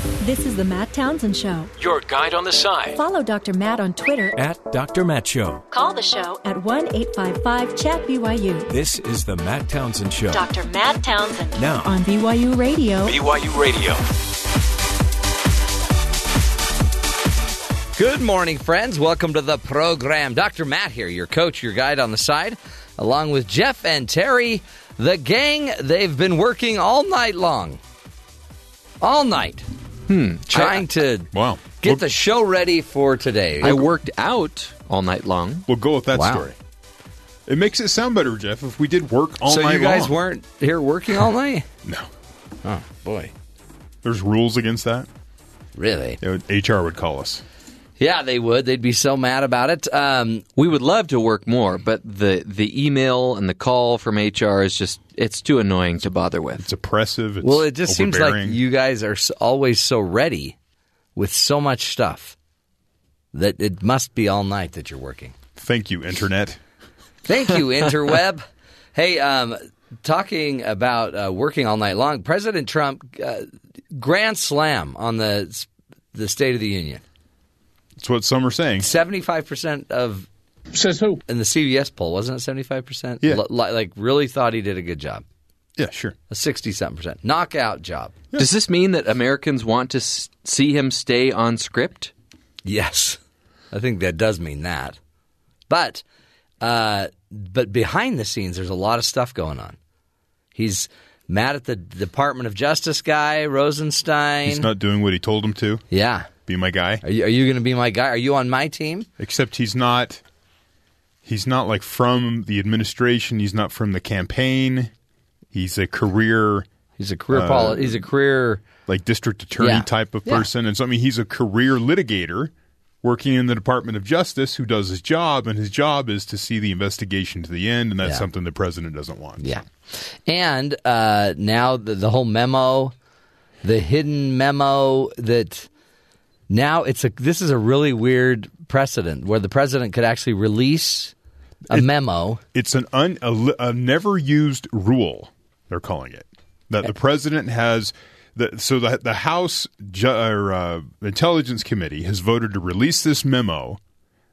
This is the Matt Townsend Show. Your guide on the side. Follow Dr. Matt on Twitter. At Dr. Matt Show. Call the show at 1 855 Chat BYU. This is the Matt Townsend Show. Dr. Matt Townsend. Now on BYU Radio. BYU Radio. Good morning, friends. Welcome to the program. Dr. Matt here, your coach, your guide on the side, along with Jeff and Terry. The gang, they've been working all night long. All night. Hmm. Trying to Wow. get We'll- the show ready for today. I worked out all night long. We'll go with that Wow. story. It makes it sound better, Jeff, if we did work all night long. so night you guys long. weren't here working all night? No. Oh, boy. There's rules against that. Really? Would- HR would call us. Yeah, they would. They'd be so mad about it. Um, We would love to work more, but the the email and the call from HR is just it's too annoying to bother with. It's oppressive. It's well, it just seems like you guys are always so ready with so much stuff that it must be all night that you're working. Thank you, Internet. Thank you, interweb. hey, um, talking about uh, working all night long, President Trump uh, grand slam on the the State of the Union. That's what some are saying. Seventy five percent of Says who? in the CBS poll wasn't it seventy five percent? Yeah. like really thought he did a good job. Yeah, sure. A sixty something percent knockout job. Does this mean that Americans want to s- see him stay on script? Yes, I think that does mean that. But, uh, but behind the scenes, there's a lot of stuff going on. He's mad at the Department of Justice guy, Rosenstein. He's not doing what he told him to. yeah. Be my guy. Are you, you going to be my guy? Are you on my team? Except he's not. He's not like from the administration. He's not from the campaign. He's a career He's a career Uh, poli- He's a career. like district attorney Yeah. type of Yeah. person. And so, I mean, he's a career litigator working in the Department of Justice who does his job, and his job is to see the investigation to the end, and that's Yeah. something the president doesn't want. Yeah. And uh, now the, the whole memo, the hidden memo that now it's a this is a really weird precedent where the president could actually release a memo. It's an un, a, a never used rule, they're calling it, that the president has. The, so the, the House Ju- or, uh, Intelligence Committee has voted to release this memo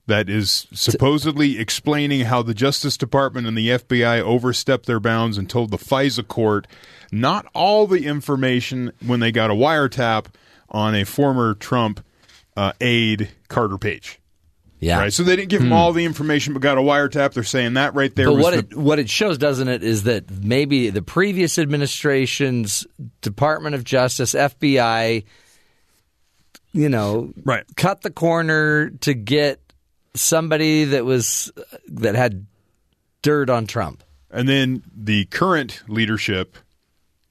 that is supposedly explaining how the Justice Department and the FBI overstepped their bounds and told the FISA court not all the information when they got a wiretap on a former Trump uh, aide, Carter Page. Yeah. Right, so they didn't give him hmm. all the information, but got a wiretap. They're saying that right there But was what the, it what it shows, doesn't it, is that maybe the previous administration's Department of Justice, FBI, you know, Right. cut the corner to get somebody that was that had dirt on Trump. And then the current leadership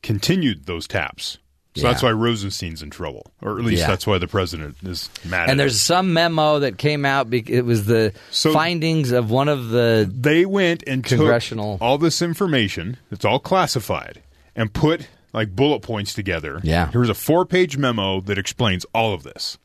continued those taps. So Yeah. that's why Rosenstein's in trouble, or at least Yeah. that's why the president is mad. And there's some memo that came out. It was the So- findings of one of the. they went and Congressional- took all this information. It's all classified, and put like bullet points together. Yeah. Here's a four page memo that explains all of this.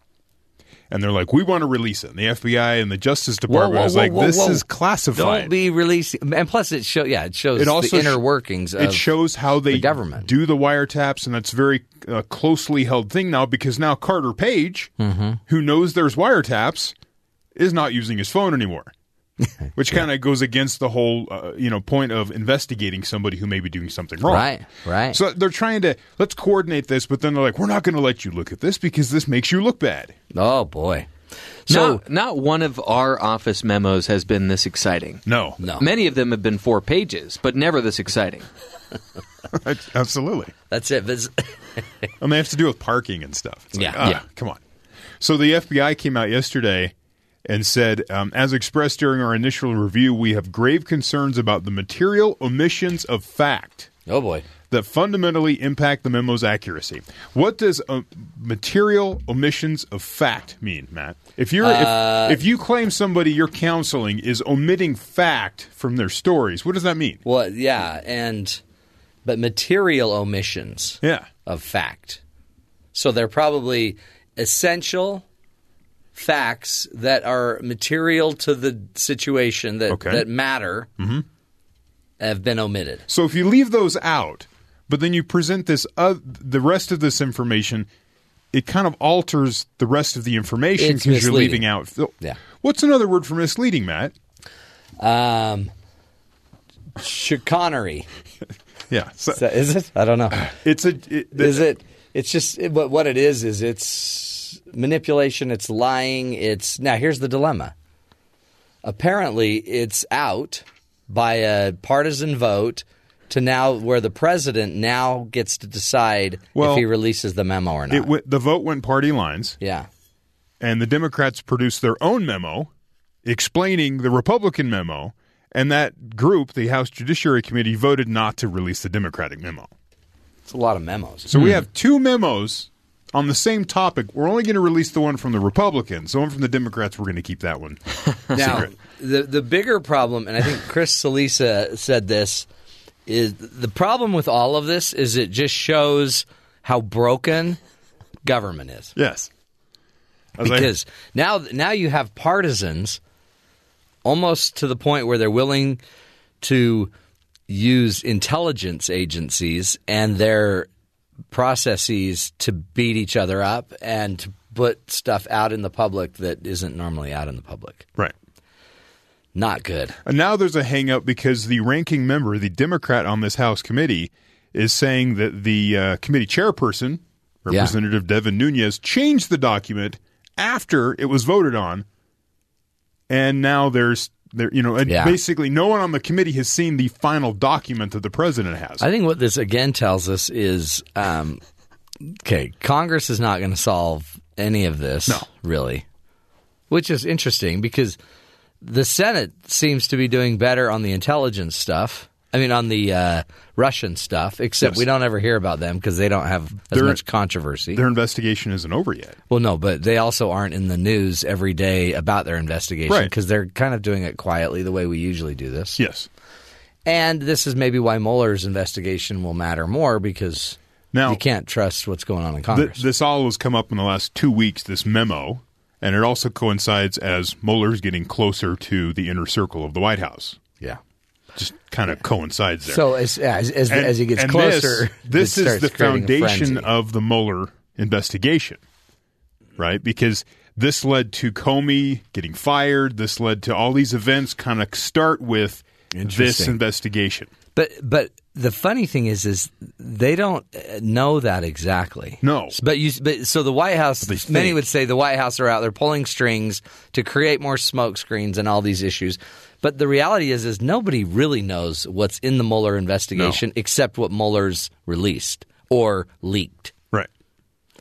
And they're like, we want to release it. And the FBI and the Justice Department is like, this is classified. Don't be releasing. And plus, it show yeah, it shows it also the inner workings. Of, it shows how they the government. do the wiretaps, and that's a very uh, closely held thing now because now Carter Page, Mm-hmm. who knows there's wiretaps, is not using his phone anymore. Which kind of goes against the whole, uh, you know, point of investigating somebody who may be doing something wrong. Right, right. So they're trying to let's coordinate this, but then they're like, we're not going to let you look at this because this makes you look bad. Oh boy. So not, not one of our office memos has been this exciting. No, no, Many of them have been four pages, but never this exciting. absolutely. that's it. But And they have to do with parking and stuff. It's like, Yeah. ah, Yeah. Come on. So the FBI came out yesterday and said, um, as expressed during our initial review, we have grave concerns about the material omissions of fact oh boy. that fundamentally impact the memo's accuracy. What does uh, material omissions of fact mean, Matt? If you're Uh, if, if you claim somebody you're counseling is omitting fact from their stories, what does that mean? Well, yeah, and but material omissions Yeah. of fact. So they're probably essential facts that are material to the situation that Okay. that matter have been omitted. So if you leave those out, but then you present this uh, the rest of this information it kind of alters the rest of the information because you're leaving out. Yeah. What's another word for misleading, Matt? Um, chicanery. Yeah. So Is, that- is it? I don't know. it's a. It, Is it? It's just it, what what it is. Is it's manipulation. It's lying. It's now. Here's the dilemma. Apparently, it's out by a partisan vote to now where the president now gets to decide Well, if he releases the memo or not. It went, the vote went party lines, yeah. and the Democrats produced their own memo explaining the Republican memo, and that group, the House Judiciary Committee, voted not to release the Democratic memo. It's a lot of memos. So we hmm. have two memos on the same topic. We're only going to release the one from the Republicans. The one from the Democrats, we're going to keep that one. Now, the the bigger problem, and I think Chris Cillizza said this, is the problem with all of this is it just shows how broken government is. Yes. I Because now now you have partisans almost to the point where they're willing to use intelligence agencies and their processes to beat each other up and to put stuff out in the public that isn't normally out in the public. right. Not good. And now there's a hang up because the ranking member, the Democrat on this House committee, is saying that the uh, committee chairperson, Yeah. Representative Devin Nunes, changed the document after it was voted on, and now there's there you know Yeah. basically no one on the committee has seen the final document that the president has. I think what this again tells us is um, okay, Congress is not going to solve any of this, No. really, which is interesting because the Senate seems to be doing better on the intelligence stuff. I mean, on the uh, Russian stuff, except Yes. we don't ever hear about them because they don't have as They're- much controversy. Their investigation isn't over yet. Well, no, but they also aren't in the news every day about their investigation Right. because they're kind of doing it quietly the way we usually do this. Yes. And this is maybe why Mueller's investigation will matter more because Now- you can't trust what's going on in Th- Congress. this all has come up in the last two weeks. This memo, and it also coincides as Mueller's getting closer to the inner circle of the White House. yeah. Just kind of coincides there. So as as, as, And- as he gets closer, this, this it is starts the foundation of the Mueller investigation, right? Because this led to Comey getting fired. This led to all these events. Kind of start with this investigation. But but the funny thing is, is they don't uh, know that exactly. No. but you but so the White House. Many think. would say the White House are out there pulling strings to create more smoke screens and all these issues. But the reality is, is nobody really knows what's in the Mueller investigation except what Mueller's released or leaked. Right.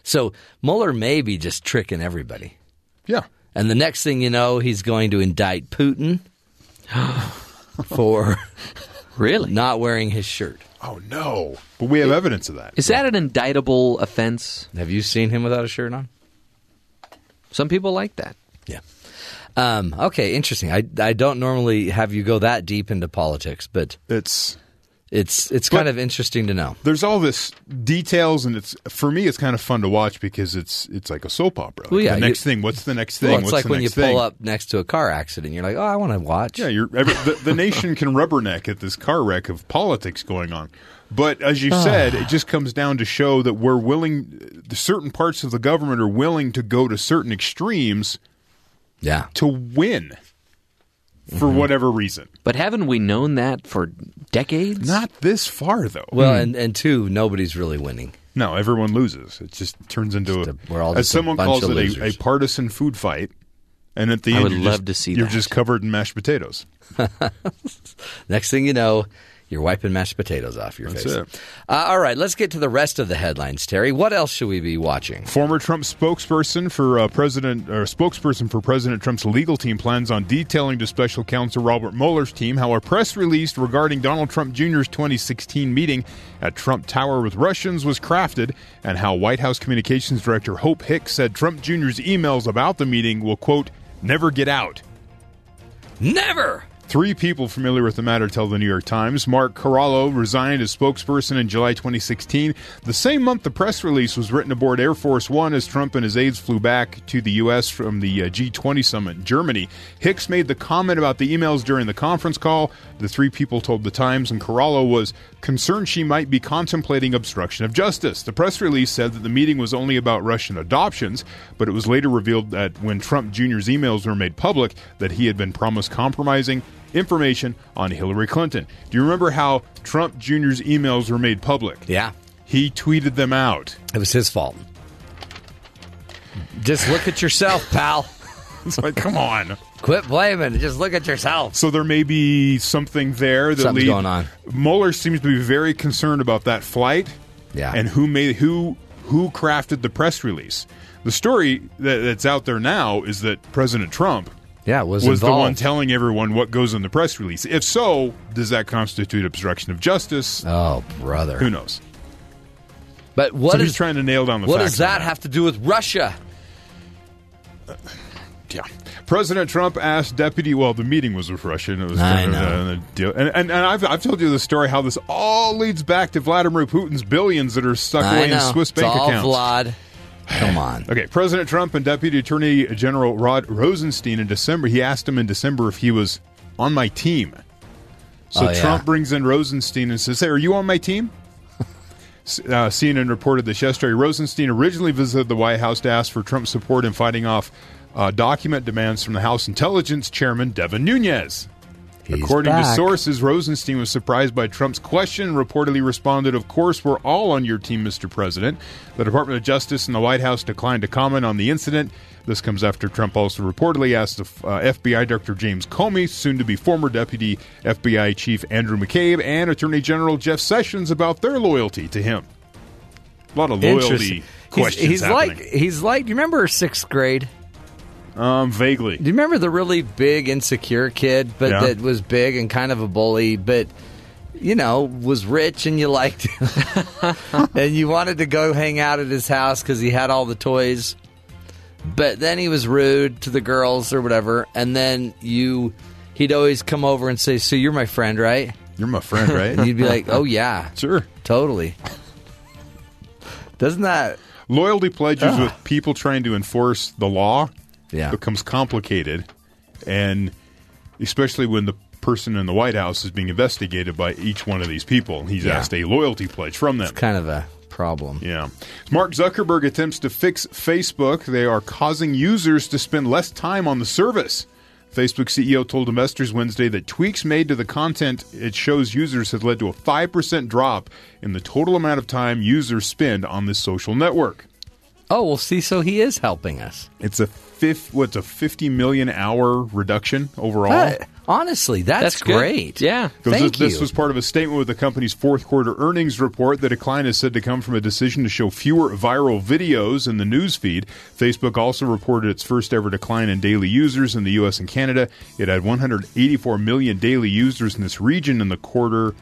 So Mueller may be just tricking everybody. Yeah. And the next thing you know, he's going to indict Putin for Really? not wearing his shirt. Oh no! But we have evidence of that. Is that an indictable offense? Have you seen him without a shirt on? Some people like that. Yeah. Um, okay, interesting. I, I don't normally have you go that deep into politics, but It's it's it's kind of interesting to know. there's all this details, and it's for me, it's kind of fun to watch because it's it's like a soap opera. Like Well, yeah, the next you- thing. What's the next thing? Well, it's What's like when you next pull thing? up next to a car accident. You're like, oh, I want to watch. Yeah, you're every, the, the nation can rubberneck at this car wreck of politics going on. But as you said, it just comes down to show that we're willing. Certain parts of the government are willing to go to certain extremes yeah. to win for Mm-hmm. whatever reason. But haven't we known that for decades? Not this far, though. Well, and and two, nobody's really winning. no, everyone loses. It just turns into Just a, a- we're all as just a someone bunch calls of it, a, a partisan food fight. And at the I end, would you're love just, to see You're that. just covered in mashed potatoes. Next thing you know, you're wiping mashed potatoes off your That's face. it. Uh, all right, let's get to the rest of the headlines, Terry. What else should we be watching? Former Trump spokesperson for uh, President or spokesperson for President Trump's legal team plans on detailing to Special Counsel Robert Mueller's team how a press release regarding Donald Trump Jr.'s 2016 meeting at Trump Tower with Russians was crafted, and how White House Communications Director Hope Hicks said Trump Jr.'s emails about the meeting will quote never get out. Never. Three people familiar with the matter tell the New York Times. Mark Corallo resigned as spokesperson in July 2016. The same month, the press release was written aboard Air Force One as Trump and his aides flew back to the U.S. from the uh, G20 summit in Germany. Hicks made the comment about the emails during the conference call. The three people told the Times, and Corallo was concerned she might be contemplating obstruction of justice. The press release said that the meeting was only about Russian adoptions, but it was later revealed that when Trump Jr.'s emails were made public, that he had been promised compromising information on Hillary Clinton. Do you remember how Trump Jr.'s emails were made public? Yeah. He tweeted them out. It was his fault. Just look at yourself, pal. It's like, come on. Quit blaming. Just look at yourself. So there may be something there that Something's lead- going on. Mueller seems to be very concerned about that flight. Yeah. And who made who who crafted the press release? The story that, that's out there now is that President Trump Yeah, was was the one telling everyone what goes in the press release. If so, does that constitute obstruction of justice? Oh, brother. Who knows? But what so is he's trying to nail down the what does on that have to do with Russia? Uh, yeah. President Trump asked deputy. Well, the meeting was with Russia, and it was I know. a, a deal. And, and, and I've, I've told you the story how this all leads back to Vladimir Putin's billions that are stuck I away in. Swiss it's bank all accounts. Vlad. Come on. Okay, President Trump and Deputy Attorney General Rod Rosenstein in December. He asked him in December if he was on my team. So Oh, yeah. Trump brings in Rosenstein and says, "Hey, are you on my team?" Uh, CNN reported this yesterday. Rosenstein originally visited the White House to ask for Trump's support in fighting off uh, document demands from the House Intelligence Chairman Devin Nunes. He's According to sources, Rosenstein was surprised by Trump's question and reportedly responded, Of course, we're all on your team, Mr. President. The Department of Justice and the White House declined to comment on the incident. This comes after Trump also reportedly asked uh, FBI Director James Comey, soon to be former Deputy FBI Chief Andrew McCabe, and Attorney General Jeff Sessions about their loyalty to him. A lot of loyalty questions He's, he's like he's like. You remember sixth grade? Um, vaguely. Do you remember the really big insecure kid, but Yeah. that was big and kind of a bully, but you know was rich and you liked him, and you wanted to go hang out at his house because he had all the toys. But then he was rude to the girls or whatever, and then you, he'd always come over and say, "So you're my friend, right?" You're my friend, And right? you'd be like, "Oh yeah, sure. totally." Doesn't that? Loyalty pledges with people trying to enforce the law Yeah. becomes complicated, and especially when the person in the White House is being investigated by each one of these people. He's Yeah. asked a loyalty pledge from them. Kind of a problem. Yeah. Mark Zuckerberg attempts to fix Facebook. They are causing users to spend less time on the service. Facebook CEO told investors Wednesday that tweaks made to the content it shows users have led to a 5% drop in the total amount of time users spend on this social network. Oh well, see, so he is helping us. It's a fifth, what's a 50 million hour reduction overall? But, honestly, that's, That's good. great. Yeah. Thank this, this was part of a statement with the company's fourth quarter earnings report. The decline is said to come from a decision to show fewer viral videos in the news feed. Facebook also reported its first ever decline in daily users in the U.S. and Canada. It had 184 million daily users in this region in the quarter,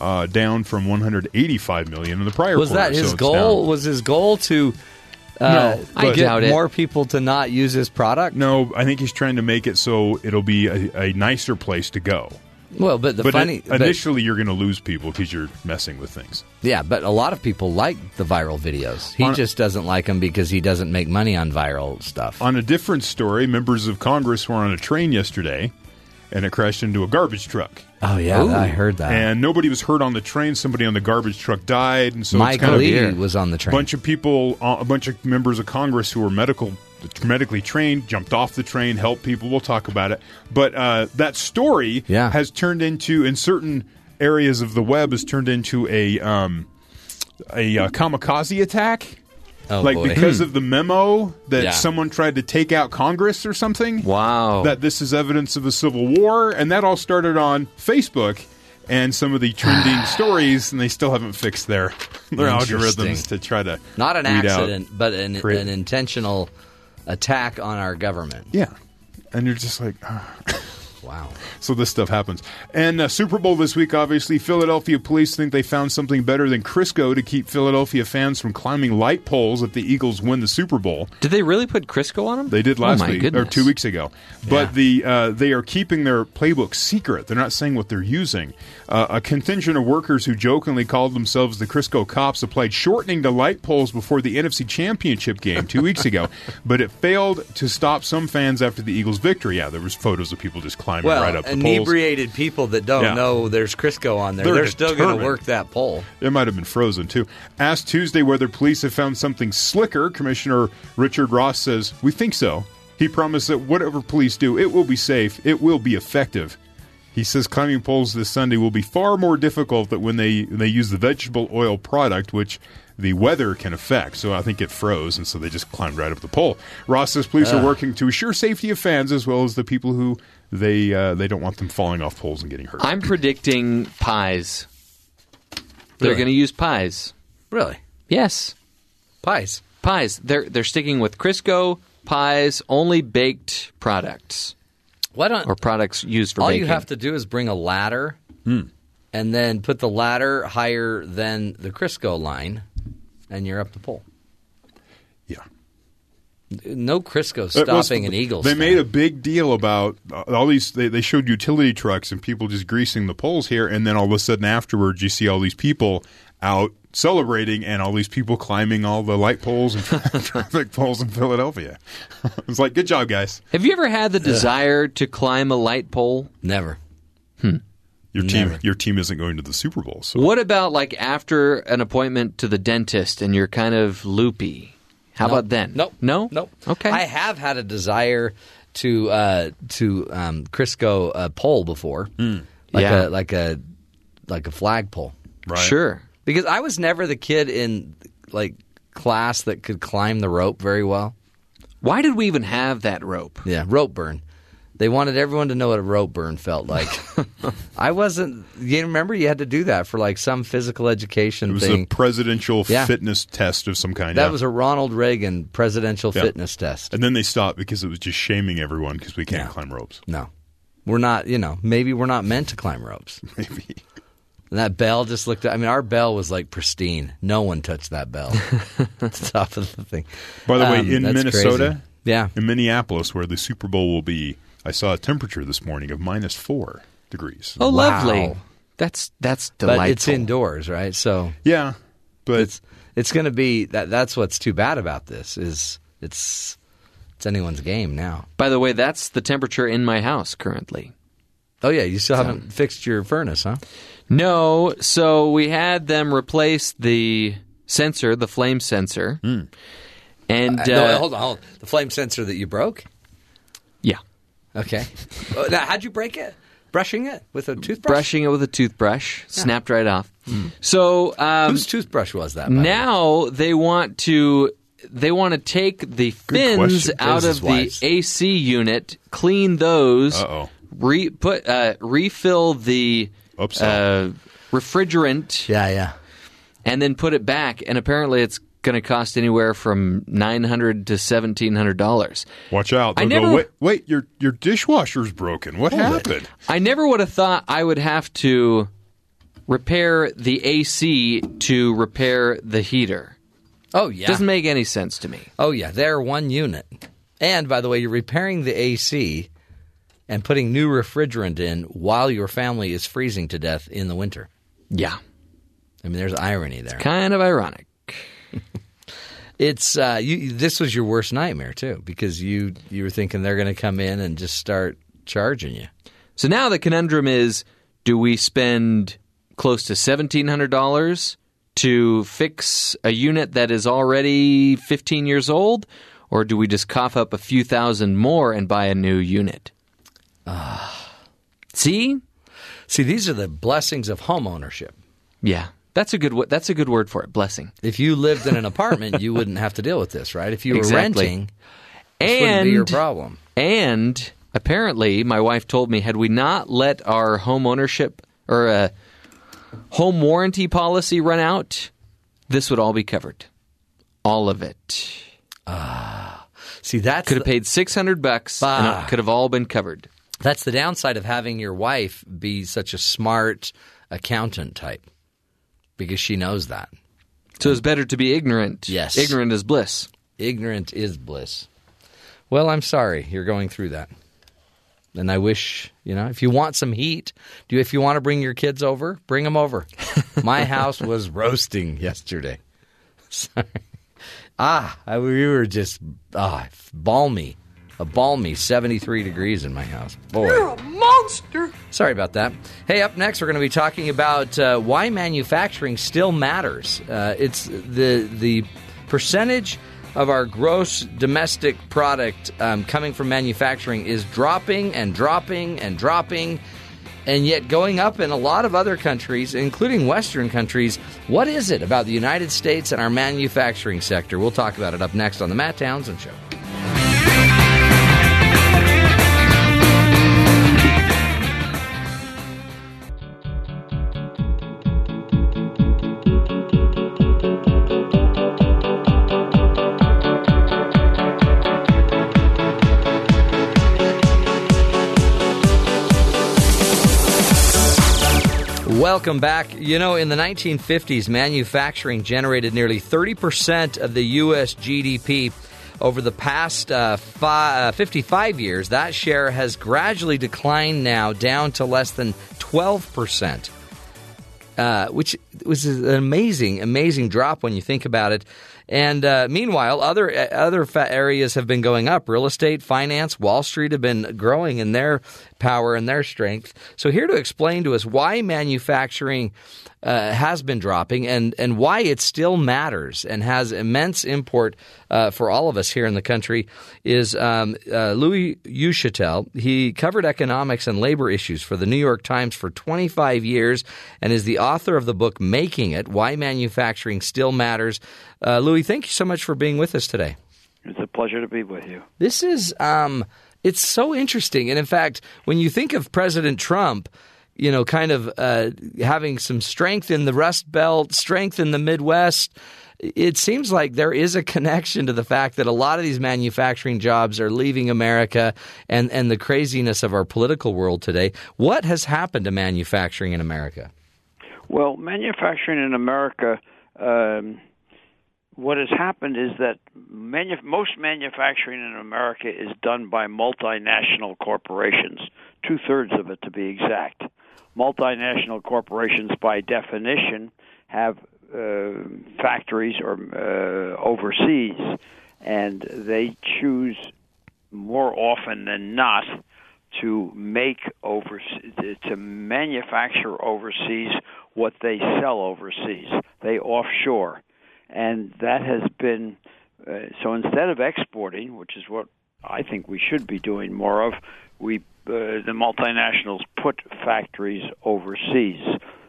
uh, down from 185 million in the prior was quarter. that his So it's goal? down. Was his goal to uh, No, I get doubt it. more people to not use his product? No, I think he's trying to make it so it'll be a, a nicer place to go. Well, but the but funny, it- but- initially, you're going to lose people because you're messing with things. yeah, but a lot of people like the viral videos. He On- just doesn't like them because he doesn't make money on viral stuff. On a different story, members of Congress were on a train yesterday and it crashed into a garbage truck. Oh yeah, Ooh. I heard that. And nobody was hurt on the train. Somebody on the garbage truck died. And so Mike it's kind of Lee weird. was on the train. a bunch of people, uh, a bunch of members of Congress who were medical medically trained jumped off the train, helped people. We'll talk about it. But uh, that story Yeah. has turned into, in certain areas of the web, has turned into a um, a uh, kamikaze attack. Oh, like boy. because of the memo that Yeah. someone tried to take out Congress or something. Wow. That this is evidence of a civil war, and that all started on Facebook and some of the trending stories, and they still haven't fixed their their algorithms to try to not an accident, but an, an intentional attack on our government. Yeah, and you're just like, ah. Wow. So this stuff happens. And uh, Super Bowl this week, obviously, Philadelphia police think they found something better than Crisco to keep Philadelphia fans from climbing light poles if the Eagles win the Super Bowl. Did they really put Crisco on them? They did Oh, last my week goodness. or two weeks ago, but the uh, they are keeping their playbook secret. They're not saying what they're using. Uh, a contingent of workers who jokingly called themselves the Crisco Cops applied shortening to light poles before the NFC Championship game two weeks ago, but it failed to stop some fans after the Eagles' victory. Yeah, there was photos of people just climbing Well, right up the inebriated people that don't Yeah. know there's Crisco on there, They're they're, still going to work that pole. It might have been frozen too. Asked Tuesday whether police have found something slicker, Commissioner Richard Ross says, We think so. He promised that whatever police do, it will be safe, it will be effective. He says climbing poles this Sunday will be far more difficult than when they they use the vegetable oil product, which the weather can affect. So I think it froze, and so they just climbed right up the pole. Ross says police are working to assure safety of fans as well as the people who they uh, they don't want them falling off poles and getting hurt. I'm predicting pies. They're Really? going to use pies. Really? Yes, Pies. pies. They're they're sticking with Crisco pies, only baked products Why don't or products used for all baking. you have to do is bring a ladder Hmm. and then put the ladder higher than the Crisco line, and you're up the pole. Yeah. No Crisco It was- stopping an Eagles. They fan. made a big deal about uh, all these. They, they showed utility trucks and people just greasing the poles here, and then all of a sudden afterwards, you see all these people out celebrating, and all these people climbing all the light poles and traffic poles in Philadelphia. it's like, good job, guys. Have you ever had the desire to climb a light pole? never. Your team, Never. your team isn't going to the Super Bowl, so What about like after an appointment to the dentist and you're kind of loopy? How Nope. about then? Nope. No. Nope. Okay. I have had a desire to uh, to um, Crisco uh, pole before, like Yeah. a like a like a flagpole. right. Sure. Because I was never the kid in like class that could climb the rope very well. Why did we even have that rope? Yeah, rope burn. They wanted everyone to know what a rope burn felt like. I wasn't. You remember you had to do that for like some physical education It was thing. a presidential Yeah. fitness test of some kind. that yeah. was a Ronald Reagan presidential Yeah. fitness test. and then they stopped because it was just shaming everyone because we can't climb ropes. No, we're not. You know, maybe we're not meant to climb ropes. Maybe. And that bell just looked. I mean, our bell was like pristine. No one touched that bell. Top of the thing. By the way, Um, in Minnesota, crazy. yeah, in Minneapolis, where the Super Bowl will be, I saw a temperature this morning of minus four degrees. Oh, Wow. lovely. That's that's delightful. but it's indoors, right? So Yeah, but it's it's going to be that. That's what's too bad about this is it's it's anyone's game now. By the way, that's the temperature in my house currently. Oh yeah, you still haven't fixed your furnace, huh? No, so we had them replace the sensor, the flame sensor, and uh, no, hold on, hold on. The flame sensor that you broke. yeah, Okay. Oh, now, how'd you break it? Brushing it with a toothbrush. brushing it with a toothbrush, snapped right off. So um, Whose toothbrush was that? by the way? now they want to they want to take the fins question. out There's of the wife's. AC unit, clean those, Uh-oh. re put uh, refill the Oops. uh, refrigerant, Yeah, yeah. and then put it back. And apparently, it's going to cost anywhere from nine hundred to seventeen hundred dollars. watch out. I They'll go, never- wait, wait, your your dishwasher's broken. What happened? I never would have thought I would have to repair the AC to repair the heater. Oh yeah. Doesn't make any sense to me. oh yeah. They're one unit. And by the way, you're repairing the AC and putting new refrigerant in while your family is freezing to death in the winter. Yeah, I mean, there's irony there. kind of ironic. It's uh, you. This was your worst nightmare too, because you you were thinking they're going to come in and just start charging you. So now the conundrum is do we spend close to $1,700 to fix a unit that is already 15 years old, or do we just cough up a few thousand more and buy a new unit? See? See, these are the blessings of home ownership. Yeah. That's a good that's a good word for it. Blessing. If you lived in an apartment, you wouldn't have to deal with this, right? If you were Exactly. renting, this wouldn't be your problem. And apparently, my wife told me, had we not let our home ownership or uh, home warranty policy run out, this would all be covered. All of it. Ah, See, that's Could have paid six hundred bucks, and it could have all been covered. That's the downside of having your wife be such a smart accountant type because she knows that. So it's better to be ignorant. Yes. Ignorant is bliss. Ignorant is bliss. Well, I'm sorry you're going through that. And I wish, you know, if you want some heat, do you, if you want to bring your kids over, bring them over. My house was roasting yesterday. Sorry. Ah, I, we were just ah balmy, a balmy 73 degrees in my house. Boy, you're a monster. Sorry about that. Hey, up next we're going to be talking about uh, why manufacturing still matters. Uh, it's the the percentage of our gross domestic product um, coming from manufacturing is dropping and dropping and dropping and yet going up in a lot of other countries, including Western countries. What is it about the United States and our manufacturing sector? We'll talk about it up next on The Matt Townsend Show. Welcome back. You know, in the 1950s, manufacturing generated nearly 30% of the U.S. GDP. Over the past uh, fi- uh, 55 years, that share has gradually declined now down to less than 12%, uh, which was an amazing, amazing drop when you think about it. And uh, meanwhile, other other areas have been going up. Real estate, finance, Wall Street have been growing in their power and their strength. So here to explain to us why manufacturing uh, has been dropping and, and why it still matters and has immense import uh, for all of us here in the country is um, uh, Louis Uchitelle. He covered economics and labor issues for the New York Times for 25 years and is the author of the book Making It Why Manufacturing Still Matters. Uh, Louis, thank you so much for being with us today. It's a pleasure to be with you. This is. Um, it's so interesting. And in fact, when you think of President Trump, you know, kind of uh, having some strength in the Rust Belt, strength in the Midwest. It seems like there is a connection to the fact that a lot of these manufacturing jobs are leaving America and, and the craziness of our political world today. What has happened to manufacturing in America? Well, manufacturing in America, um, what has happened is that manu- most manufacturing in America is done by multinational corporations, two thirds of it to be exact multinational corporations, by definition, have uh, factories or uh, overseas, and they choose more often than not to make overseas to manufacture overseas what they sell overseas. They offshore, and that has been uh, so. Instead of exporting, which is what I think we should be doing more of, we uh, the multinationals put factories overseas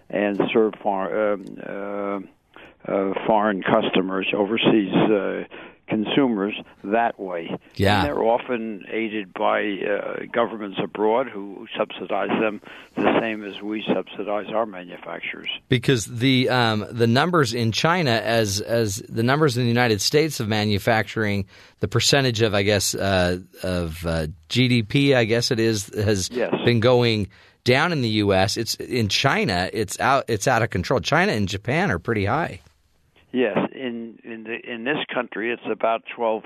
and serve far, um, uh, uh, foreign customers, overseas uh, consumers that way. Yeah. And they're often aided by uh, governments abroad who subsidize them the same as we subsidize our manufacturers. Because the um, the numbers in China, as as the numbers in the United States of manufacturing, the percentage of I guess uh, of uh, GDP, I guess it is, has yes. been going down in the U.S. It's in China. It's out. It's out of control. China and Japan are pretty high. Yes, in the in this country it's about 12%,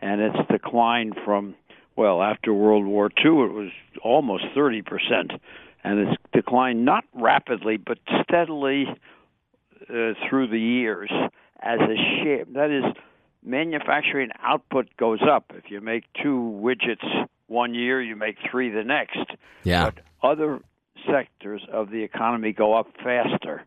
and it's declined from well after World War II it was almost 30%, and it's declined not rapidly but steadily uh, through the years as a share. That is, manufacturing output goes up. If you make two widgets one year, you make three the next. Yeah. But other sectors of the economy go up faster.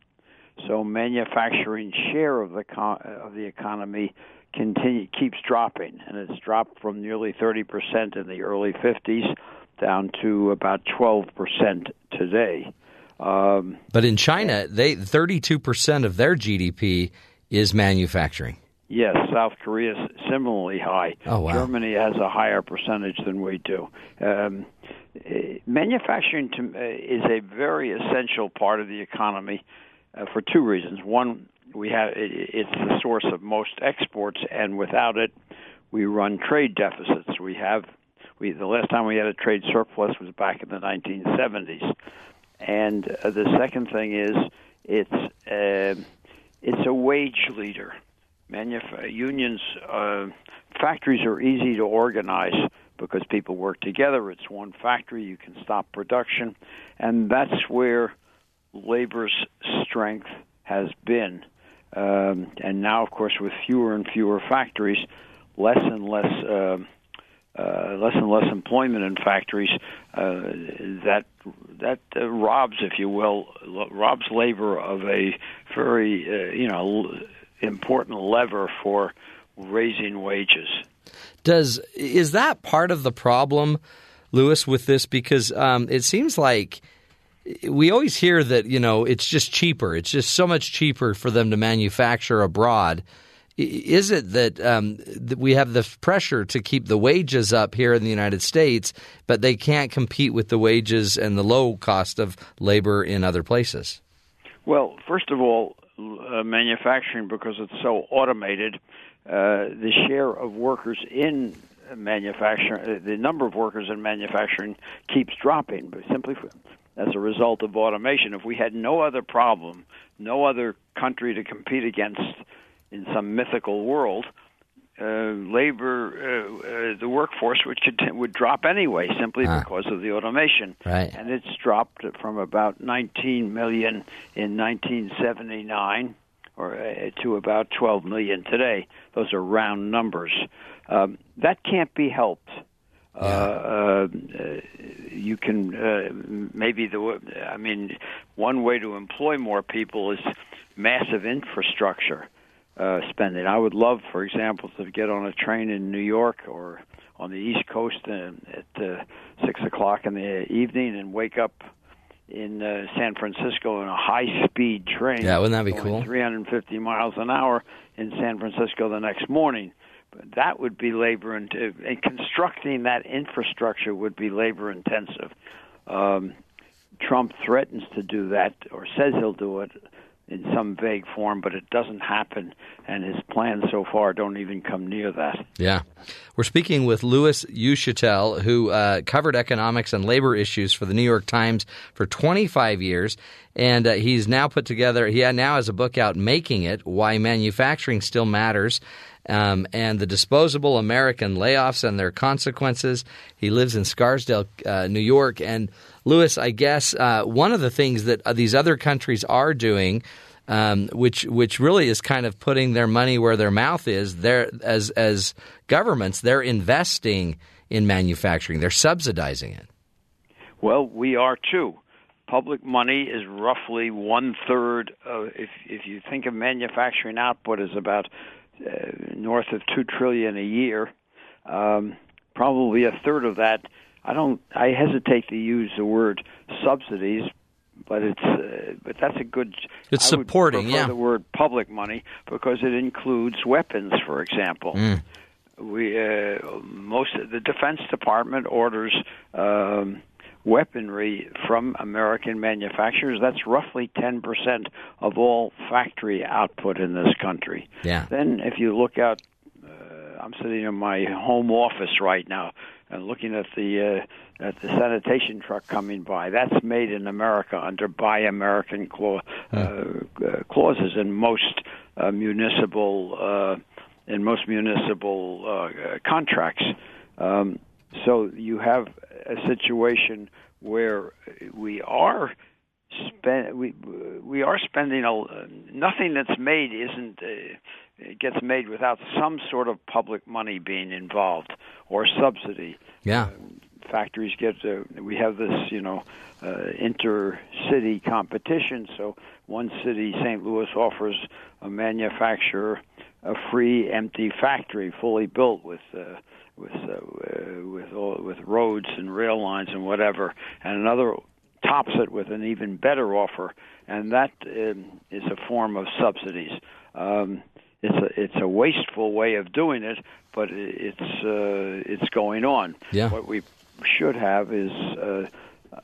So manufacturing share of the of the economy continue keeps dropping, and it's dropped from nearly 30 percent in the early 50s down to about 12 percent today. Um, but in China, they 32 percent of their GDP is manufacturing. Yes, South Korea is similarly high. Oh, wow. Germany has a higher percentage than we do. Um, eh, manufacturing to, uh, is a very essential part of the economy uh, for two reasons. One, we have it, it's the source of most exports, and without it, we run trade deficits. We have We the last time we had a trade surplus was back in the 1970s. And uh, the second thing is it's uh, it's a wage leader. Manuf- unions, uh, factories are easy to organize because people work together. It's one factory. You can stop production, and that's where labor's strength has been. Um, and now, of course, with fewer and fewer factories, less and less. Uh, uh, less and less employment in factories uh, that that uh, robs, if you will, robs labor of a very uh, you know important lever for raising wages. Does is that part of the problem, Louis, with this? Because um, it seems like we always hear that you know it's just cheaper. It's just so much cheaper for them to manufacture abroad. Is it that, um, that we have the pressure to keep the wages up here in the United States, but they can't compete with the wages and the low cost of labor in other places? Well, first of all, uh, manufacturing because it's so automated, uh, the share of workers in manufacturing, uh, the number of workers in manufacturing keeps dropping, but simply as a result of automation. If we had no other problem, no other country to compete against in some mythical world, uh, labor, uh, uh, the workforce would would drop anyway, simply Ah. because of the automation. Right. And it's dropped from about 19 million in 1979, or uh, to about 12 million today. Those are round numbers. Um, that can't be helped. Uh, uh, you can uh, maybe the I mean one way to employ more people is massive infrastructure uh, spending. I would love, for example, to get on a train in New York or on the East Coast uh, at uh, six o'clock in the evening and wake up in uh, San Francisco in a high-speed train. Yeah, wouldn't that be cool? 350 miles an hour in San Francisco the next morning. That would be labor and, and constructing that infrastructure would be labor intensive. Um, Trump threatens to do that or says he'll do it in some vague form, but it doesn't happen, and his plans so far don't even come near that. Yeah. We're speaking with Louis Uchitelle, who uh, covered economics and labor issues for the New York Times for 25 years. And uh, he's now put together, he now has a book out, Making It Why Manufacturing Still Matters. Um, and the disposable American layoffs and their consequences. He lives in Scarsdale, uh, New York. And Louis, I guess uh, one of the things that uh, these other countries are doing, um, which which really is kind of putting their money where their mouth is, they're as as governments, they're investing in manufacturing. They're subsidizing it. Well, we are too. Public money is roughly one third. Of, if if you think of manufacturing output as about uh, north of two trillion a year, um, probably a third of that. I don't. I hesitate to use the word subsidies, but it's. Uh, but that's a good. It's I supporting, yeah. The word public money because it includes weapons, for example. We uh, most of the Defense Department orders. Um, weaponry from American manufacturers. That's roughly 10% of all factory output in this country. Yeah. Then, if you look out, uh, I'm sitting in my home office right now and looking at the uh, at the sanitation truck coming by. That's made in America under Buy American uh, uh, clauses in most uh, municipal uh, in most municipal uh, contracts. Um, so you have a situation where we are spend we we are spending a nothing that's made isn't uh, gets made without some sort of public money being involved or subsidy. Yeah. Factories get uh, we have this you know uh, inter-city competition. So one city, St. Louis, offers a manufacturer a free empty factory fully built with. Uh, with uh, with all, with roads and rail lines and whatever, and another tops it with an even better offer, and that um, is a form of subsidies. Um, it's a it's a wasteful way of doing it, but it's uh, it's going on. Yeah. What we should have is uh,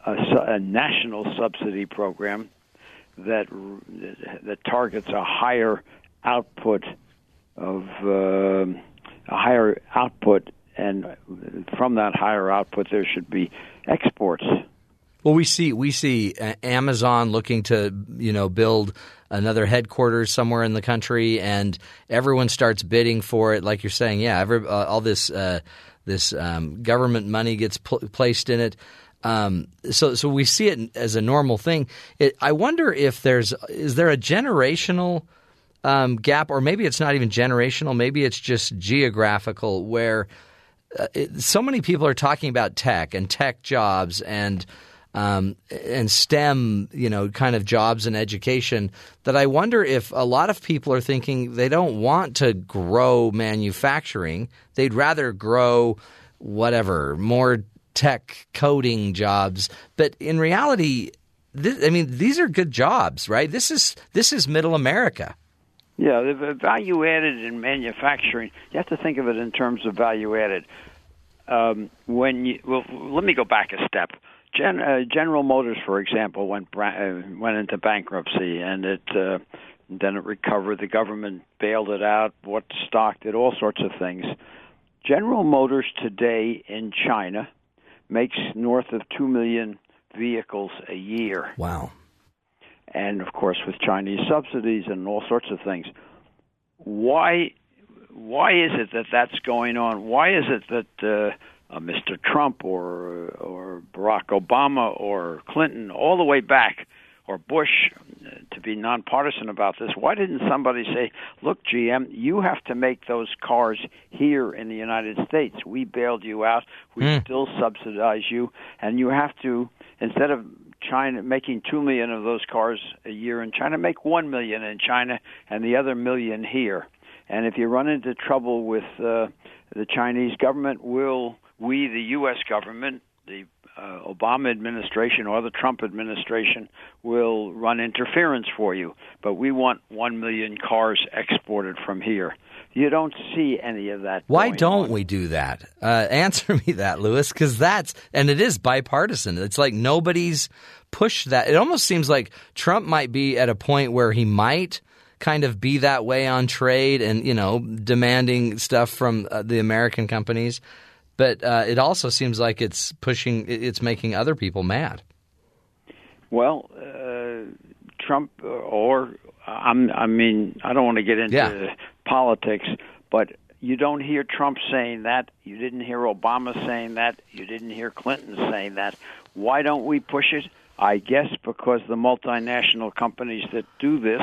a, a national subsidy program that that targets a higher output of um a higher output and from that higher output, there should be exports. Well, we see we see uh, Amazon looking to you know build another headquarters somewhere in the country, and everyone starts bidding for it. Like you're saying, yeah, every, uh, all this uh, this um, government money gets pl- placed in it. Um, so so we see it as a normal thing. It, I wonder if there's is there a generational um, gap, or maybe it's not even generational. Maybe it's just geographical, where uh, so many people are talking about tech and tech jobs and um, and STEM, you know, kind of jobs and education that I wonder if a lot of people are thinking they don't want to grow manufacturing. They'd rather grow whatever, more tech coding jobs. But in reality, I mean, these are good jobs, right? This is this is middle America. Yeah, the value added in manufacturing. You have to think of it in terms of value added. Um, when you well, let me go back a step. Gen, uh, General Motors, for example, went uh, went into bankruptcy, and it uh, then it recovered. The government bailed it out, bought stock, did all sorts of things. General Motors today in China makes north of two million vehicles a year. Wow. And of course, with Chinese subsidies and all sorts of things. Why? Why is it that that's going on? Why is it that uh, uh, Mr. Trump or or Barack Obama or Clinton, all the way back, or Bush, uh, to be nonpartisan about this. Why didn't somebody say, "Look, GM, you have to make those cars here in the United States. We bailed you out. We Mm. still subsidize you, and you have to instead of China making two million of those cars a year in China, make one million in China and the other million here." And if you run into trouble with uh, the Chinese government, will we, the U.S. government, the uh, Obama administration or the Trump administration, will run interference for you? But we want one million cars exported from here. You don't see any of that. Why don't on. we do that? Uh, answer me that, Louis, because that's and it is bipartisan. It's like nobody's pushed that. It almost seems like Trump might be at a point where he might kind of be that way on trade and you know demanding stuff from uh, the American companies, but uh, it also seems like it's pushing. It's making other people mad. Well, uh, Trump or I'm, I mean, I don't want to get into Yeah. Politics, but you don't hear Trump saying that. You didn't hear Obama saying that. You didn't hear Clinton saying that. Why don't we push it? I guess because the multinational companies that do this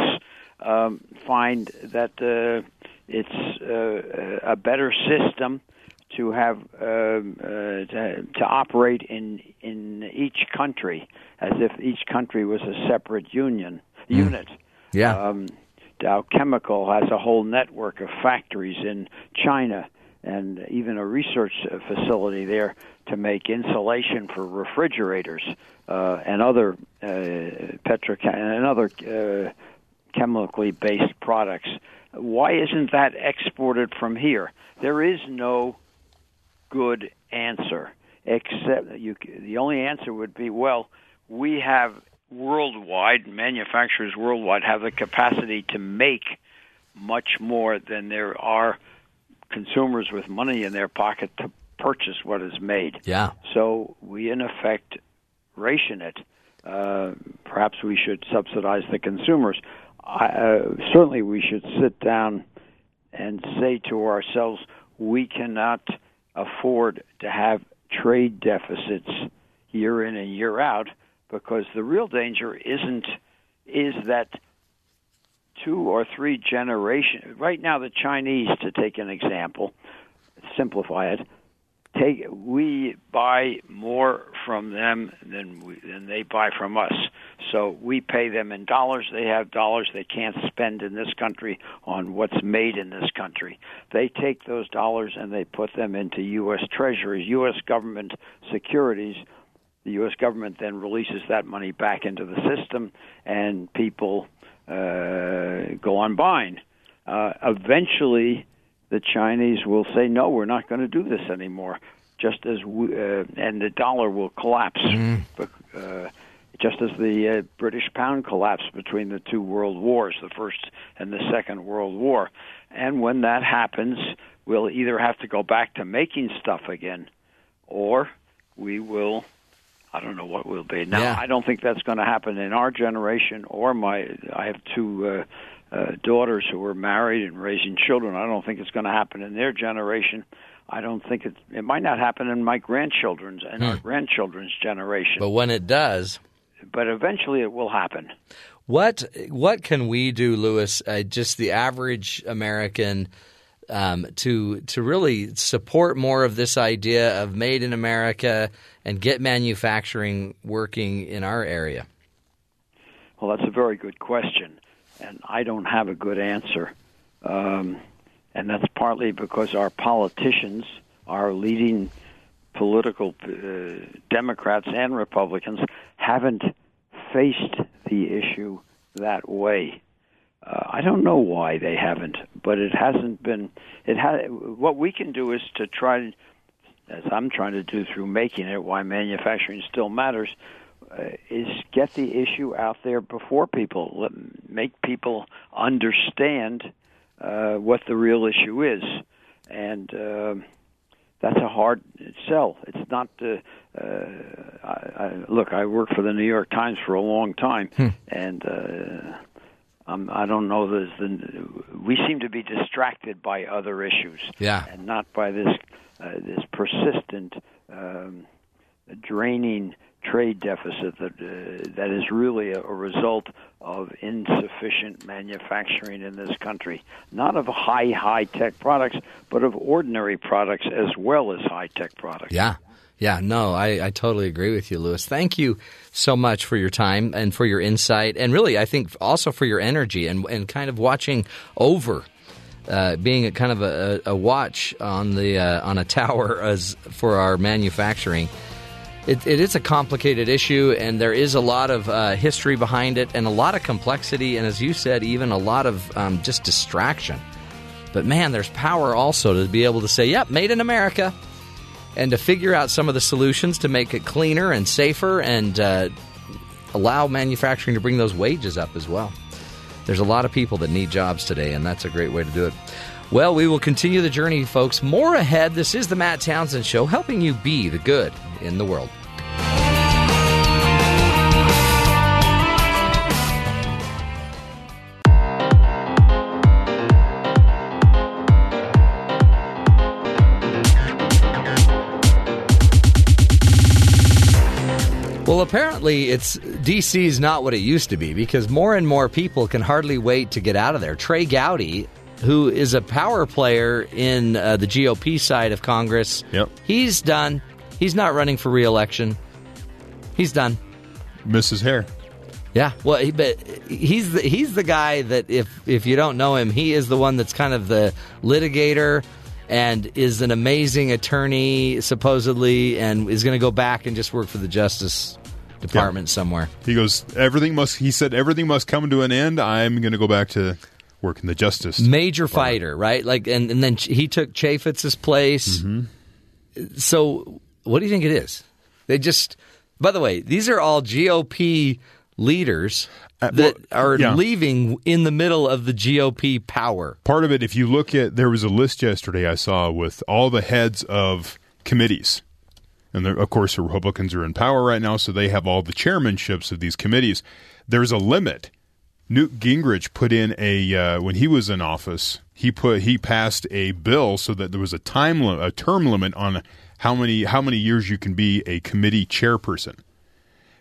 um, find that uh, it's uh, a better system to have um, uh, to, to operate in in each country as if each country was a separate union unit. Yeah. Um, Dow Chemical has a whole network of factories in China and even a research uh, facility there to make insulation for refrigerators uh, and other uh, petrochem and other uh, chemically based products. Why isn't that exported from here? There is no good answer except you the only answer would be well we have worldwide manufacturers worldwide have the capacity to make much more than there are consumers with money in their pocket to purchase what is made. Yeah. so we in effect ration it. Uh, perhaps we should subsidize the consumers. I, uh, certainly we should sit down and say to ourselves we cannot afford to have trade deficits year in and year out because the real danger isn't is that two or three generations right now the Chinese to take an example simplify it take we buy more from them than we, than they buy from us. So we pay them in dollars. They have dollars they can't spend in this country on what's made in this country. They take those dollars and they put them into U.S. Treasuries, U.S. government securities. The U.S. government then releases that money back into the system, and people uh, go on buying. Uh, eventually, the Chinese will say, "No, we're not going to do this anymore." Just as we, uh, and the dollar will collapse, uh, just as the uh, British pound collapsed between the two world wars, the first and the second world war. And when that happens, we'll either have to go back to making stuff again, or we will. I don't know what will be. Now, Yeah. I don't think that's going to happen in our generation or my. I have two uh, uh, daughters who are married and raising children. I don't think it's going to happen in their generation. I don't think it. It might not happen in my grandchildren's and our grandchildren's generation, Hmm. But when it does, but eventually it will happen. What what can we do, Louis? Uh, just the average American um, to to really support more of this idea of made in America and get manufacturing working in our area. Well, that's a very good question, and I don't have a good answer. Um, and that's partly because our politicians, our leading political uh, Democrats and Republicans, haven't faced the issue that way. Uh, I don't know why they haven't, but it hasn't been. It ha- What we can do is to try, as I'm trying to do through making it, why manufacturing still matters, uh, is get the issue out there before people, let, make people understand uh, what the real issue is, and uh, that's a hard sell. It's not. Uh, uh, I, I, look, I worked for the New York Times for a long time, and. Uh, um, I don't know. There's the, we seem to be distracted by other issues, Yeah. and not by this uh, this persistent um, draining trade deficit that uh, that is really a, a result of insufficient manufacturing in this country. Not of high high tech products, but of ordinary products as well as high tech products. Yeah. Yeah, no, I, I totally agree with you, Louis. Thank you so much for your time and for your insight, and really, I think also for your energy and, and kind of watching over, uh, being a kind of a, a watch on the uh, on a tower as for our manufacturing. It, it is a complicated issue, and there is a lot of uh, history behind it, and a lot of complexity, and as you said, even a lot of um, just distraction. But man, there's power also to be able to say, "Yep, made in America." And to figure out some of the solutions to make it cleaner and safer and uh, allow manufacturing to bring those wages up as well. There's a lot of people that need jobs today, and that's a great way to do it. Well, we will continue the journey, folks. More ahead. This is the Matt Townsend Show, helping you be the good in the world. Well, apparently, it's DC's not what it used to be because more and more people can hardly wait to get out of there. Trey Gowdy, who is a power player in uh, the GOP side of Congress, Yep. he's done. He's not running for reelection. He's done. Mrs. Hare. Yeah, well, he, but he's the, he's the guy that if if you don't know him, he is the one that's kind of the litigator and is an amazing attorney supposedly, and is going to go back and just work for the Justice Department somewhere. He goes, everything must, he said, everything must come to an end. I'm going to go back to work in the justice. Major fighter, right? Like, and and then he took Chaffetz's place. Mm-hmm. So, what do you think it is? They just. By the way, these are all GOP leaders Uh, that well, are yeah. leaving in the middle of the GOP power. Part of it, if you look at, there was a list yesterday I saw with all the heads of committees. And there, of course, the Republicans are in power right now, so they have all the chairmanships of these committees. There's a limit. Newt Gingrich put in a uh, when he was in office. He put he passed a bill so that there was a time limit, a term limit on how many how many years you can be a committee chairperson.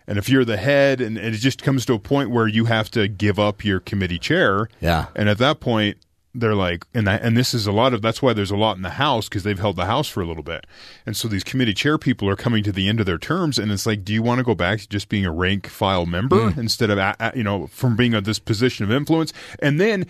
And if you're the head, and, and it just comes to a point where you have to give up your committee chair. Yeah. And at that point, they're like, and that, and this is a lot of that's why there's a lot in the House because they've held the House for a little bit, and so these committee chair people are coming to the end of their terms, and it's like, do you want to go back to just being a rank file member instead of you know from being at this position of influence, and then.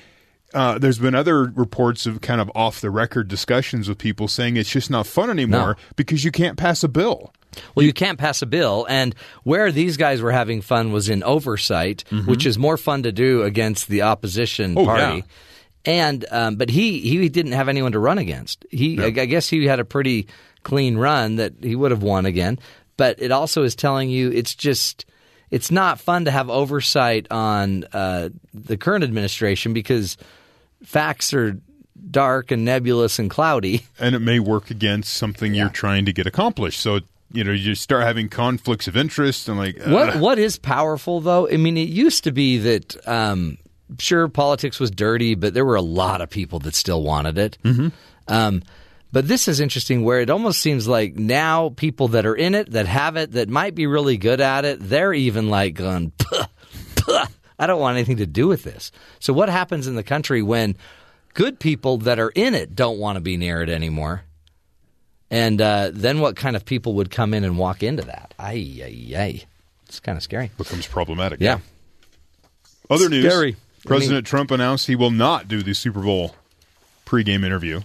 Uh, there's been other reports of kind of off the record discussions with people saying it's just not fun anymore because you can't pass a bill. Well, you can't pass a bill, and where these guys were having fun was in oversight, which is more fun to do against the opposition Oh, party. yeah. And um, but he he didn't have anyone to run against. He I, I guess he had a pretty clean run that he would have won again. But it also is telling you it's just it's not fun to have oversight on uh, the current administration because facts are dark and nebulous and cloudy. and it may work against something you're trying to get accomplished. So you know you start having conflicts of interest and like What uh, what is powerful though? I mean, it used to be that um, sure politics was dirty, but there were a lot of people that still wanted it. Mm-hmm. Um, but this is interesting, where it almost seems like now people that are in it, that have it, that might be really good at it, they're even like going, "Puh, puh, I don't want anything to do with this. So what happens in the country when good people that are in it don't want to be near it anymore? And uh, then what kind of people would come in and walk into that? Ay, ay, ay. It's kind of scary. becomes problematic. Yeah. Other news: Scary. President Trump announced he will not do the Super Bowl pregame interview.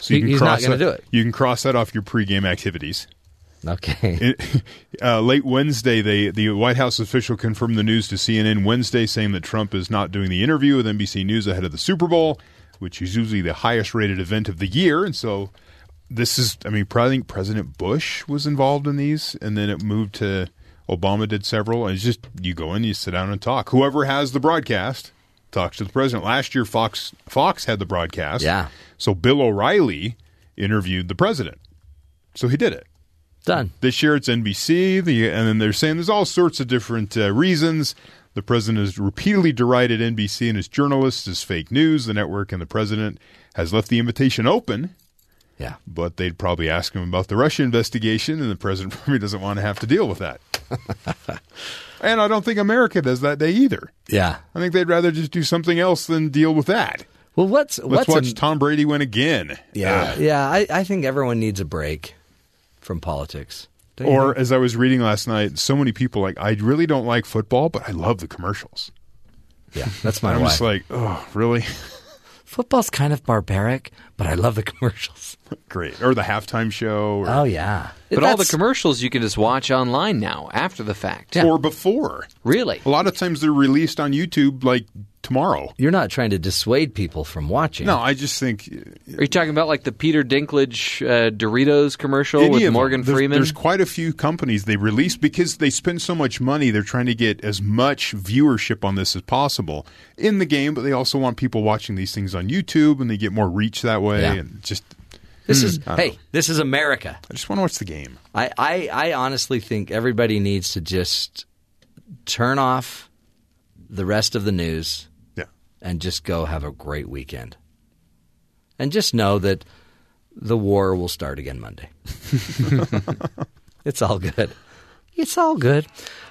So He- he's not gonna do it. You can cross that off your pregame activities. Okay. It- uh, late Wednesday, they, the White House official confirmed the news to CNN Wednesday, saying that Trump is not doing the interview with NBC News ahead of the Super Bowl, which is usually the highest rated event of the year. And so this is, I mean, I think President Bush was involved in these, and then it moved to Obama did several. And it's just, you go in, you sit down and talk. Whoever has the broadcast talks to the president. Last year, Fox Fox had the broadcast. Yeah. So Bill O'Reilly interviewed the president. So he did it. Done. This year it's NBC, the, and then they're saying there's all sorts of different uh, reasons. The president has repeatedly derided NBC and its journalists as fake news. The network and the president has left the invitation open, Yeah. but they'd probably ask him about the Russia investigation, and the president probably doesn't want to have to deal with that. and I don't think America does that day either. Yeah. I think they'd rather just do something else than deal with that. Well, what's Let's what's watch a- Tom Brady win again. yeah, yeah. I, I think everyone needs a break from politics. Or as I was reading last night, so many people like I really don't like football, but I love the commercials. yeah, that's my I'm wife. just like, oh, really? Football's kind of barbaric, but I love the commercials. Great. Or the halftime show, or, Oh yeah, But all the commercials you can just watch online now after the fact. or before. Really? A lot of times they're released on YouTube like tomorrow. You're not trying to dissuade people from watching. No, I just think Are you talking about like the Peter Dinklage uh, Doritos commercial with. Morgan There's- Freeman? There's quite a few companies they release because they spend so much money. They're trying to get as much viewership on this as possible in the game, but they also want people watching these things on YouTube, and they get more reach that way. Yeah. And just, this is hey, know. this is America. I just want to watch the game. I, I, I honestly think everybody needs to just turn off the rest of the news Yeah. And just go have a great weekend. And just know that the war will start again Monday. it's all good. It's all good.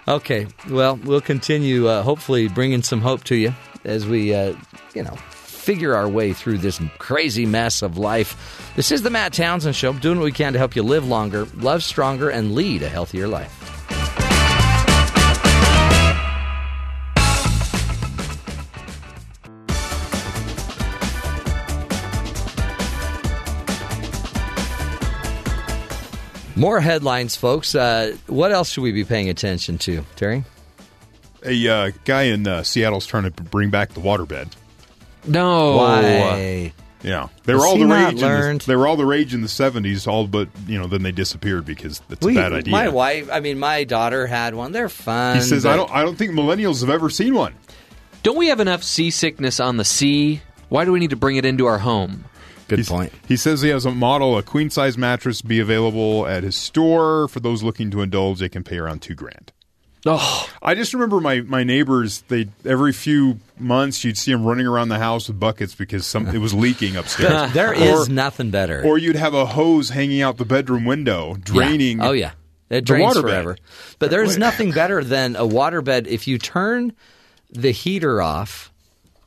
Okay. Well, we'll continue, uh, hopefully, bringing some hope to you as we, uh, you know, figure our way through this crazy mess of life. This is the Matt Townsend Show, doing what we can to help you live longer, love stronger, and lead a healthier life. More headlines, folks. Uh, what else should we be paying attention to, Terry? A uh, guy in uh, Seattle's trying to bring back the waterbed. no. Why? Yeah, they Has were all the rage. In the, learned? they were all the rage in the seventies. All but you know, then they disappeared because that's a bad idea. My wife, I mean, my daughter had one. They're fun. he says, "I don't. I don't think millennials have ever seen one." Don't we have enough seasickness on the sea? Why do we need to bring it into our home? Good He's- point. He says he has a model, a queen size mattress, be available at his store for those looking to indulge. They can pay around two grand. Oh, I just remember my, my neighbors. They every few months you'd see them running around the house with buckets because some it was leaking upstairs. There is nothing better. or you'd have a hose hanging out the bedroom window, draining. Yeah. Oh yeah, it drains waterbed. forever. But there's nothing better than a waterbed. If you turn the heater off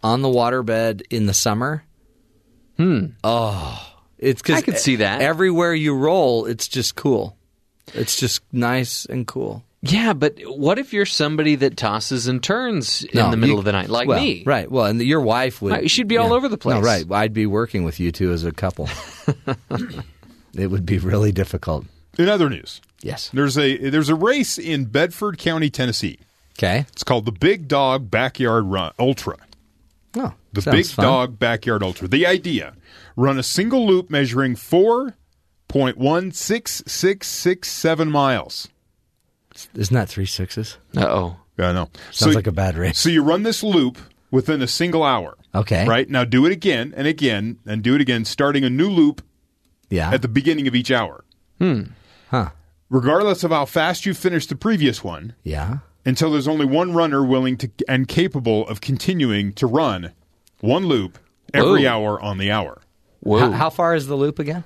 on the waterbed in the summer, hmm. Oh, it's because I could see that. everywhere you roll, it's just cool. It's just nice and cool. yeah, but what if you're somebody that tosses and turns in the middle you- of the night, like well, me? Right. Well, and your wife would. Right, she'd be all over the place. No, right. I'd be working with you two as a couple. it would be really difficult. In other news, Yes. there's a there's a race in Bedford County, Tennessee. Okay. It's called the Big Dog Backyard Run Ultra. Oh, The Big fun. Dog Backyard Ultra. The idea: run a single loop measuring four point one six six six seven miles. Isn't that three sixes? Uh oh. Yeah, I know. Sounds like a bad race. So you run this loop within a single hour. Okay. Right? Now do it again and again and do it again, starting a new loop Yeah. at the beginning of each hour. Hmm. Huh. Regardless of how fast you finish the previous one, Yeah. Until there's only one runner willing to and capable of continuing to run one loop every Whoa. hour on the hour. Whoa. How, how far is the loop again?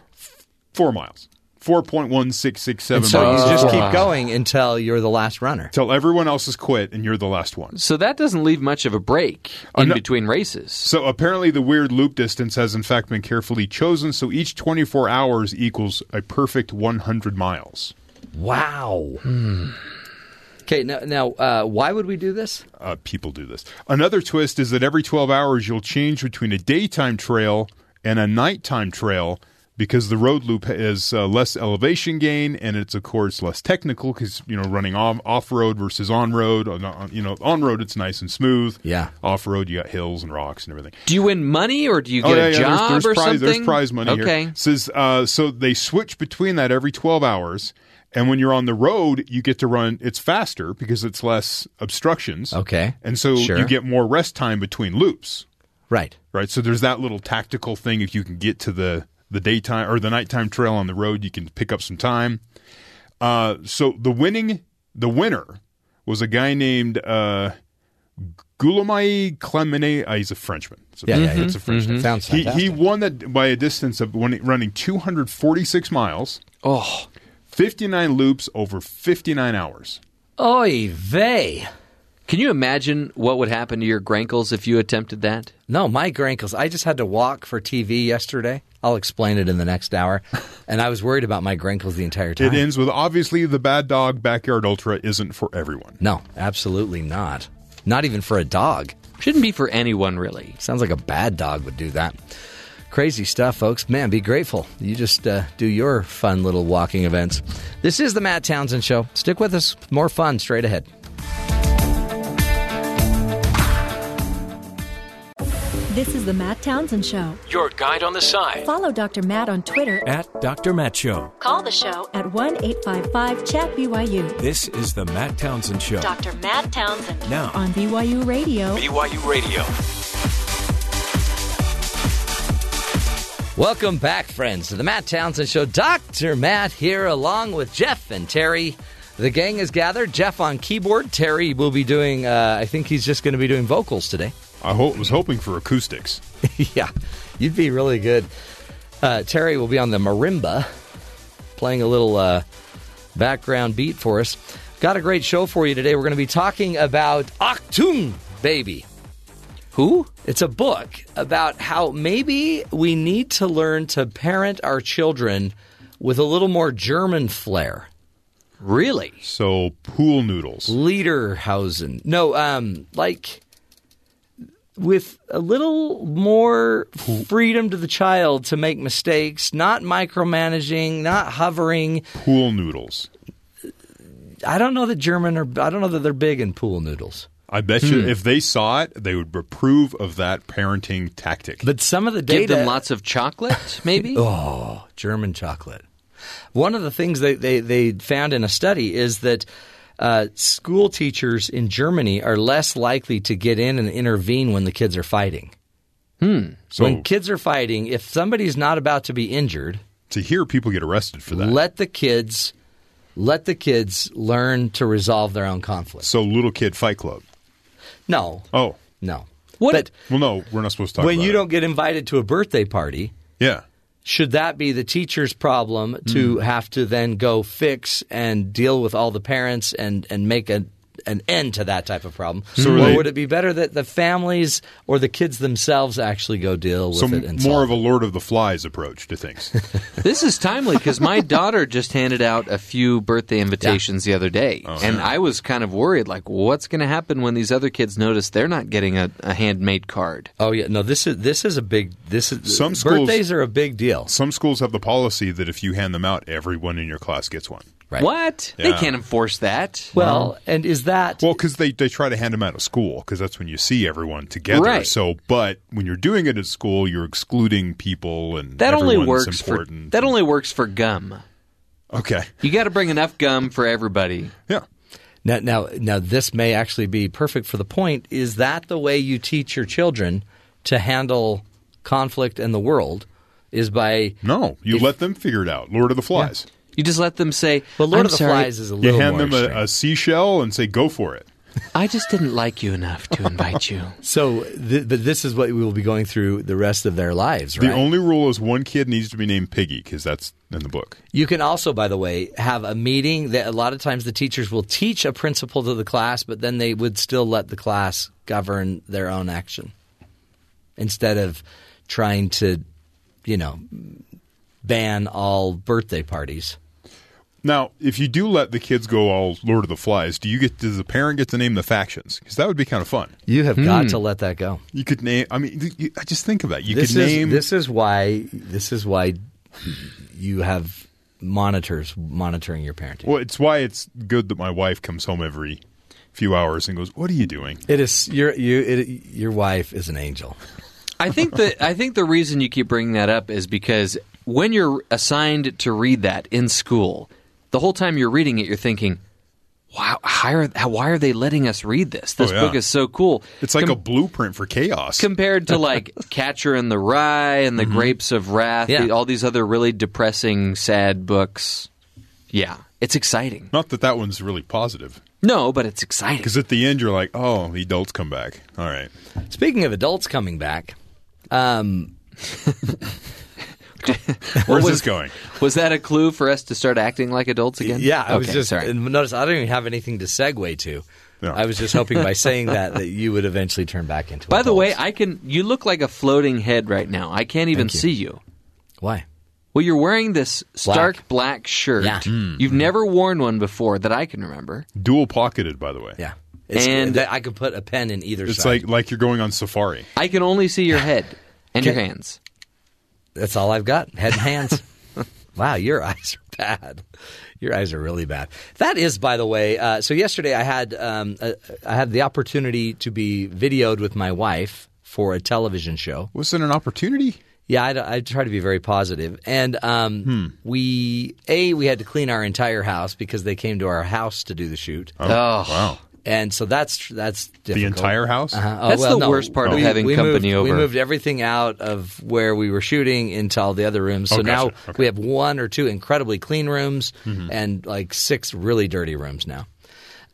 Four miles. 4.1667 And so miles. you just keep going until you're the last runner. Until everyone else has quit and you're the last one. So that doesn't leave much of a break in no- between races. So apparently, the weird loop distance has in fact been carefully chosen. So each 24 hours equals a perfect 100 miles. Wow. Hmm. Okay, now, now uh, why would we do this? Uh, people do this. Another twist is that every 12 hours you'll change between a daytime trail and a nighttime trail because the road loop has uh, less elevation gain and it's of course less technical because you know running off off road versus on road. You know on road it's nice and smooth. Yeah. Off road you got hills and rocks and everything. Do you win money or do you Oh get yeah, a yeah. job There's, there's or prize, something? There's prize money okay. here. Says uh, so they switch between that every 12 hours, and when you're on the road, you get to run. It's faster because it's less obstructions. Okay. and so Sure. you get more rest time between loops. Right. Right. So there's that little tactical thing. If you can get to the the daytime or the nighttime trail on the road, you can pick up some time. Uh, so the winning the winner was a guy named uh, Guillaume Calmettes. Uh, he's a Frenchman. So Yeah, yeah, it's a Frenchman. Sounds He fantastic. he won that by a distance of when running 246 miles, Oh, 59 loops over 59 hours. Oy vey. can you imagine what would happen to your grankles if you attempted that? No, my grankles. I just had to walk for TV yesterday. I'll explain it in the next hour. and I was worried about my grankles the entire time. It ends with obviously the Bad Dog Backyard Ultra isn't for everyone. No, absolutely not. Not even for a dog. Shouldn't be for anyone, really. Sounds like a bad dog would do that. Crazy stuff, folks. Man, be grateful. You just uh, do your fun little walking events. This is the Matt Townsend Show. Stick with us. More fun straight ahead. This is the Matt Townsend Show. Your guide on the side. Follow Dr. Matt on Twitter. At Dr. Matt Show. Call the show at 1 855 Chat BYU This is the Matt Townsend Show. Dr. Matt Townsend Now, on BYU Radio. BYU Radio. Welcome back, friends, to the Matt Townsend Show. Dr. Matt here, along with Jeff and Terry. The gang is gathered. Jeff on keyboard. Terry will be doing, uh, I think he's just going to be doing vocals today. I ho- was hoping for acoustics. yeah, you'd be really good. Uh, Terry will be on the marimba, playing a little uh, background beat for us. Got a great show for you today. We're going to be talking about Achtung Baby. Who? It's a book about how maybe we need to learn to parent our children with a little more German flair. Really? So pool noodles. Lederhosen. No, um, like with a little more freedom to the child to make mistakes, not micromanaging, not hovering. Pool noodles. I don't know that German are. I don't know that they're big in pool noodles. I bet you if they saw it, they would approve of that parenting tactic. But some of the data, Give them lots of chocolate, maybe? Oh, German chocolate. One of the things they, they, they found in a study is that uh, school teachers in Germany are less likely to get in and intervene when the kids are fighting. so when kids are fighting, if somebody's not about to be injured, to hear people get arrested for that. let the kids let the kids learn to resolve their own conflict. so little kid fight club. No, Oh, no. What- But well, no, we're not supposed to talk when you it. don't get invited to a birthday party, Yeah. should that be the teacher's problem to hmm. have to then go fix and deal with all the parents and, and make a, an end to that type of problem? So are or would it be better that the families or the kids themselves actually go deal with So it? And more solve of a Lord of the Flies approach to things. This is timely because my daughter just handed out a few birthday invitations the other day, Oh, and I was kind of worried, like, what's going to happen when these other kids notice they're not getting a, a handmade card? Oh yeah, no. This is this is a big. This is Some schools- birthdays are a big deal. Some schools have the policy that if you hand them out, everyone in your class gets one. Right. What? They can't enforce that. Well, and is that Well, because they, they try to hand them out of school because that's when you see everyone together. Right. So, but when you're doing it at school, you're excluding people and that only everyone's works for that only works for gum. okay. You got to bring enough gum for everybody. Yeah. Now, now, now, this may actually be perfect for the point. Is that the way you teach your children to handle conflict in the world? Is by No, you If- let them figure it out. Lord of the Flies. You just let them say, well, Lord "I'm of the sorry, Flies is a little. You hand more them a, a seashell and say, "Go for it." I just didn't like you enough to invite you." So, th- but this is what we will be going through the rest of their lives, right? The only rule is one kid needs to be named Piggy because that's in the book. You can also, by the way, have a meeting that a lot of times the teachers will teach a principle to the class, but then they would still let the class govern their own action instead of trying to, you know, ban all birthday parties. Now, if you do let the kids go all Lord of the Flies, do you get does the parent get to name the factions? Because that would be kind of fun. You have got hmm. to let that go. You could name. I mean, you, I just think of that. You this could is name. this is why this is why you have monitors monitoring your parenting. well, it's why it's good that my wife comes home every few hours and goes, "What are you doing?" It is your you it, your wife is an angel. I think that I think the reason you keep bringing that up is because when you're assigned to read that in school, the whole time you're reading it, you're thinking, "Wow, how are, how, why are they letting us read this? This Oh, yeah. book is so cool." It's like Com- a blueprint for chaos. compared to like Catcher in the Rye and the Grapes of Wrath, Yeah. the- all these other really depressing, sad books. Yeah, it's exciting. Not that that one's really positive, No, but it's exciting. because at the end you're like, "Oh, the adults come back." All right. Speaking of adults coming back, um, Where's was- this going? Was that a clue for us to start acting like adults again? yeah, I was just sorry. notice I don't even have anything to segue to. No. I was just hoping by saying that that you would eventually turn back into. By the way. I can. You look like a floating head right now. I can't even you. see you. why? Well, you're wearing this stark Black. black, shirt. Yeah. Mm. You've never worn one before that I can remember. Dual pocketed, by the way. Yeah, it's, And- I could put a pen in either It's side. like like you're going on safari. I can only see your head and your hands. That's all I've got. Head and hands. wow, your eyes are bad. Your eyes are really bad. That is, by the way. Uh, so yesterday I had um, uh, I had the opportunity to be videoed with my wife for a television show. Was it an opportunity? Yeah, I, I try to be very positive. positive, and um, we a we had to clean our entire house because they came to our house to do the shoot, Oh, Wow. And so that's that's difficult. The entire house? Uh-huh. Oh, That's well, the no. worst part of We- having we company moved, We moved everything out of where we were shooting into all the other rooms. So Oh, now. Okay. we have one or two incredibly clean rooms Mm-hmm. and like six really dirty rooms now.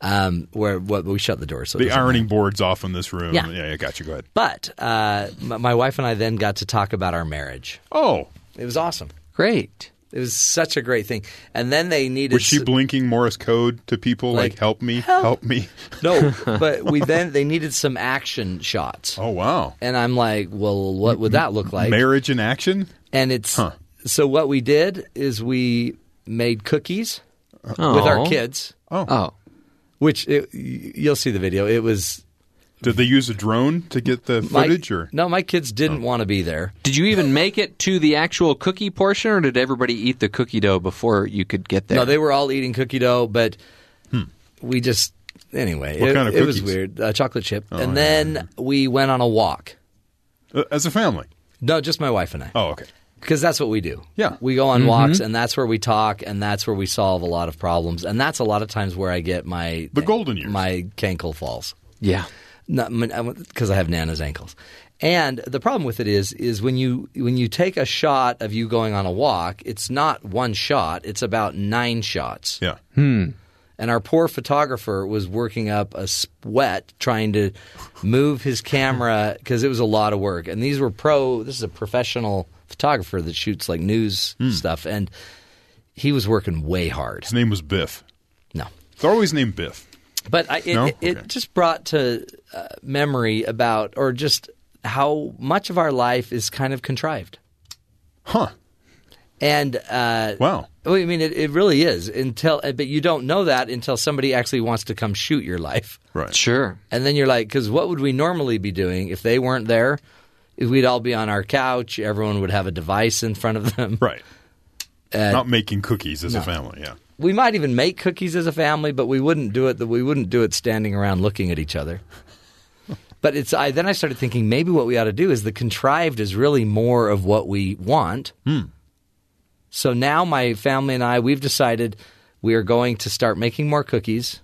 Um, where what we shut the door. So The ironing matter. board's off in this room. Yeah. yeah, yeah got you. Go ahead. But uh, my my wife and I then got to talk about our marriage. Oh, It was awesome. great. It was such a great thing. And then they needed was she s- blinking Morse code to people like, Like, "Help me, help, me"? no, but we then they needed some action shots. Oh wow, And I'm like, well, what would that look like? marriage in action. And it's Huh. so what we did is we made cookies Oh. with our oh. kids, oh. oh, which it, you'll see the video. It was Did they use a drone to get the my- footage, or no, my kids didn't want to be there. did you even make it to the actual cookie portion, or did everybody eat the cookie dough before you could get there? No, they were all eating cookie dough, but we just anyway. Hmm. What it, kind of it was? Oh, weird. Uh, chocolate chip, and then we went on a walk. uh, as a family? No, just my wife and I. Oh, okay. because that's what we do. Yeah. we go on walks, and that's where we talk, and that's where we solve a lot of problems, and that's a lot of times where I get my The golden years. my cankle falls. yeah. Because I have Nana's ankles. And the problem with it is, is when you when you take a shot of you going on a walk, it's not one shot; it's about nine shots. Yeah. Hmm. And our poor photographer was working up a sweat trying to move his camera because it was a lot of work. And these were pro. This is a professional photographer that shoots like news hmm. stuff, and he was working way hard. His name was Biff. No, They're always named Biff. But I, it, No? it, it Okay. just brought to uh, memory about, or just how much of our life is kind of contrived. Huh. And uh, Wow. well, I mean, it, it really is. Until, uh, but you don't know that until somebody actually wants to come shoot your life, Right. Sure. and then you're like, because what would we normally be doing if they weren't there? We'd all be on our couch. Everyone would have a device in front of them. Right. Uh, Not making cookies as a family. Yeah. We might even make cookies as a family, but we wouldn't do it. We wouldn't do it standing around looking at each other. But it's I then I started thinking maybe what we ought to do is the contrived is really more of what we want. Hmm. So now my family and I we've decided we are going to start making more cookies.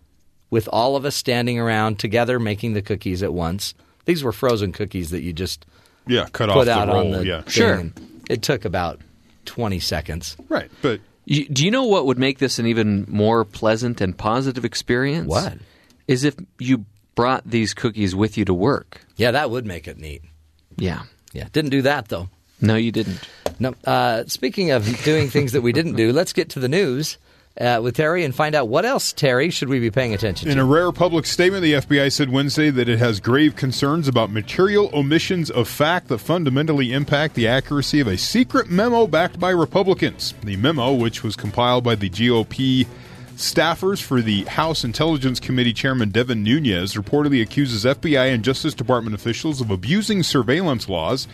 with all of us standing around together making the cookies at once. These were frozen cookies that you just Yeah, cut off put the out roll. on the yeah. Sure. It took about 20 seconds. right. But do you know what would make this an even more pleasant and positive experience? What? Is if you brought these cookies with you to work. Yeah, that would make it neat. Yeah. Yeah, didn't do that though. No, you didn't. No. Uh, speaking of doing things that we didn't do, let's get to the news uh, with Terry and find out what else, Terry, should we be paying attention to? In a rare public statement, the FBI said Wednesday that it has grave concerns about material omissions of fact that fundamentally impact the accuracy of a secret memo backed by Republicans. The memo, which was compiled by the GOP staffers for the House Intelligence Committee Chairman Devin Nunes, reportedly accuses FBI and Justice Department officials of abusing surveillance laws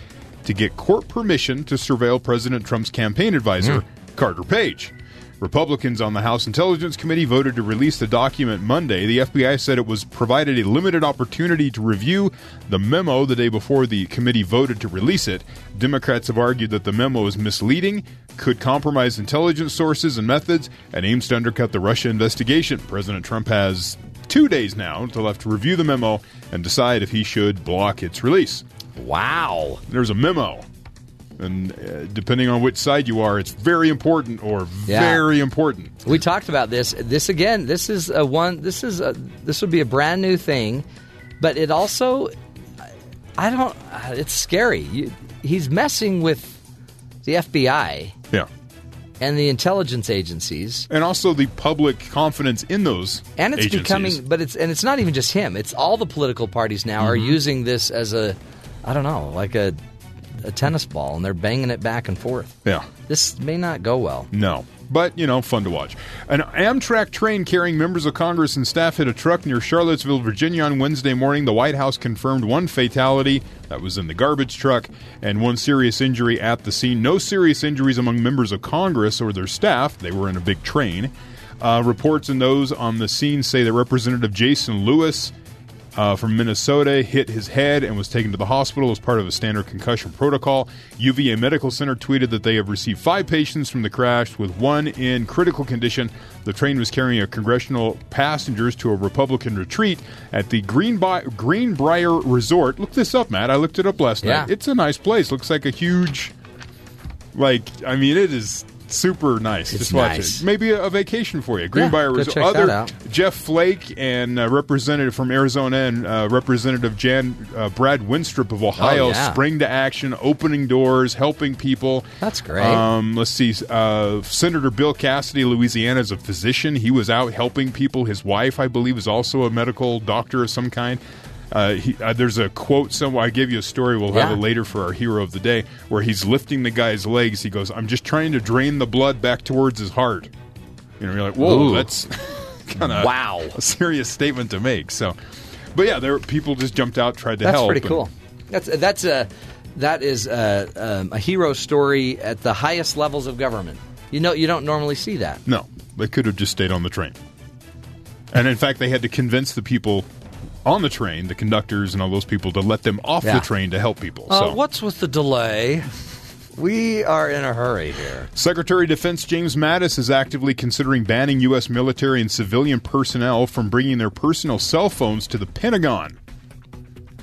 to get court permission to surveil President Trump's campaign advisor, Carter Page. Republicans on the House Intelligence Committee voted to release the document Monday. The FBI said it was provided a limited opportunity to review the memo the day before the committee voted to release it. Democrats have argued that the memo is misleading, could compromise intelligence sources and methods, and aims to undercut the Russia investigation. President Trump has two days now to left to review the memo and decide if he should block its release. Wow. There's a memo. And uh, depending on which side you are, it's very important or Yeah. very important. We talked about this. This again. This is a one. This is a. This would be a brand new thing, but it also. I don't. uh, It's scary. You, he's messing with the FBI Yeah. and the intelligence agencies, And also the public confidence in those and it's agencies. becoming. But it's and it's not even just him. It's all the political parties now are Mm-hmm. using this as a. I don't know, like a, a tennis ball, and they're banging it back and forth. Yeah. This may not go well. No. But, you know, fun to watch. An Amtrak train carrying members of Congress and staff hit a truck near Charlottesville, Virginia on Wednesday morning. The White House confirmed one fatality that was in the garbage truck and one serious injury at the scene. No serious injuries among members of Congress or their staff. They were in a big train. Uh, reports and those on the scene say that Representative Jason Lewis uh, from Minnesota hit his head and was taken to the hospital as part of a standard concussion protocol. UVA Medical Center tweeted that they have received five patients from the crash, with one in critical condition. The train was carrying a congressional passengers to a Republican retreat at the Greenbi- Greenbrier Resort. Look this up, Matt. I looked it up last Yeah. night. It's a nice place. Looks like a huge, like I mean, it is super nice. It's Just watch nice. it. Maybe a, a vacation for you. Greenbrier go Resort. Other. Jeff Flake and uh, Representative from Arizona and uh, Representative Jan uh, Brad Wenstrup of Ohio Oh, yeah. spring to action, opening doors, helping people. That's great. Um, let's see. Uh, Senator Bill Cassidy, Louisiana, is a physician. He was out helping people. His wife, I believe, is also a medical doctor of some kind. Uh, he, uh, there's a quote somewhere. I gave you a story. We'll have Yeah. it later for our hero of the day, where he's lifting the guy's legs. He goes, "I'm just trying to drain the blood back towards his heart." You know, you're like, "Whoa, Ooh. that's kind of Wow. a serious statement to make." So, but yeah, there people just jumped out, tried to That's help. pretty and- cool. That's that's a that is a, um, a hero story at the highest levels of government. You know, you don't normally see that. No, they could have just stayed on the train. And in fact, they had to convince the people on the train, the conductors and all those people, to let them off Yeah. the train to help people. Uh, so, what's with the delay? We are in a hurry here. Secretary of Defense James Mattis is actively considering banning U.S. military and civilian personnel from bringing their personal cell phones to the Pentagon.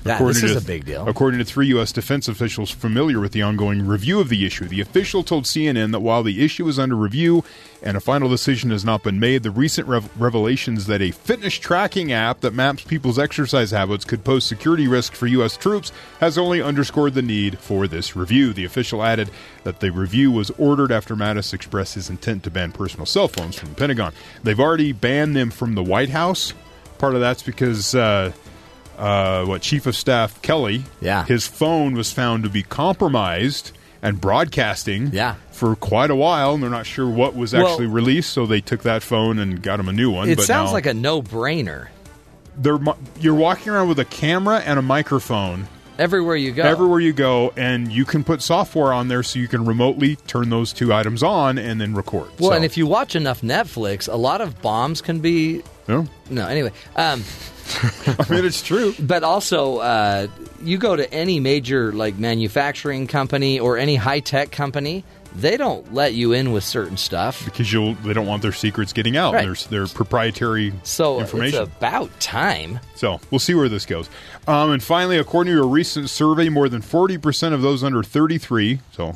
That, According this is to- a big deal. According to three U.S. defense officials familiar with the ongoing review of the issue, the official told CNN that while the issue is under review and a final decision has not been made, the recent rev- revelations that a fitness tracking app that maps people's exercise habits could pose security risks for U.S. troops has only underscored the need for this review. The official added that the review was ordered after Mattis expressed his intent to ban personal cell phones from the Pentagon. They've already banned them from the White House. Part of that's because. Uh, uh, what Chief of Staff Kelly, Yeah. his phone was found to be compromised and broadcasting Yeah. for quite a while, and they're not sure what was Well- actually released, so they took that phone and got him a new one. It but sounds now like a no-brainer. they're you're walking around with a camera and a microphone Everywhere you go. everywhere you go, and you can put software on there so you can remotely turn those two items on and then record. Well, So, and if you watch enough Netflix, a lot of bombs can be. No, No, anyway. Um, I mean it's true. but also, uh, you go to any major like manufacturing company or any high tech company, they don't let you in with certain stuff. because you'll they don't want their secrets getting out. Right. There's their proprietary So information. it's about time. So we'll see where this goes. Um, and finally, according to a recent survey, more than 40% of those under 33, so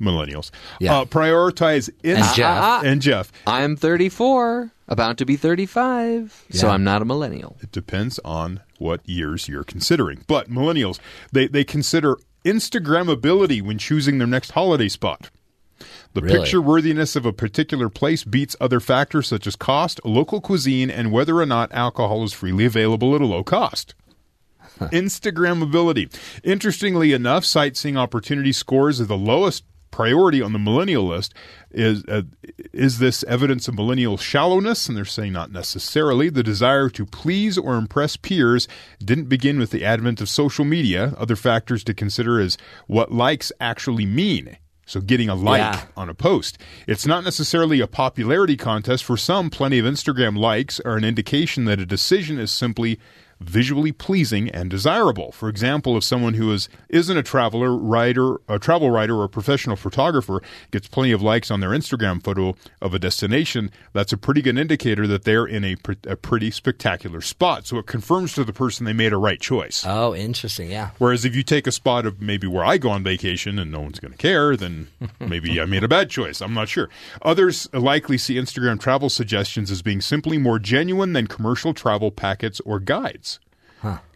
millennials, Yeah. uh, prioritize And Inst- Jeff. and Jeff. I'm 34, about to be 35, so I'm not a millennial. It depends on what years you're considering. But millennials, they, they consider Instagrammability when choosing their next holiday spot. The Really? picture worthiness of a particular place beats other factors such as cost, local cuisine, and whether or not alcohol is freely available at a low cost. Instagrammability. Interestingly enough, sightseeing opportunity scores are the lowest priority on the millennial list. Is uh, is this evidence of millennial shallowness? And they're saying not necessarily. The desire to please or impress peers didn't begin with the advent of social media. Other factors to consider is what likes actually mean. So getting a like Yeah. on a post. It's not necessarily a popularity contest. For some, plenty of Instagram likes are an indication that a decision is simply visually pleasing and desirable. For example, if someone who is isn't a traveler, writer, a travel writer, or a professional photographer gets plenty of likes on their Instagram photo of a destination, that's a pretty good indicator that they're in a, pr- a pretty spectacular spot. So it confirms to the person they made a right choice. Oh, interesting. Yeah. Whereas if you take a spot of maybe where I go on vacation and no one's going to care, then maybe I made a bad choice. I'm not sure. Others likely see Instagram travel suggestions as being simply more genuine than commercial travel packets or guides.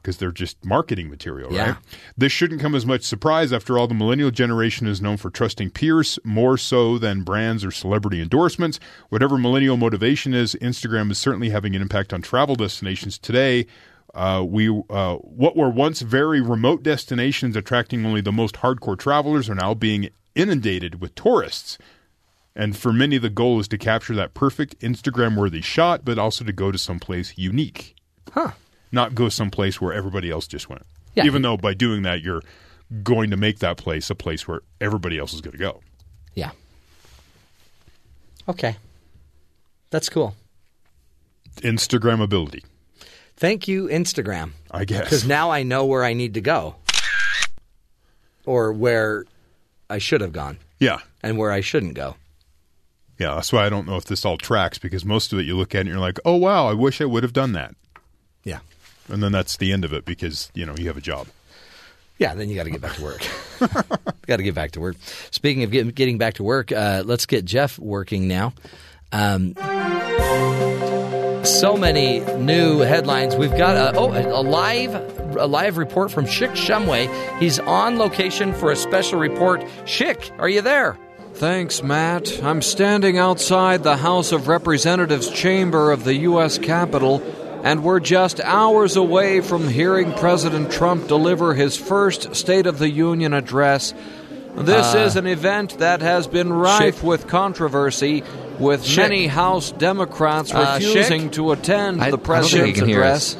Because they're just marketing material, Yeah. right? This shouldn't come as much surprise. After all, the millennial generation is known for trusting peers more so than brands or celebrity endorsements. Whatever millennial motivation is, Instagram is certainly having an impact on travel destinations today. Uh, we uh, what were once very remote destinations attracting only the most hardcore travelers are now being inundated with tourists. And for many, the goal is to capture that perfect Instagram worthy shot, but also to go to someplace unique. Huh. Not go someplace where everybody else just went. Yeah. Even though by doing that, you're going to make that place a place where everybody else is going to go. Yeah. Okay. That's cool. Instagrammability, Thank you, Instagram. I guess. Because now I know where I need to go, or where I should have gone, yeah. and where I shouldn't go. Yeah. That's why I don't know if this all tracks because most of it you look at and you're like, oh, wow, I wish I would have done that. Yeah. And then that's the end of it because, you know, you have a job. Yeah, then you got to get back to work. got to get back to work. Speaking of getting, getting back to work, uh, let's get Jeff working now. Um, so many new headlines. We've got a, oh a live a live report from Schick Shumway. He's on location for a special report. Schick, are you there? Thanks, Matt. I'm standing outside the House of Representatives chamber of the U.S. Capitol, and we're just hours away from hearing President Trump deliver his first State of the Union address. This is an event that has been rife Schick. with controversy, with Schick. many House Democrats Uh, refusing Schick? to attend I- I the president's he address.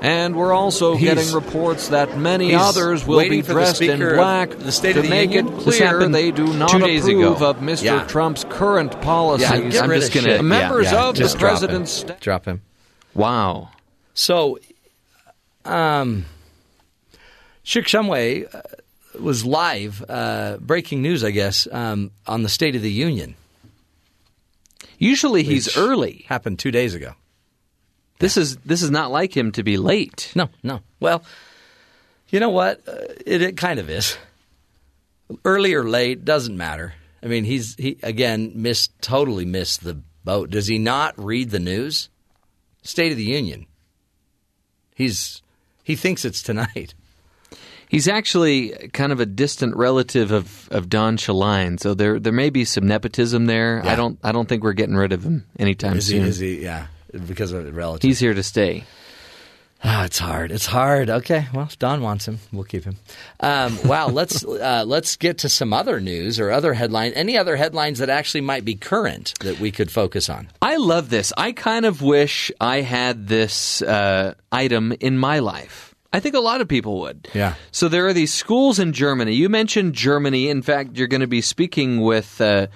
And we're also He's- getting reports that many others will be dressed in black the State to of the make Union? it clear they do not approve ago. of Mr. Yeah. Trump's current policies. Yeah, get I'm rid just of gonna- Schick. Members Yeah, yeah, of the just drop him. president's sta- Drop him. Wow. So, um, Schick Shumway uh, was live, uh, breaking news, I guess, um, on the State of the Union. Usually he's early. Happened two days ago. This is this is not like him to be late. No, no. Well, you know what? Uh, it, it kind of is. Early or late doesn't matter. I mean, he's he again missed totally missed the boat. Does he not read the news? State of the Union. He's he thinks it's tonight. He's actually kind of a distant relative of, of Don Shaline, so there there may be some nepotism there. Yeah. I don't I don't think we're getting rid of him anytime Is he? soon. Is he? Yeah, because of relative. He's here to stay. Ah, it's hard. It's hard. Okay. Well, if Don wants him, we'll keep him. Um, wow. let's uh, let's get to some other news or other headline. Any other headlines that actually might be current that we could focus on? I love this. I kind of wish I had this uh, item in my life. I think a lot of people would. Yeah. So there are these schools in Germany. You mentioned Germany. In fact, you're going to be speaking with uh,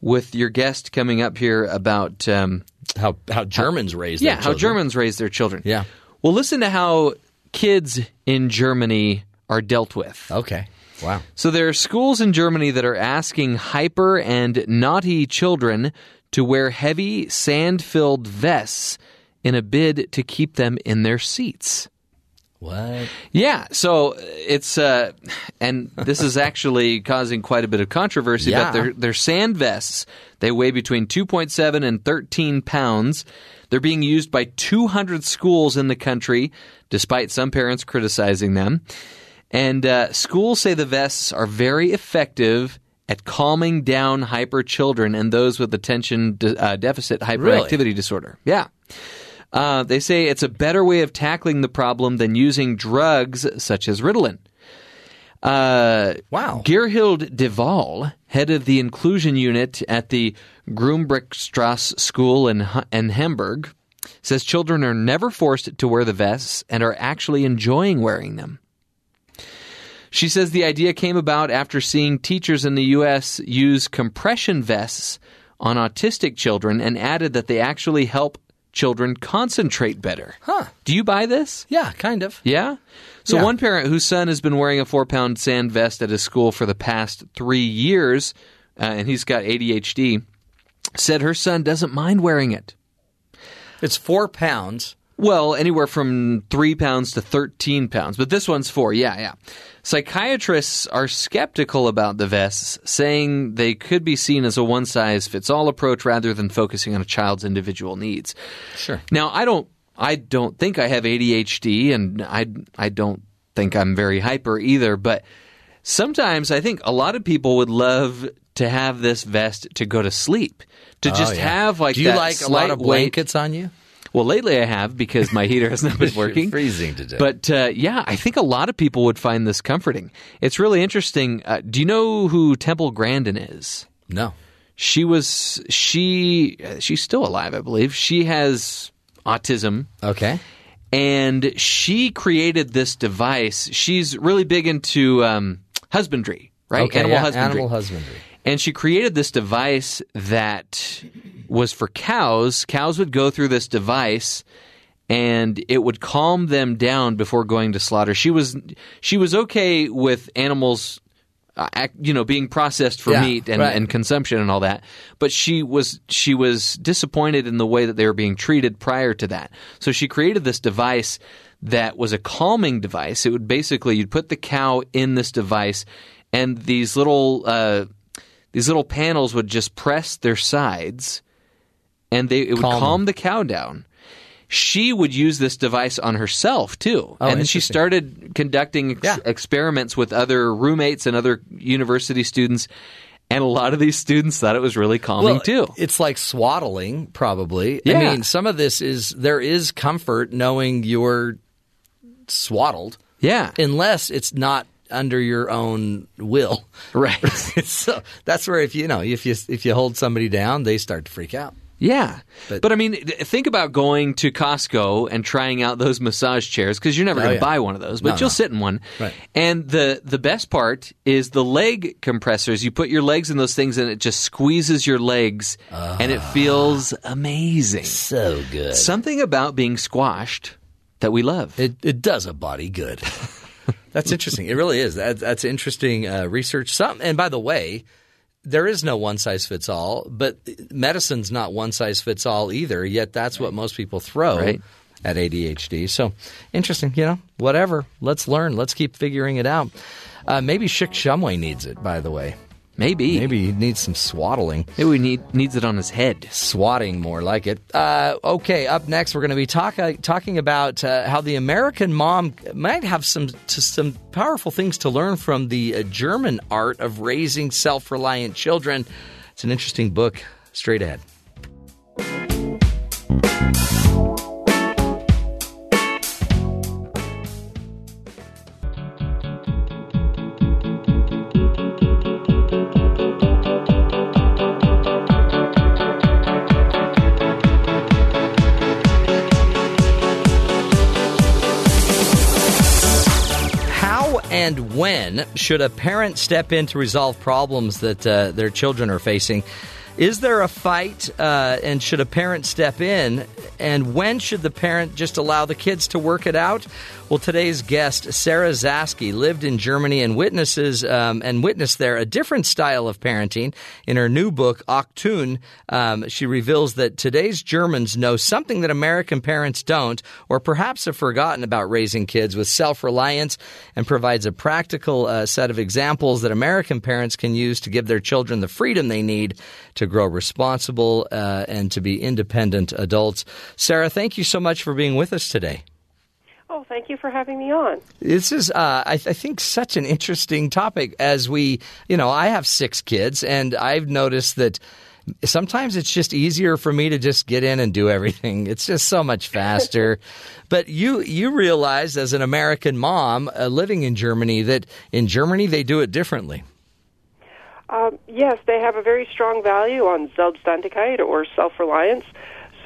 with your guest coming up here about um, How how Germans raise yeah how. Germans raise their children. Yeah. Well, listen to how kids in Germany are dealt with. Okay. Wow. So there are schools in Germany that are asking hyper and naughty children to wear heavy sand filled vests in a bid to keep them in their seats. What? Yeah, so it's uh, and this is actually causing quite a bit of controversy. Yeah. But they're they're sand vests. They weigh between 2.7 and 13 pounds. They're being used by 200 schools in the country, despite some parents criticizing them. And uh, schools say the vests are very effective at calming down hyper children and those with attention de- uh, deficit hyperactivity disorder. Yeah. Uh, they say it's a better way of tackling the problem than using drugs such as Ritalin. Uh, Wow. Gerhild de Waal, head of the inclusion unit at the Grumbrechtstrasse School in, in Hamburg, says children are never forced to wear the vests and are actually enjoying wearing them. She says the idea came about after seeing teachers in the U.S. use compression vests on autistic children and added that they actually help children concentrate better. Huh. Do you buy this? Yeah, kind of. Yeah? So, Yeah. one parent whose son has been wearing a four pound sand vest at his school for the past three years, uh, and he's got ADHD, said her son doesn't mind wearing it. It's four pounds. Well, anywhere from three pounds to 13 pounds, but this one's four. Yeah, yeah. Psychiatrists are skeptical about the vests, saying they could be seen as a one size fits all approach rather than focusing on a child's individual needs. Sure. Now, I don't I don't think I have ADHD and I I don't think I'm very hyper either, but sometimes I think a lot of people would love to have this vest to go to sleep. To just Oh, yeah. have like Do you that like a lot of weight- blankets on you? well, lately I have because my heater has not been working. freezing today. But uh, yeah, I think a lot of people would find this comforting. It's really interesting. Uh, do you know who Temple Grandin is? No. She was she uh, she's still alive, I believe. She has autism Okay. and she created this device. She's really big into um, husbandry, right? Okay, Animal yeah, husbandry. Animal husbandry. And she created this device that was for cows. Cows would go through this device and it would calm them down before going to slaughter. She was she was okay with animals uh, act, you know being processed for Yeah, meat and, right. and consumption and all that. But she was she was disappointed in the way that they were being treated prior to that. So she created this device that was a calming device. It would basically you'd put the cow in this device, and these little uh, these little panels would just press their sides, and they it would Calm calm, the cow down. She would use this device on herself too, Oh, and then she started conducting ex- Yeah. experiments with other roommates and other university students. And a lot of these students thought it was really calming too. It's like swaddling, probably. I mean, some of this is there is comfort knowing you're swaddled, Yeah, unless it's not under your own will. right. so that's where if you know if you if you hold somebody down, they start to freak out. Yeah, but, But- I mean, think about going to Costco and trying out those massage chairs because you're never Oh, going to yeah. buy one of those, but No, you'll no. sit in one. Right. And the the best part is the leg compressors. You put your legs in those things, and it just squeezes your legs, and it feels amazing. So good. Something about being squashed that we love. It it does a body good. that's interesting. It really is. That, that's interesting uh, research. Some and by the way, there is no one size fits all, but medicine's not one size fits all either. Yet that's what most people throw Right. at ADHD. So interesting. You know, whatever. Let's learn. Let's keep figuring it out. Uh, maybe Schick Shumway needs it. By the way, Maybe maybe he needs some swaddling. maybe we need needs it on his head. swatting more like it. Uh, okay, up next we're going to be talk, uh, talking about uh, how the American mom might have some to some powerful things to learn from the uh, German art of raising self-reliant children. It's an interesting book. Straight ahead. When should a parent step in to resolve problems that uh, their children are facing? Is there a fight, uh, and should a parent step in? And when should the parent just allow the kids to work it out? Well, today's guest, Sarah Zaske, lived in Germany and witnesses um, and witnessed there a different style of parenting. In her new book, Achtung, um, she reveals that today's Germans know something that American parents don't, or perhaps have forgotten about raising kids with self-reliance, and provides a practical uh, set of examples that American parents can use to give their children the freedom they need to grow responsible uh, and to be independent adults. Sarah, thank you so much for being with us today. Oh, thank you for having me on. This is, uh, I, th- I think, such an interesting topic. As we, you know, I have six kids, and I've noticed that sometimes it's just easier for me to just get in and do everything. It's just so much faster. but you you realize, as an American mom uh, living in Germany, that in Germany they do it differently. Um, yes, they have a very strong value on Selbstständigkeit or self-reliance.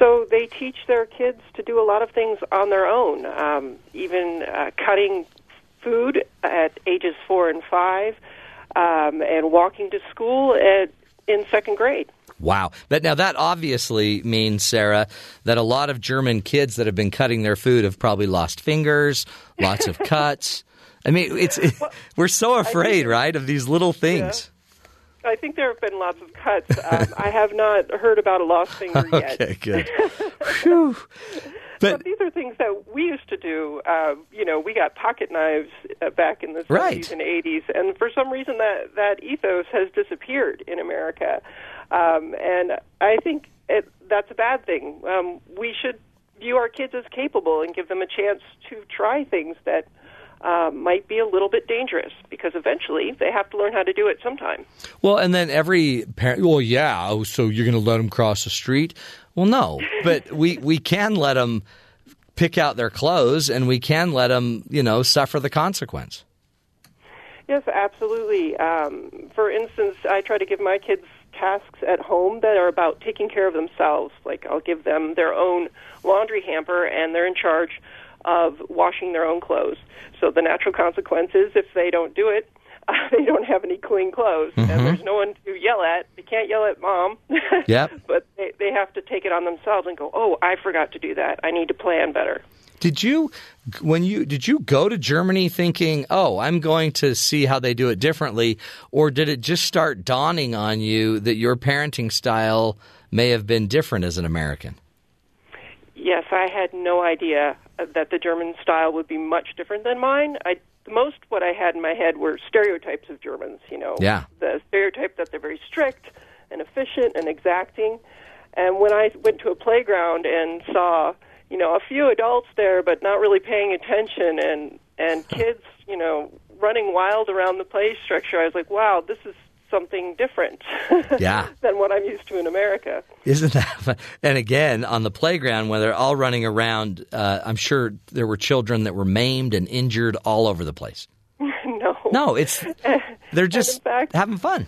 So they teach their kids to do a lot of things on their own, um, even uh, cutting food at ages four and five, um, and walking to school at, in second grade. Wow. But now that obviously means, Sarah, that a lot of German kids that have been cutting their food have probably lost fingers, lots of cuts. I mean, it's it, we're so afraid, right, of these little things. I think there have been lots of cuts. Um, I have not heard about a lost finger yet. Okay, good. Whew. But, But these are things that we used to do. Uh, you know, we got pocket knives uh, back in the 70s Right. and 80s, and for some reason that that ethos has disappeared in America. Um, and I think it, that's a bad thing. Um, we should view our kids as capable and give them a chance to try things that uh, might be a little bit dangerous because eventually they have to learn how to do it sometime. well, and then every parent, well, yeah, oh, so you're going to let them cross the street? Well, no, but we we can let them pick out their clothes, and we can let them, you know, suffer the consequence. Yes, absolutely. Um, for instance, I try to give my kids tasks at home that are about taking care of themselves. Like I'll give them their own laundry hamper, and they're in charge of washing their own clothes. So the natural consequence is if they don't do it, uh, they don't have any clean clothes, and there's no one to yell at. They can't yell at mom. Yep. but they, they have to take it on themselves and go, "Oh, I forgot to do that. I need to plan better." Did you when you did you go to Germany thinking, "Oh, I'm going to see how they do it differently," or did it just start dawning on you that your parenting style may have been different as an American? Yes, I had no idea that the German style would be much different than mine. I most what I had in my head were stereotypes of Germans. You know, Yeah. the stereotype that they're very strict and efficient and exacting. And when I went to a playground and saw, you know, a few adults there but not really paying attention and and kids, you know, running wild around the play structure, I was like, wow, this is something different Yeah. than what I'm used to in America. Isn't that fun? And again, on the playground when they're all running around, uh, I'm sure there were children that were maimed and injured all over the place. no. No, it's they're just fact- having fun.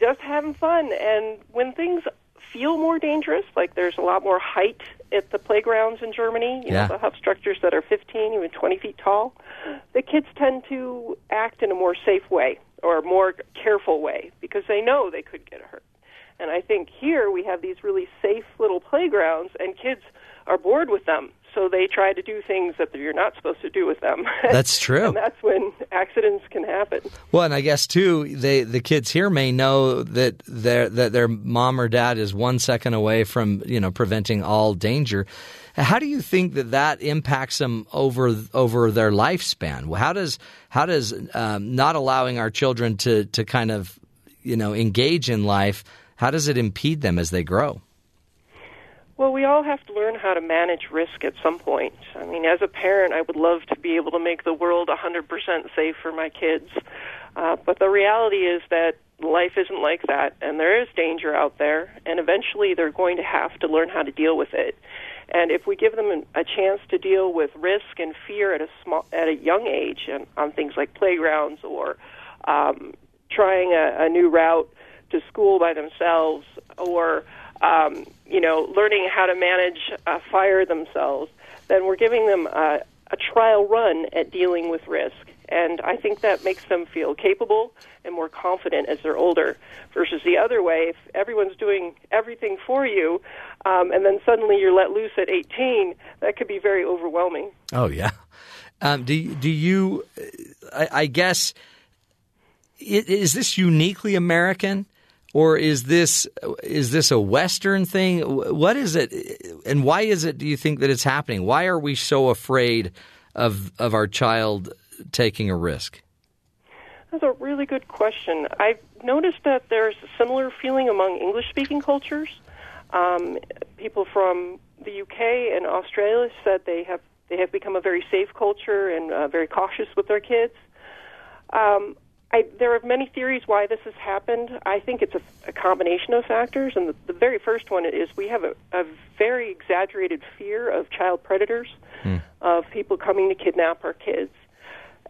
just having fun. And when things feel more dangerous, like there's a lot more height at the playgrounds in Germany, you Yeah. know, the hub structures that are 15, even 20 feet tall, the kids tend to act in a more safe way or more careful way because they know they could get hurt. And I think here we have these really safe little playgrounds, and kids are bored with them. So they try to do things that you're not supposed to do with them. That's true. and that's when accidents can happen. Well, and I guess too, they the kids here may know that their that their mom or dad is one second away from you know preventing all danger. How do you think that that impacts them over over their lifespan? How does how does um, not allowing our children to to kind of you know engage in life? How does it impede them as they grow? Well, we all have to learn how to manage risk at some point. I mean, as a parent, I would love to be able to make the world 100% safe for my kids. Uh, but the reality is that life isn't like that, and there is danger out there, and eventually they're going to have to learn how to deal with it. And if we give them a chance to deal with risk and fear at a small, at a young age, and on things like playgrounds or um, trying a, a new route to school by themselves, or um, you know, learning how to manage a fire themselves, then we're giving them a, a trial run at dealing with risk. and I think that makes them feel capable and more confident as they're older. Versus the other way, if everyone's doing everything for you, um, and then suddenly you're let loose at 18, that could be very overwhelming. Oh yeah. Um, do do you? I, I guess is this uniquely American, or is this is this a Western thing? What is it, and why is it? Do you think that it's happening? Why are we so afraid of of our child taking a risk? That's a really good question. I've noticed that there's a similar feeling among English speaking cultures. Um, people from the UK and Australia said they have they have become a very safe culture and uh, very cautious with their kids. Um, I, there are many theories why this has happened. I think it's a, a combination of factors, and the, the very first one is we have a, a very exaggerated fear of child predators, of people coming to kidnap our kids,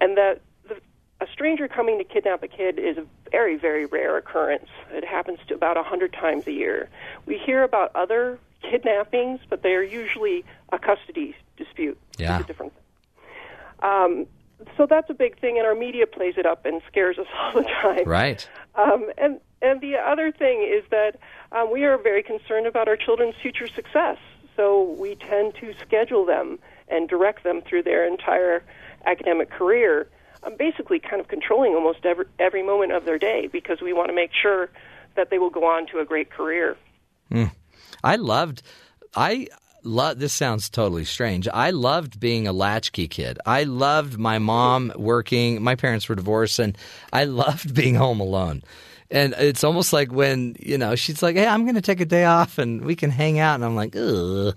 and that a stranger coming to kidnap a kid is a very, very rare occurrence. It happens to about a hundred times a year. We hear about other kidnappings, but they are usually a custody dispute. Yeah. It's a different um, so that's a big thing, and our media plays it up and scares us all the time. Right. Um, and and the other thing is that um, we are very concerned about our children's future success. So we tend to schedule them and direct them through their entire academic career, um, basically kind of controlling almost every every moment of their day because we want to make sure that they will go on to a great career. I loved. I love. This sounds totally strange. I loved being a latchkey kid. I loved my mom working. My parents were divorced, and I loved being home alone. And it's almost like when you know she's like, "Hey, I'm going to take a day off, and we can hang out," and I'm like, "Ugh."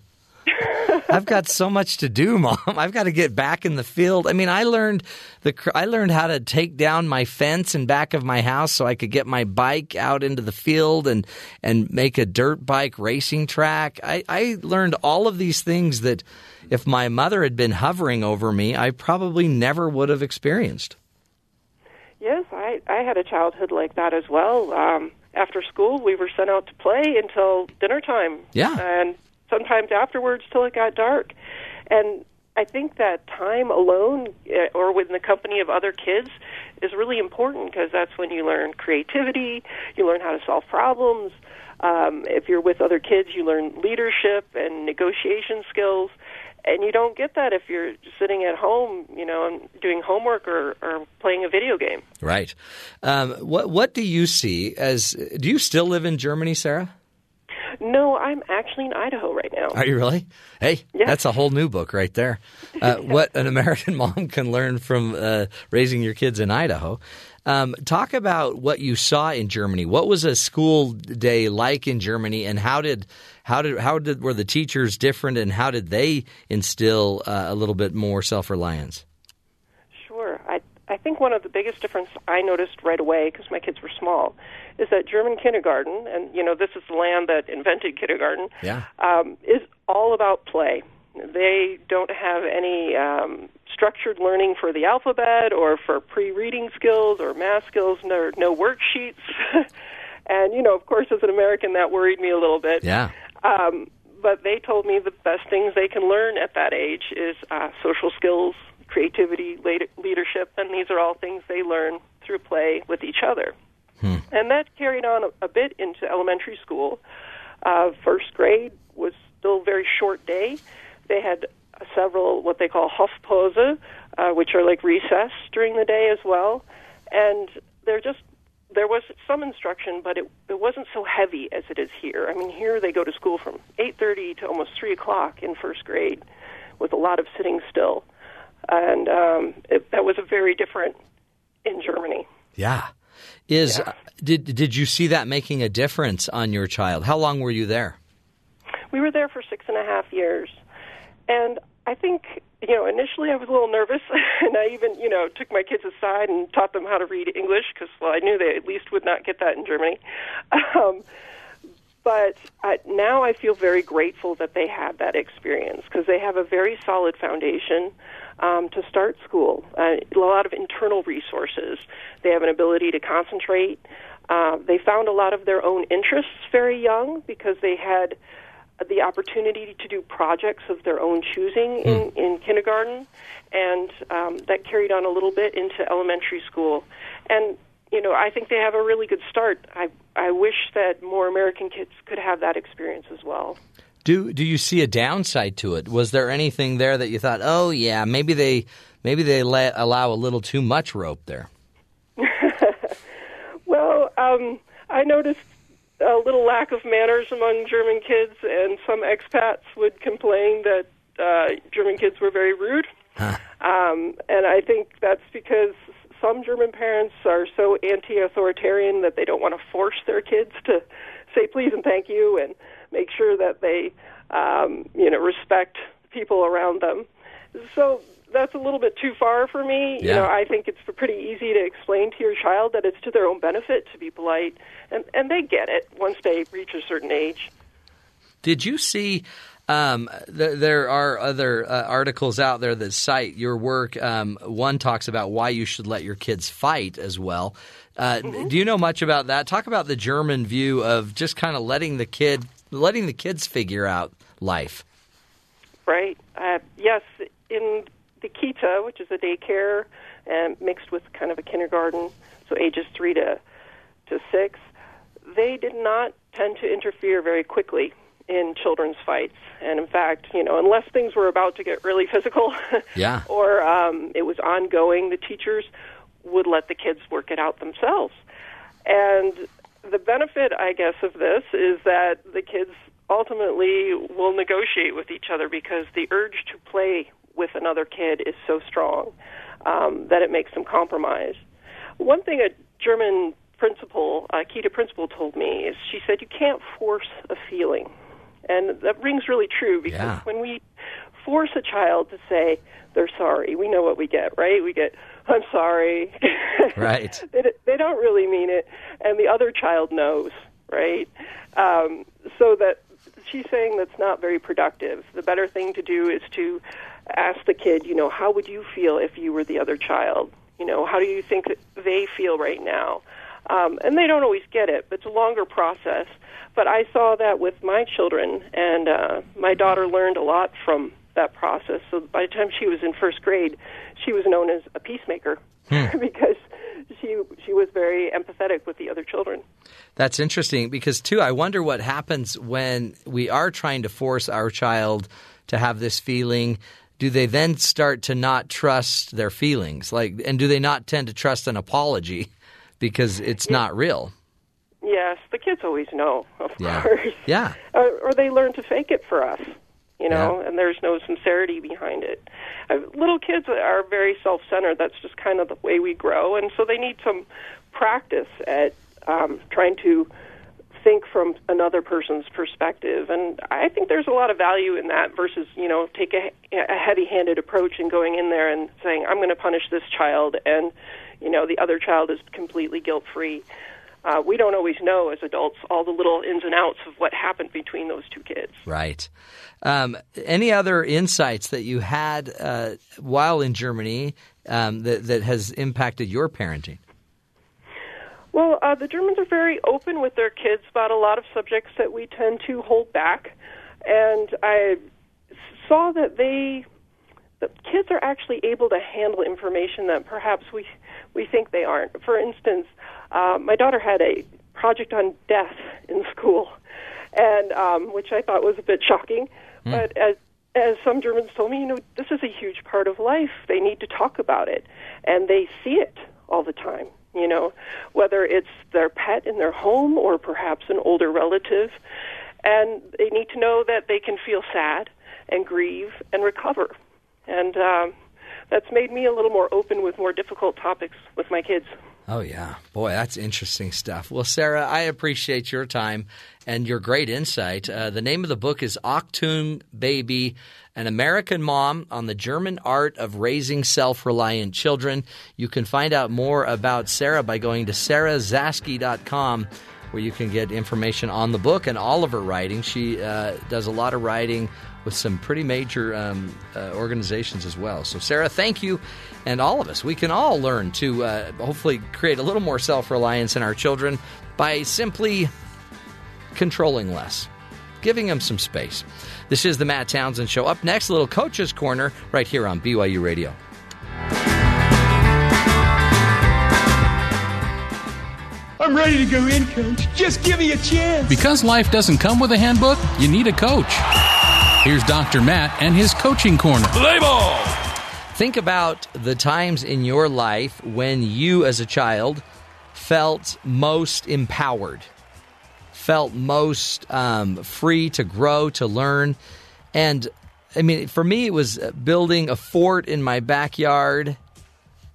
I've got so much to do, mom. I've got to get back in the field. I mean, I learned the I learned how to take down my fence in back of my house so I could get my bike out into the field and and make a dirt bike racing track. I, I learned all of these things that if my mother had been hovering over me, I probably never would have experienced. Yes, I I had a childhood like that as well. Um, after school, we were sent out to play until dinner time. Yeah. and sometimes afterwards till it got dark. And I think that time alone, eh, or within the company of other kids, is really important because that's when you learn creativity, you learn how to solve problems. Um, if you're with other kids, you learn leadership and negotiation skills. And you don't get that if you're sitting at home, you know, doing homework or, or playing a video game. Right. Um, what what do you see as? Do you still live in Germany, Sarah? No, I'm actually in Idaho right now. Are you really? Hey, Yeah. that's a whole new book right there. Uh, What an American mom can learn from uh, raising your kids in Idaho. Um, talk about what you saw in Germany. What was a school day like in Germany, and how did how did how did were the teachers different, and how did they instill uh, a little bit more self reliance? Sure. I I think one of the biggest difference I noticed right away because my kids were small is that German kindergarten, and you know this is the land that invented kindergarten, Yeah. um, is all about play. They don't have any um, structured learning for the alphabet or for pre-reading skills or math skills. No, no worksheets. and you know, of course, as an American, that worried me a little bit. Yeah. Um, but they told me the best things they can learn at that age is uh, social skills, creativity, leadership, and these are all things they learn through play with each other. And that carried on a, a bit into elementary school. Uh, first grade was still a very short day. They had uh, several what they call Hofpause, uh, which are like recess during the day as well. And they're just there was some instruction, but it it wasn't so heavy as it is here. I mean, here they go to school from eight thirty to almost three o'clock in first grade, with a lot of sitting still, and um, it, that was a very different in Germany. Yeah. Is did did you see that making a difference on your child? How long were you there? We were there for six and a half years, and I think you know initially I was a little nervous, and I even you know took my kids aside and taught them how to read English because well I knew they at least would not get that in Germany. Um, but uh, now I feel very grateful that they had that experience because they have a very solid foundation um, to start school. Uh, a lot of internal resources. They have an ability to concentrate. Uh, they found a lot of their own interests very young because they had the opportunity to do projects of their own choosing in, in kindergarten, and um, that carried on a little bit into elementary school. And you know, I think they have a really good start. I I wish that more American kids could have that experience as well. Do do you see a downside to it? Was there anything there that you thought, oh yeah, maybe they maybe they let, allow a little too much rope there? Well, um, I noticed a little lack of manners among German kids, and some expats would complain that uh, German kids were very rude. Um, and I think that's because some German parents are so anti-authoritarian that they don't want to force their kids to say please and thank you, and make sure that they, um, you know, respect people around them. So that's a little bit too far for me. You know, I think it's pretty easy to explain to your child that it's to their own benefit to be polite, and and they get it once they reach a certain age. Did you see? Um, th- there are other uh, articles out there that cite your work. Um, one talks about why you should let your kids fight as well. Uh, Do you know much about that? Talk about the German view of just kind of letting the kid, letting the kids figure out life. Right. Uh, yes, in the Kita, which is a daycare and mixed with kind of a kindergarten, so ages three to to six, they did not tend to interfere very quickly in children's fights. And in fact, you know, unless things were about to get really physical, Yeah. or um, it was ongoing, the teachers would let the kids work it out themselves. And the benefit, I guess, of this is that the kids ultimately will negotiate with each other because the urge to play with another kid is so strong um, that it makes them compromise. One thing a German principal, a Kita principal, told me is she said you can't force a feeling, and that rings really true because Yeah. when we force a child to say they're sorry, we know what we get, right? We get I'm sorry. Right. they, they don't really mean it, and the other child knows, right? Um, so that she's saying that's not very productive. The better thing to do is to ask the kid, you know, how would you feel if you were the other child? You know, how do you think that they feel right now? Um, and they don't always get it, but it's a longer process. But I saw that with my children, and uh, my daughter learned a lot from that process. So by the time she was in first grade, she was known as a peacemaker hmm. because she she was very empathetic with the other children. That's interesting because too. I wonder what happens when we are trying to force our child to have this feeling. Do they then start to not trust their feelings? Like, and do they not tend to trust an apology because it's not real? Yes, the kids always know, of Yeah. course. Yeah. or, or they learn to fake it for us, you know, Yeah. and there's no sincerity behind it. Uh, little kids are very self-centered. That's just kind of the way we grow, and so they need some practice at um, trying to think from another person's perspective. And I think there's a lot of value in that versus, you know, take a, a heavy-handed approach and going in there and saying, "I'm going to punish this child," and you know, the other child is completely guilt-free uh, we don't always know as adults all the little ins and outs of what happened between those two kids. Right. Um, any other insights that you had uh, while in Germany um, that that has impacted your parenting? Well, uh, the Germans are very open with their kids about a lot of subjects that we tend to hold back, and I saw that they, the kids are actually able to handle information that perhaps we we think they aren't. For instance, uh, my daughter had a project on death in school, and um, which I thought was a bit shocking, but as as some Germans told me, you know, this is a huge part of life. They need to talk about it, and they see it all the time. You know, whether it's their pet in their home or perhaps an older relative, and they need to know that they can feel sad and grieve and recover. And um, that's made me a little more open with more difficult topics with my kids. Oh yeah, boy, that's interesting stuff. Well, Sarah, I appreciate your time and your great insight. Uh, the name of the book is Achtung Baby, an American mom on the German art of raising self-reliant children. You can find out more about Sarah by going to sarahzaske.com where you can get information on the book and all of her writing. She uh, does a lot of writing with some pretty major um, uh, organizations as well. So, Sarah, thank you. And all of us, we can all learn to uh, hopefully create a little more self reliance in our children by simply controlling less. giving them some space. This is the Matt Townsend Show. Up next, little Coach's Corner right here on BYU Radio. I'm ready to go in, coach. Just give me a chance. Because life doesn't come with a handbook, you need a coach. Here's Dr. Matt and his coaching corner. Play ball! Think about the times in your life when you, as a child, felt most empowered, felt most um, free to grow, to learn. And I mean, for me, it was building a fort in my backyard.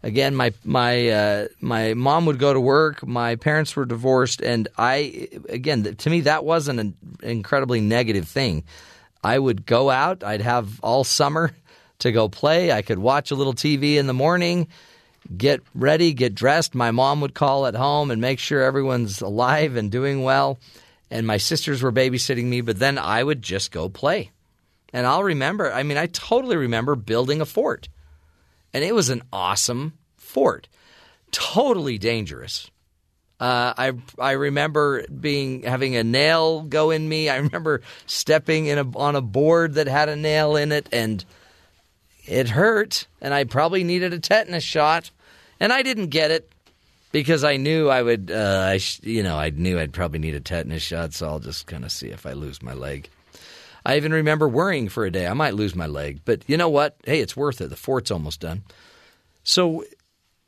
Again, my my uh, my mom would go to work. My parents were divorced, and I again to me that wasn't an incredibly negative thing. I would go out. I'd have all summer to go play. I could watch a little TV in the morning, get ready, get dressed. My mom would call at home and make sure everyone's alive and doing well. And my sisters were babysitting me, but then I would just go play. And I'll remember, I mean, I totally remember building a fort. And it was an awesome fort. Totally dangerous. Uh, I I remember being having a nail go in me. I remember stepping in a, on a board that had a nail in it, and it hurt. And I probably needed a tetanus shot, and I didn't get it because I knew I would. Uh, I you know I knew I'd probably need a tetanus shot, so I'll just kind of see if I lose my leg. I even remember worrying for a day I might lose my leg, but you know what? Hey, it's worth it. The fort's almost done. So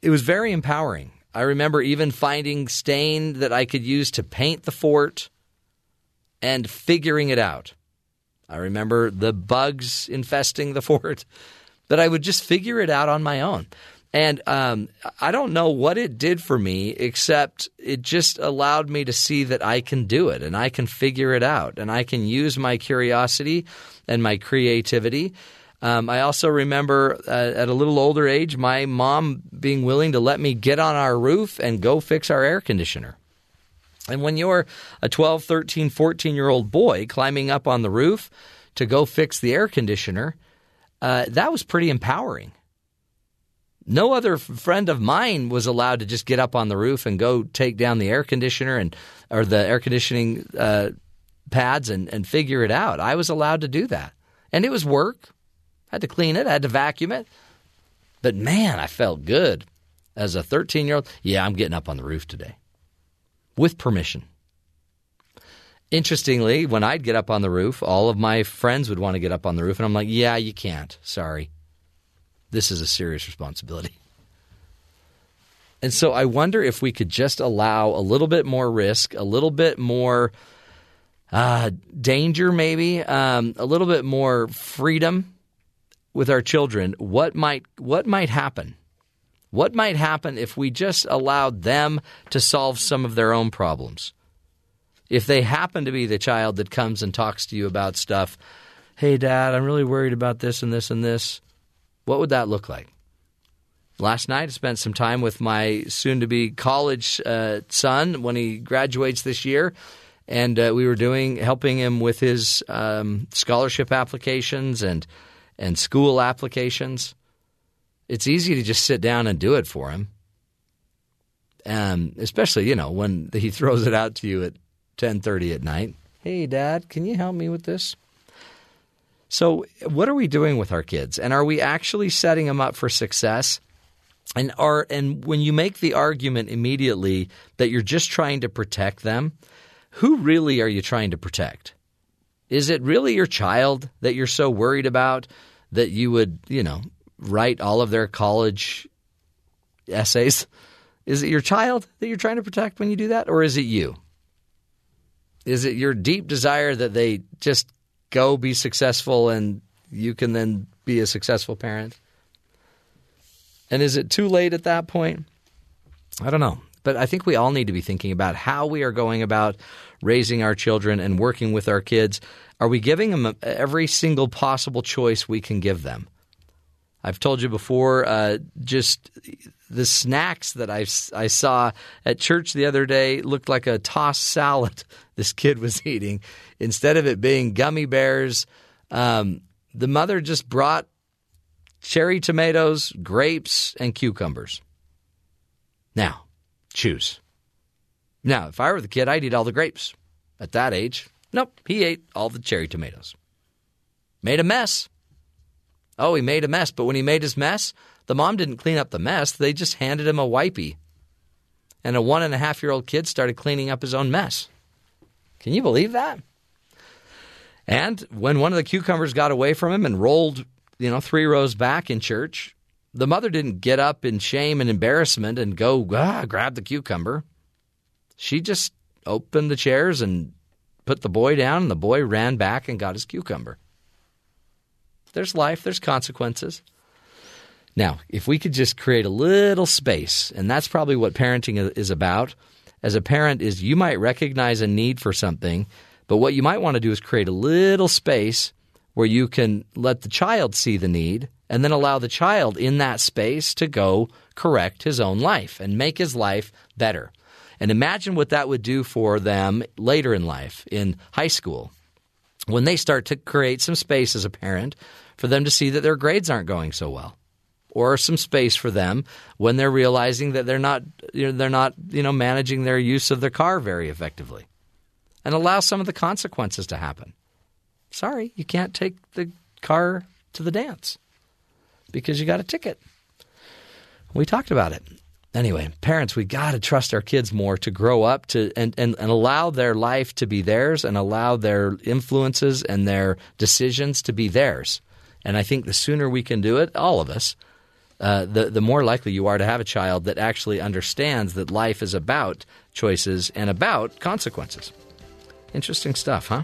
it was very empowering. I remember even finding stain that I could use to paint the fort and figuring it out. I remember the bugs infesting the fort, but I would just figure it out on my own. And um, I don't know what it did for me, except it just allowed me to see that I can do it and I can figure it out and I can use my curiosity and my creativity. Um, I also remember uh, at a little older age, my mom being willing to let me get on our roof and go fix our air conditioner. And when you're a 12, 13, 14 year old boy climbing up on the roof to go fix the air conditioner, uh, that was pretty empowering. No other friend of mine was allowed to just get up on the roof and go take down the air conditioner and or the air conditioning uh, pads and, and figure it out. I was allowed to do that, and it was work. I had to clean it. I had to vacuum it. But man, I felt good as a 13 year old. Yeah, I'm getting up on the roof today with permission. Interestingly, when I'd get up on the roof, all of my friends would want to get up on the roof, and I'm like, yeah, you can't. Sorry. This is a serious responsibility. And so I wonder if we could just allow a little bit more risk, a little bit more uh, danger, maybe, um, a little bit more freedom with our children. What might what might happen? What might happen if we just allowed them to solve some of their own problems? If they happen to be the child that comes and talks to you about stuff, hey, dad, I'm really worried about this and this and this, what would that look like? Last night, I spent some time with my soon to be college uh, son when he graduates this year. And uh, we were doing helping him with his um, scholarship applications and and school applications it's easy to just sit down and do it for him. Um, especially, you know, when he throws it out to you at 10:30 at night. Hey dad, can you help me with this? So, what are we doing with our kids? And are we actually setting them up for success? And are and when you make the argument immediately that you're just trying to protect them, who really are you trying to protect? Is it really your child that you're so worried about that you would, you know, write all of their college essays? Is it your child that you're trying to protect when you do that, or is it you? Is it your deep desire that they just go be successful and you can then be a successful parent? And is it too late at that point? I don't know. But I think we all need to be thinking about how we are going about raising our children and working with our kids. Are we giving them every single possible choice we can give them? I've told you before, uh, just the snacks that I, I saw at church the other day looked like a tossed salad this kid was eating. Instead of it being gummy bears, um, the mother just brought cherry tomatoes, grapes, and cucumbers. Now, choose. Now, if I were the kid, I'd eat all the grapes at that age. Nope, he ate all the cherry tomatoes. Made a mess. Oh, he made a mess, but when he made his mess, the mom didn't clean up the mess. They just handed him a wipey. And a one and a half year old kid started cleaning up his own mess. Can you believe that? And when one of the cucumbers got away from him and rolled, you know, three rows back in church, the mother didn't get up in shame and embarrassment and go ah, grab the cucumber. She just opened the chairs and put the boy down, and the boy ran back and got his cucumber. There's life, there's consequences. Now, if we could just create a little space, and that's probably what parenting is about. As a parent, is you might recognize a need for something, but what you might want to do is create a little space where you can let the child see the need and then allow the child in that space to go correct his own life and make his life better. And imagine what that would do for them later in life, in high school, when they start to create some space as a parent for them to see that their grades aren't going so well. Or some space for them when they're realizing that they're not you know, they're not you know managing their use of their car very effectively, and allow some of the consequences to happen. Sorry, you can't take the car to the dance because you got a ticket. We talked about it. Anyway, parents, we got to trust our kids more to grow up to and, and, and allow their life to be theirs and allow their influences and their decisions to be theirs. And I think the sooner we can do it, all of us, uh, the the more likely you are to have a child that actually understands that life is about choices and about consequences. Interesting stuff, huh?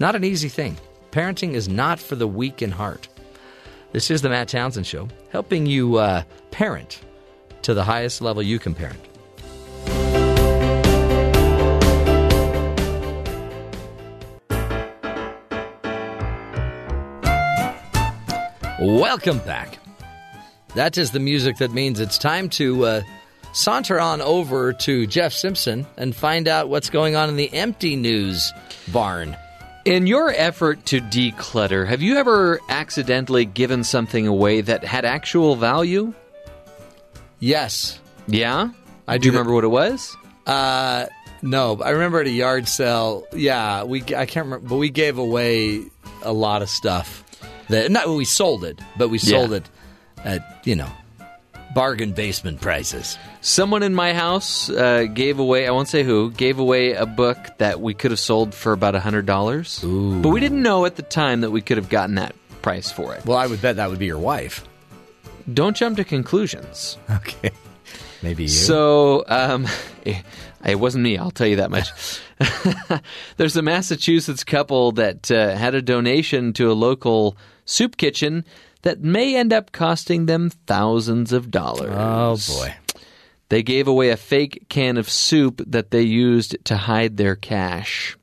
Not an easy thing. Parenting is not for the weak in heart. This is the Matt Townsend Show, helping you uh, parent to the highest level you can parent. Welcome back. That is the music that means it's time to uh, saunter on over to Jeff Simpson and find out what's going on in the empty news barn. In your effort to declutter, have you ever accidentally given something away that had actual value? Yes. Yeah? I do you remember what it was? Uh, no, I remember at a yard sale. Yeah, we I can't remember, but we gave away a lot of stuff. That not we sold it, but we sold Yeah. it at you know bargain basement prices. Someone in my house uh, gave away, I won't say who, gave away a book that we could have sold for about $100. But we didn't know at the time that we could have gotten that price for it. Well, I would bet that would be your wife. Don't jump to conclusions. Okay, maybe you. So, um, it wasn't me, I'll tell you that much. There's a Massachusetts couple that uh, had a donation to a local soup kitchen that may end up costing them thousands of dollars. oh boy. They gave away a fake can of soup that they used to hide their cash.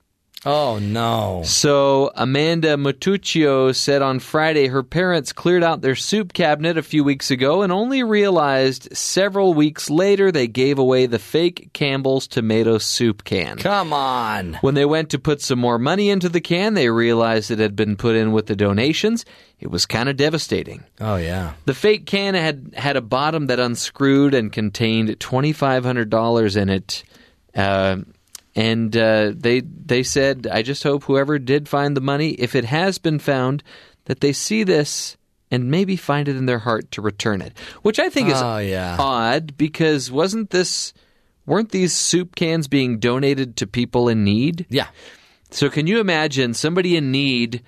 Oh no. So, Amanda Matuccio said on Friday her parents cleared out their soup cabinet a few weeks ago and only realized several weeks later they gave away the fake Campbell's tomato soup can. Come on. When they went to put some more money into the can, they realized it had been put in with the donations. It was kind of devastating. Oh yeah. The fake can had had a bottom that unscrewed and contained twenty five hundred dollars in it, uh, and uh, they they said, "I just hope whoever did find the money, if it has been found, that they see this and maybe find it in their heart to return it." Which I think is Oh, yeah. odd because wasn't this weren't these soup cans being donated to people in need? Yeah. So can you imagine somebody in need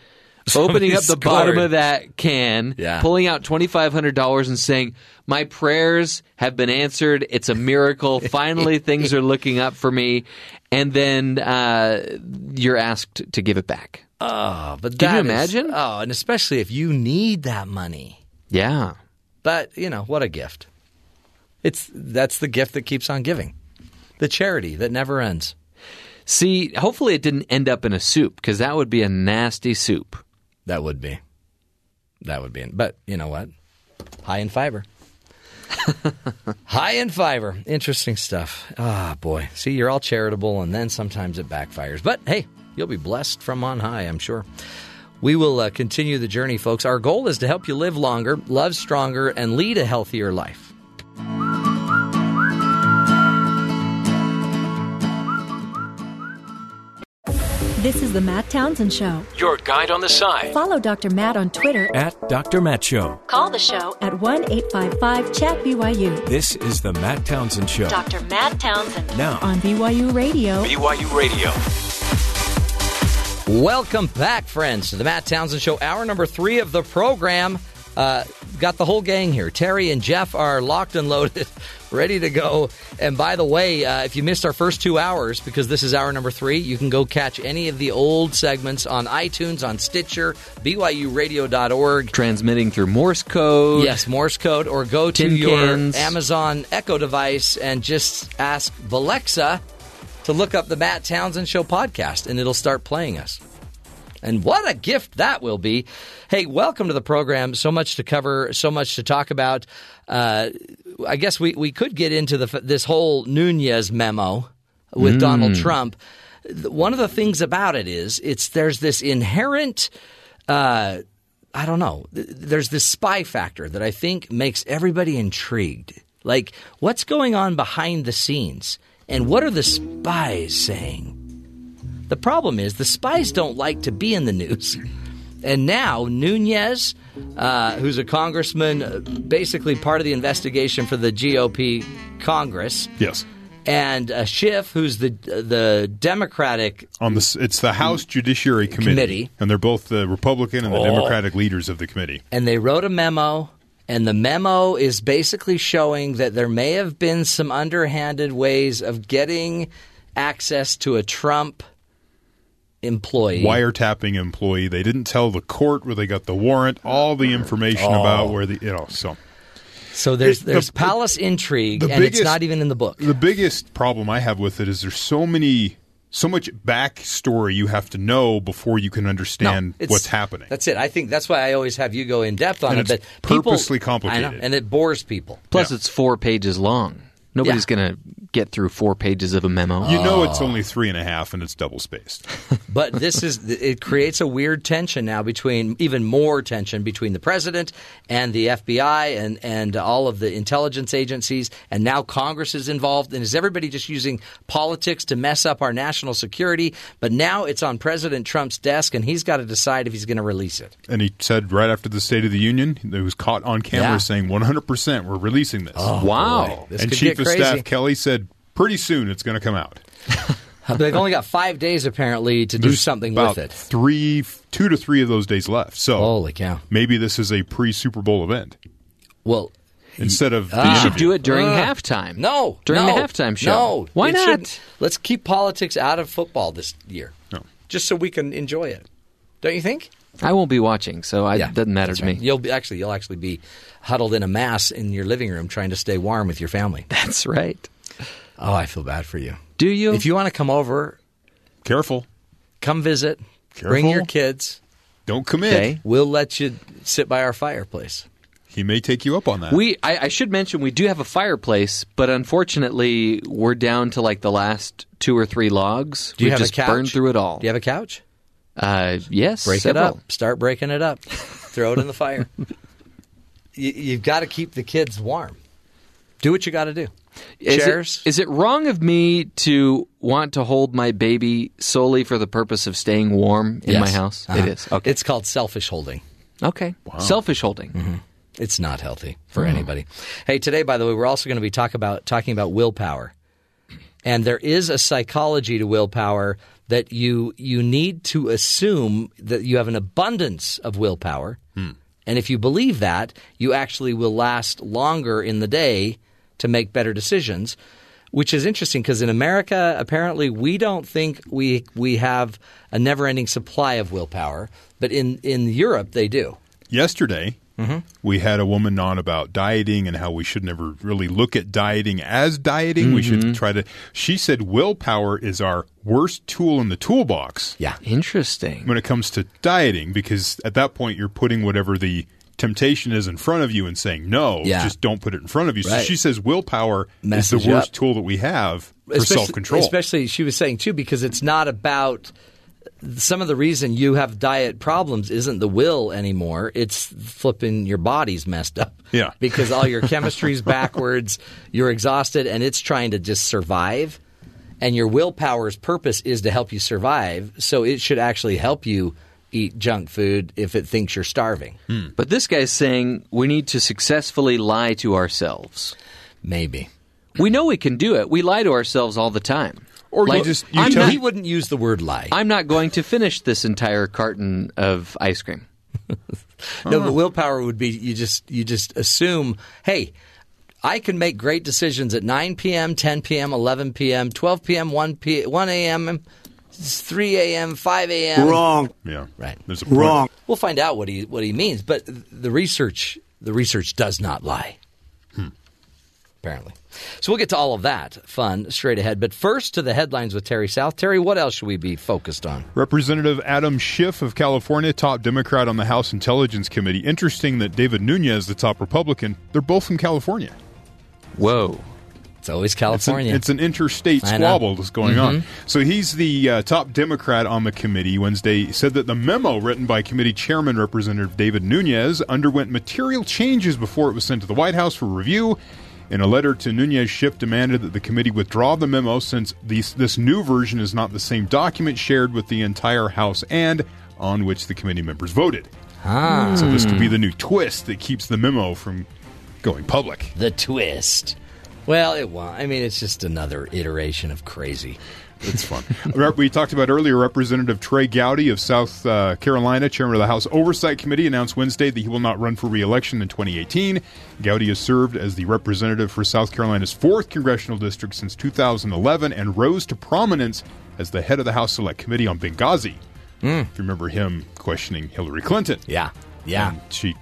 opening up the Somebody bottom of that can, Yeah. pulling out twenty five hundred dollars and saying, "My prayers have been answered. It's a miracle. Finally, things are looking up for me." And then uh, you're asked to give it back. Oh, but Can you that is- imagine? oh, and especially if you need that money. Yeah. But you know what a gift. It's that's the gift that keeps on giving. The charity that never ends. See, hopefully it didn't end up in a soup because that would be a nasty soup. That would be. That would be. But you know what? High in fiber. High in fiber. Interesting stuff. Ah, boy. See, you're all charitable, and then sometimes it backfires. But hey, you'll be blessed from on high, I'm sure. We will uh, continue the journey, folks. Our goal is to help you live longer, love stronger, and lead a healthier life. This is the Matt Townsend Show. Your guide on the side. Follow Dr. Matt on Twitter. At Dr. Matt Show. Call the show at 1 855 Chat BYU. This is the Matt Townsend Show. Dr. Matt Townsend. Now. On BYU Radio. BYU Radio. Welcome back, friends, to the Matt Townsend Show, hour number three of the program. Uh, got the whole gang here. Terry and Jeff are locked and loaded, ready to go. And by the way, uh, if you missed our first two hours, because this is hour number three, you can go catch any of the old segments on iTunes, on Stitcher, BYURadio.org. Transmitting through Morse code. Yes, Morse code, or go to your cans. Amazon Echo device and just ask Alexa to look up the Matt Townsend Show podcast, and it'll start playing us. And what a gift that will be. Hey, welcome to the program. So much to cover, so much to talk about. Uh, I guess we, we could get into the, this whole Nunes memo with Donald Trump. One of the things about it is it's there's this inherent uh, I don't know. There's this spy factor that I think makes everybody intrigued. Like, what's going on behind the scenes? And what are the spies saying? The problem is the spies don't like to be in the news. And now Nunes, uh, who's a congressman, uh, basically part of the investigation for the GOP Congress, Yes. and uh, Schiff, who's the the Democratic On the it's the House Judiciary Committee, Committee. and they're both the Republican and the Oh. Democratic leaders of the committee. and they wrote a memo and the memo is basically showing that there may have been some underhanded ways of getting access to a Trump employee. Wiretapping employee. They didn't tell the court where they got the warrant. All the information Oh. about where the you know. So So there's It- the- there's palace intrigue the and it's not even in the book. the biggest problem I have with it is there's so many, so much backstory you have to know before you can understand it's- what's happening. That's it. I think that's why I always have you go in depth on And it. it's But people, purposely I complicated. know, and it bores people. Plus, Yeah. it's four pages long. Nobody's Yeah. going to get through four pages of a memo. you know, Oh. it's only three and a half, and it's double spaced. But this is it creates a weird tension now between even more tension between the president and the FBI and and all of the intelligence agencies and now Congress is involved and is everybody just using politics to mess up our national security but now it's on President Trump's desk and he's got to decide if he's going to release it. and he said right after the State of the Union, it was caught on camera Yeah. saying 100% we're releasing this. Oh, wow. This and Chief of crazy. Staff Kelly said pretty soon it's going to come out. They've only got 5 days apparently to do something about with it. Three, two to three of those days left. So Holy cow. maybe this is a pre Super Bowl event Well, instead of. the You should do it during Uh, halftime. No, During no, the halftime show. No, Why not? shouldn't. Let's keep politics out of football this year. No. just so we can enjoy it. Don't you think? I won't be watching, so I, it doesn't matter to right. me. You'll be, actually you'll actually be huddled in a mass in your living room trying to stay warm with your family. That's right. Oh, I feel bad for you. Do you? If you want to come over, Careful. come visit. Bring your kids. Don't commit. Okay. We'll let you sit by our fireplace. He may take you up on that. We, I, I should mention, we do have a fireplace, but unfortunately, we're down to like the last two or three logs. Do you We've have just a couch? burned through it all. Do you have a couch? Uh, yes, Break several. it up. Start breaking it up. Throw it in the fire. you, you've got to keep the kids warm. Do what you got to do. Is it- Chairs. is it wrong of me to want to hold my baby solely for the purpose of staying warm in Yes. my house? Uh-huh. It is. Okay. It's called selfish holding. okay. Selfish holding. Mm-hmm. It's not healthy for anybody. Hey, today, by the way, we're also going to be talk about talking about willpower, and there is a psychology to willpower that you you need to assume that you have an abundance of willpower, and if you believe that, you actually will last longer in the day to make better decisions. Which is interesting because in America, apparently, we don't think we we have a never-ending supply of willpower, but in in Europe, they do. Yesterday, Mm-hmm. we had a woman on about dieting and how we should never really look at dieting as dieting. We Mm-hmm. should try to. She said willpower is our worst tool in the toolbox Yeah. Interesting. when it comes to dieting because at that point you're putting whatever the temptation is in front of you and saying no, Yeah. just don't put it in front of you. So she says willpower Messes is the worst up. tool that we have for Especially- self control. Especially, she was saying too, because it's not about some of the reason you have diet problems isn't the will anymore. It's flipping your body's messed up. Yeah. because all your chemistry's backwards. You're exhausted, and it's trying to just survive. and your willpower's purpose is to help you survive. So it should actually help you eat junk food if it thinks you're starving. Hmm. But this guy's saying we need to successfully lie to ourselves. Maybe. We know we can do it. We lie to ourselves all the time. Or you Like, just you I'm tell not- he wouldn't use the word lie. I'm not going to finish this entire carton of ice cream. No, but willpower would be you just you just assume, hey, I can make great decisions at 9 p.m., 10 p.m., 11 p.m., 12 p.m., 1 p. 1 a.m., 3 a.m., 5 a.m. Wrong. yeah. Right. There's a point. Wrong. We'll find out what he what he means, but the research the research does not lie. Hmm. Apparently. So we'll get to all of that fun straight ahead. But first to the headlines with Terry South. Terry, what else should we be focused on? Representative Adam Schiff of California, top Democrat on the House Intelligence Committee. Interesting that David Nunes, the top Republican, they're both from California. Whoa. It's always It's an, California. it's an interstate. Mm-hmm. squabble that's going on. So he's the uh, top Democrat on the committee. Wednesday said that the memo written by committee chairman Representative David Nunes underwent material changes before it was sent to the White House for review. In a letter to Nunes, Schiff demanded that the committee withdraw the memo since these, this new version is not the same document shared with the entire House and on which the committee members voted. ah, So this could be the new twist that keeps the memo from going public. the twist. Well, it won't. I mean, it's just another iteration of crazy. It's fun. We talked about earlier. Representative Trey Gowdy of South uh, Carolina, chairman of the House Oversight Committee, announced Wednesday that he will not run for re-election in 2018. Gowdy has served as the representative for South Carolina's fourth congressional district since 2011 and rose to prominence as the head of the House Select Committee on Benghazi. If you remember him questioning Hillary Clinton, Yeah. Yeah. and she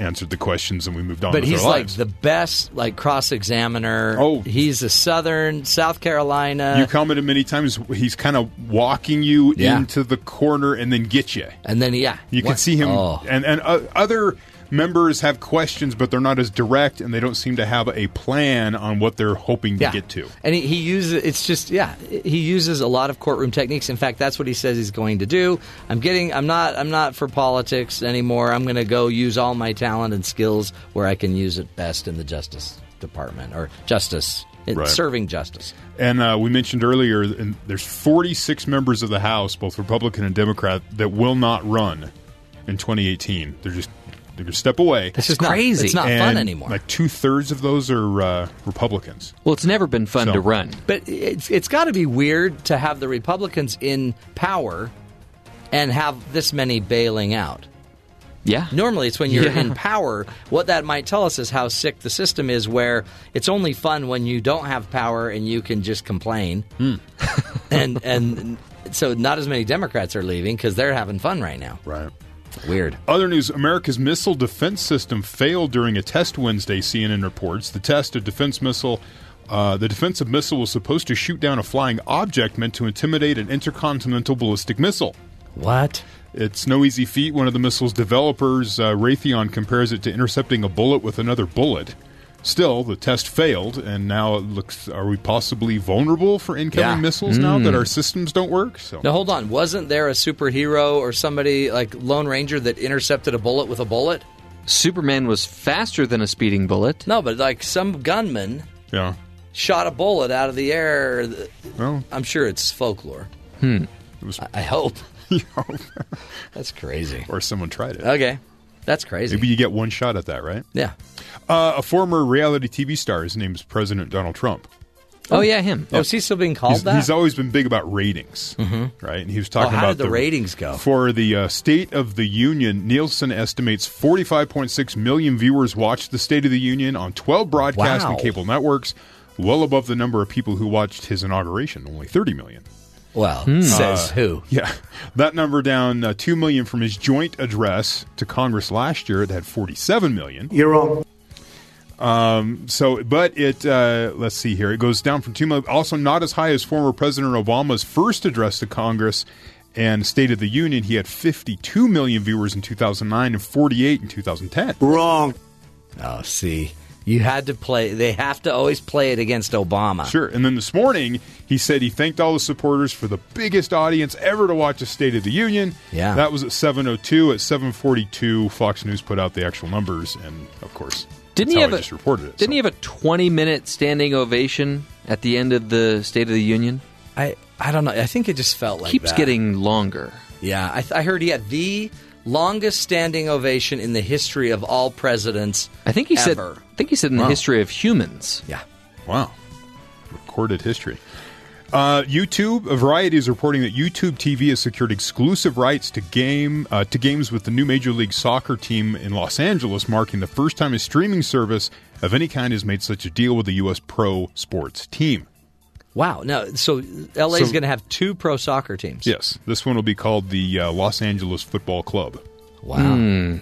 answered the questions, and we moved on. But he's like the best like cross examiner. Oh. he's a Southern South Carolina. You commented many times. He's kind of walking you Yeah. into the corner and then get you. and then yeah, You can see him, Oh. and and uh, other members have questions, but they're not as direct, and they don't seem to have a plan on what they're hoping to yeah. get to. And he, he uses it's just yeah, he uses a lot of courtroom techniques. In fact, that's what he says he's going to do. I'm getting I'm not I'm not for politics anymore. I'm going to go use all my talent and skills where I can use it best in the justice department or justice Right. serving justice. And uh, we mentioned earlier, and there's 46 members of the House, both Republican and Democrat, that will not run in 2018. They're just they're to step away. It's just not- crazy. it's not and fun anymore. Like two thirds of those are uh, Republicans. Well, it's never been fun So- to run. But it's it's got to be weird to have the Republicans in power and have this many bailing out. Yeah. Normally, it's when you're Yeah. in power. What that might tell us is how sick the system is, where it's only fun when you don't have power and you can just complain. and and so not as many Democrats are leaving because they're having fun right now. Right. Weird. Other news America's missile defense system failed during a test Wednesday, CNN reports. The test of defense missile. Uh, the defensive missile was supposed to shoot down a flying object meant to intimidate an intercontinental ballistic missile. What? It's no easy feat. One of the missile's developers, uh, Raytheon, compares it to intercepting a bullet with another bullet. Still, the test failed, and now it looks. Are we possibly vulnerable for incoming Yeah. missiles now that our systems don't work? So Now hold on. Wasn't there a superhero or somebody like Lone Ranger that intercepted a bullet with a bullet? Superman was faster than a speeding bullet. No, but like some gunman yeah. shot a bullet out of the air. Well, I'm sure it's folklore. Hmm. it was, I- I hope. That's crazy. or someone tried it. Okay. That's crazy. Maybe you get one shot at that, right? yeah. Uh, a former reality TV star. His name is President Donald Trump. Oh, yeah, him. Oh, is he still being called He's, that? he's always been big about ratings, right? And he was talking Oh, how about did the ratings go? for the uh, State of the Union. Nielsen estimates 45.6 million viewers watched the State of the Union on 12 broadcast and cable networks, well above the number of people who watched his inauguration, only 30 million. Well, Hmm. says who? Yeah, that number down uh, 2 million from his joint address to Congress last year. It had 47 million. You're wrong. So, but it uh, let's see here. It goes down from two million. Also, not as high as former President Obama's first address to Congress and State of the Union. He had 52 million viewers in 2009 and 48 in 2010. Wrong. Oh, see. You had to play. They have to always play it against Obama. Sure. And then this morning, he said he thanked all the supporters for the biggest audience ever to watch a State of the Union. Yeah. That was at 7:02. At 7:42, Fox News put out the actual numbers, and of course, Didn't that's he how have I a just reported it. Didn't so. he have a 20 minute standing ovation at the end of the State of the Union? I I don't know. I think it just felt like Keeps that. getting longer. Yeah, I, th- I heard he had the longest standing ovation in the history of all presidents. I think he said. I think he said in the history of humans. Yeah. Wow. Recorded history. Uh, YouTube, a variety is reporting that YouTube TV has secured exclusive rights to game uh, to games with the new Major League Soccer team in Los Angeles, marking the first time a streaming service of any kind has made such a deal with a U.S. pro sports team. Wow. Now, so LA is So- going to have two pro soccer teams. Yes, this one will be called the uh, Los Angeles Football Club Wow.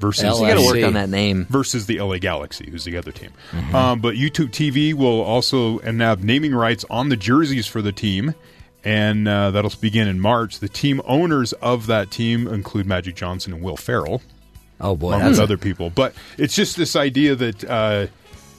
versus LA. You got to work on that name. versus the LA Galaxy, who's the other team. Um, but YouTube TV will also and have naming rights on the jerseys for the team, and uh, that'll begin in March. The team owners of that team include Magic Johnson and Will Ferrell, Oh boy, along that's with a- other people. But it's just this idea that. Uh,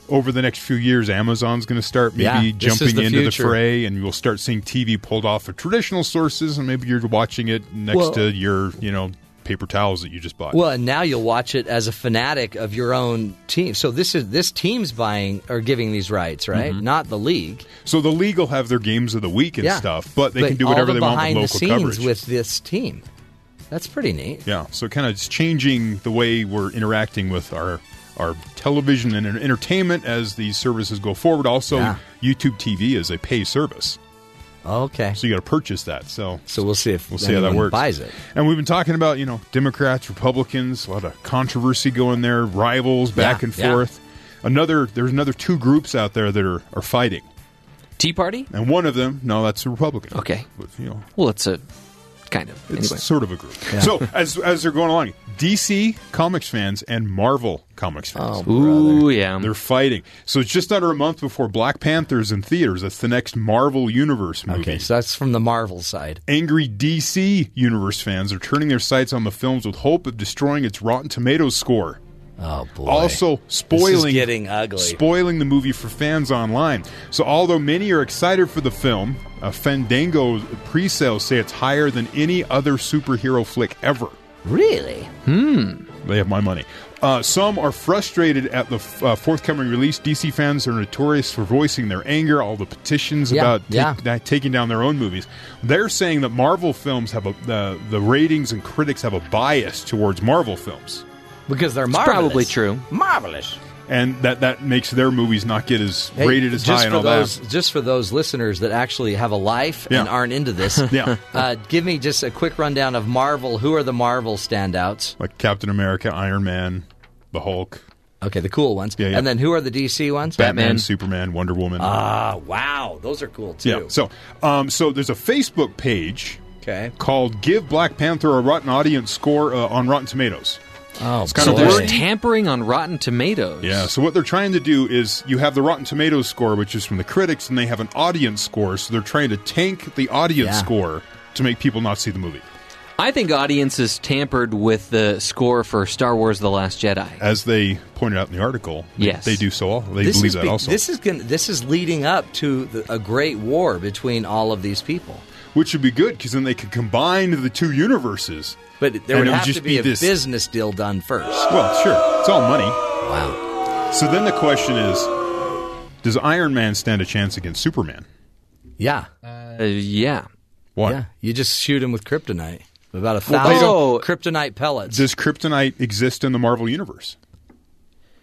over the next few years, Amazon's going to start maybe Yeah, jumping the into future. the fray, and you'll start seeing TV pulled off of traditional sources, and maybe you're watching it next Well- to your, you know, paper towels that you just bought. Well, and now you'll watch it as a fanatic of your own team. So this is this team's buying or giving these rights, right? Mm-hmm. Not the league. so the league will have their games of the week and yeah, stuff, but they can do whatever the they want with local the scenes coverage. with this team. That's pretty neat. Yeah, so kind of it's changing the way we're interacting with our our television and entertainment as these services go forward. Also, Yeah. YouTube TV is a pay service, Okay. so you got to purchase that. So So we'll see if we'll see how that works. buys it. And we've been talking about you know Democrats, Republicans, a lot of controversy going there, rivals back Yeah, and yeah. forth. Another there's another two groups out there that are are fighting, Tea Party? and one of them no, that's a Republican. Okay. But, you know, Well, it's a kind of. It's anyway. sort of a group. So as as they're going along, DC Comics fans and Marvel Comics fans. Oh, Ooh, yeah. They're fighting. So it's just under a month before Black Panther's in theaters. That's the next Marvel Universe movie. Okay, so that's from the Marvel side. Angry DC Universe fans are turning their sights on the films with hope of destroying its Rotten Tomatoes score. Oh boy. Also spoiling getting ugly. spoiling the movie for fans online. So although many are excited for the film, uh, Fandango pre-sales say it's higher than any other superhero flick ever. really? Hmm. They have my money. Uh, some are frustrated at the f- uh, forthcoming release. DC fans are notorious for voicing their anger, all the petitions Yeah, about yeah. taking down their own movies. They're saying that Marvel films have a the the ratings and critics have a bias towards Marvel films, Because they're It's probably true. Marvelous. and that that makes their movies not get as Hey, rated as just high and for all those, that. Just for those listeners that actually have a life and aren't into this, Yeah. uh, give me just a quick rundown of Marvel. Who are the Marvel standouts? Like Captain America, Iron Man, the Hulk, Okay, the cool ones. Yeah, yeah. And then who are the DC ones? Batman, Batman. Superman, Wonder Woman. Ah, wow, those are cool too. yeah. So, um, so there's a Facebook page okay. called "Give Black Panther a Rotten Audience Score" uh, on Rotten Tomatoes. Oh, It's kind so of they're tampering on Rotten Tomatoes. Yeah. So what they're trying to do is you have the Rotten Tomatoes score, which is from the critics, and they have an audience score. So they're trying to tank the audience Yeah. score to make people not see the movie. I think audiences tampered with the score for Star Wars: The Last Jedi. As they pointed out in the article, they- Yes. they do so. They this believe that be- also, This is gonna, this is leading up to the, a great war between all of these people. Which would be good because then they could combine the two universes. But there would it would have just to be, be a this- business deal done first. Well, sure, it's all money. Wow. So then the question is, does Iron Man stand a chance against Superman? Yeah. Uh, yeah. Why? Yeah. You just shoot him with kryptonite. About a thousand don't- kryptonite pellets. Does kryptonite exist in the Marvel universe?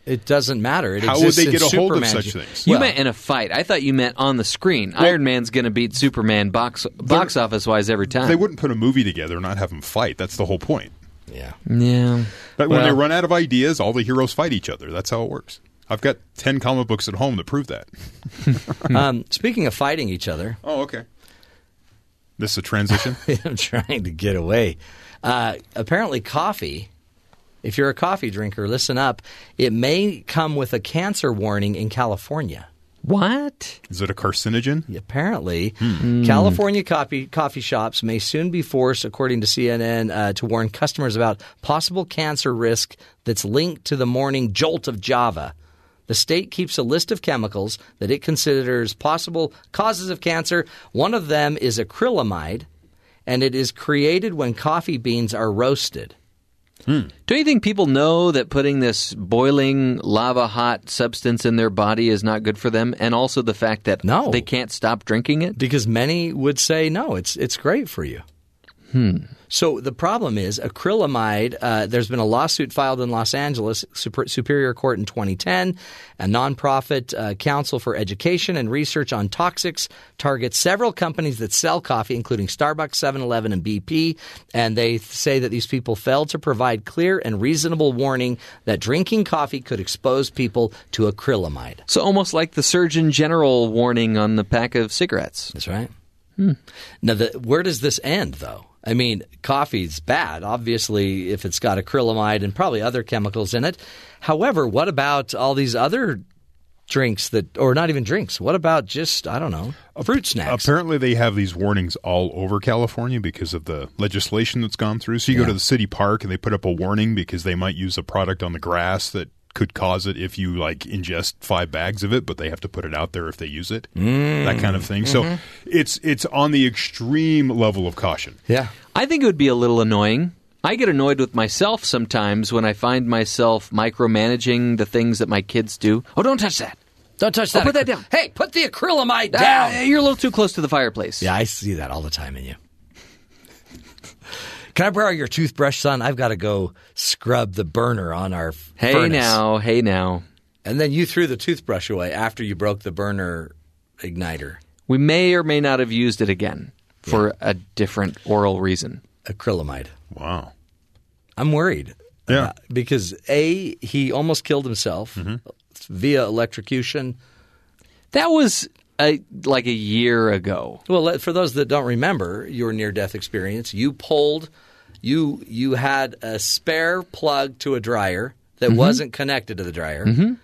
It doesn't matter. It How would they get a hold of such things? You Well, meant in a fight. I thought you meant on the screen. Iron Man's going to beat Superman box box office wise every time. They wouldn't put a movie together and not have them fight. That's the whole point. Yeah. Yeah. But when they run out of ideas, all the heroes fight each other. That's how it works. I've got 10 comic books at home that prove that. Um, speaking of fighting each other, Oh, okay. This is a transition? I'm trying to get away. Uh, apparently, coffee. If you're a coffee drinker, listen up. It may come with a cancer warning in California. What? is it a carcinogen? Apparently, Hmm. California coffee coffee shops may soon be forced, according to CNN, uh, to warn customers about possible cancer risk that's linked to the morning jolt of Java. The state keeps a list of chemicals that it considers possible causes of cancer. One of them is acrylamide, and it is created when coffee beans are roasted. Hmm. Do you think people know that putting this boiling lava hot substance in their body is not good for them, and also the fact that No. they can't stop drinking it? because many would say no, it's it's great for you. So the problem is acrylamide. Uh, there's been a lawsuit filed in Los Angeles Super, Superior Court in 2010. A nonprofit uh, council for education and research on toxics targets several companies that sell coffee, including Starbucks, 7-Eleven, and BP. And they say that these people failed to provide clear and reasonable warning that drinking coffee could expose people to acrylamide. So almost like the Surgeon General warning on the pack of cigarettes. That's right. Hmm. Now, the, where does this end, though? I mean, coffee's bad, obviously, if it's got acrylamide and probably other chemicals in it. However, what about all these other drinks that, or not even drinks? What about just, I don't know, fruit snacks? Apparently, they have these warnings all over California because of the legislation that's gone through. So you go to the city park and they put up a warning because they might use a product on the grass that could cause it if you like ingest five bags of it, but they have to put it out there if they use it. That kind of thing. So it's it's on the extreme level of caution. yeah. I think it would be a little annoying. I get annoyed with myself sometimes when I find myself micromanaging the things that my kids do. Oh, don't touch that. Don't touch Oh, that. put that down. Hey, put the acrylamide Ah, down. you're a little too close to the fireplace. Yeah, I see that all the time in you. Can I borrow your toothbrush, son? I've got to go scrub the burner on our Hey furnace. now, hey now. And then you threw the toothbrush away after you broke the burner igniter. We may or may not have used it again for a different oral reason. Acrylamide. Wow. I'm worried. Yeah. Uh, because A, he almost killed himself via electrocution. That was a, like a year ago. Well, for those that don't remember your near death experience, you pulled, you you had a spare plug to a dryer that mm-hmm. wasn't connected to the dryer, mm-hmm.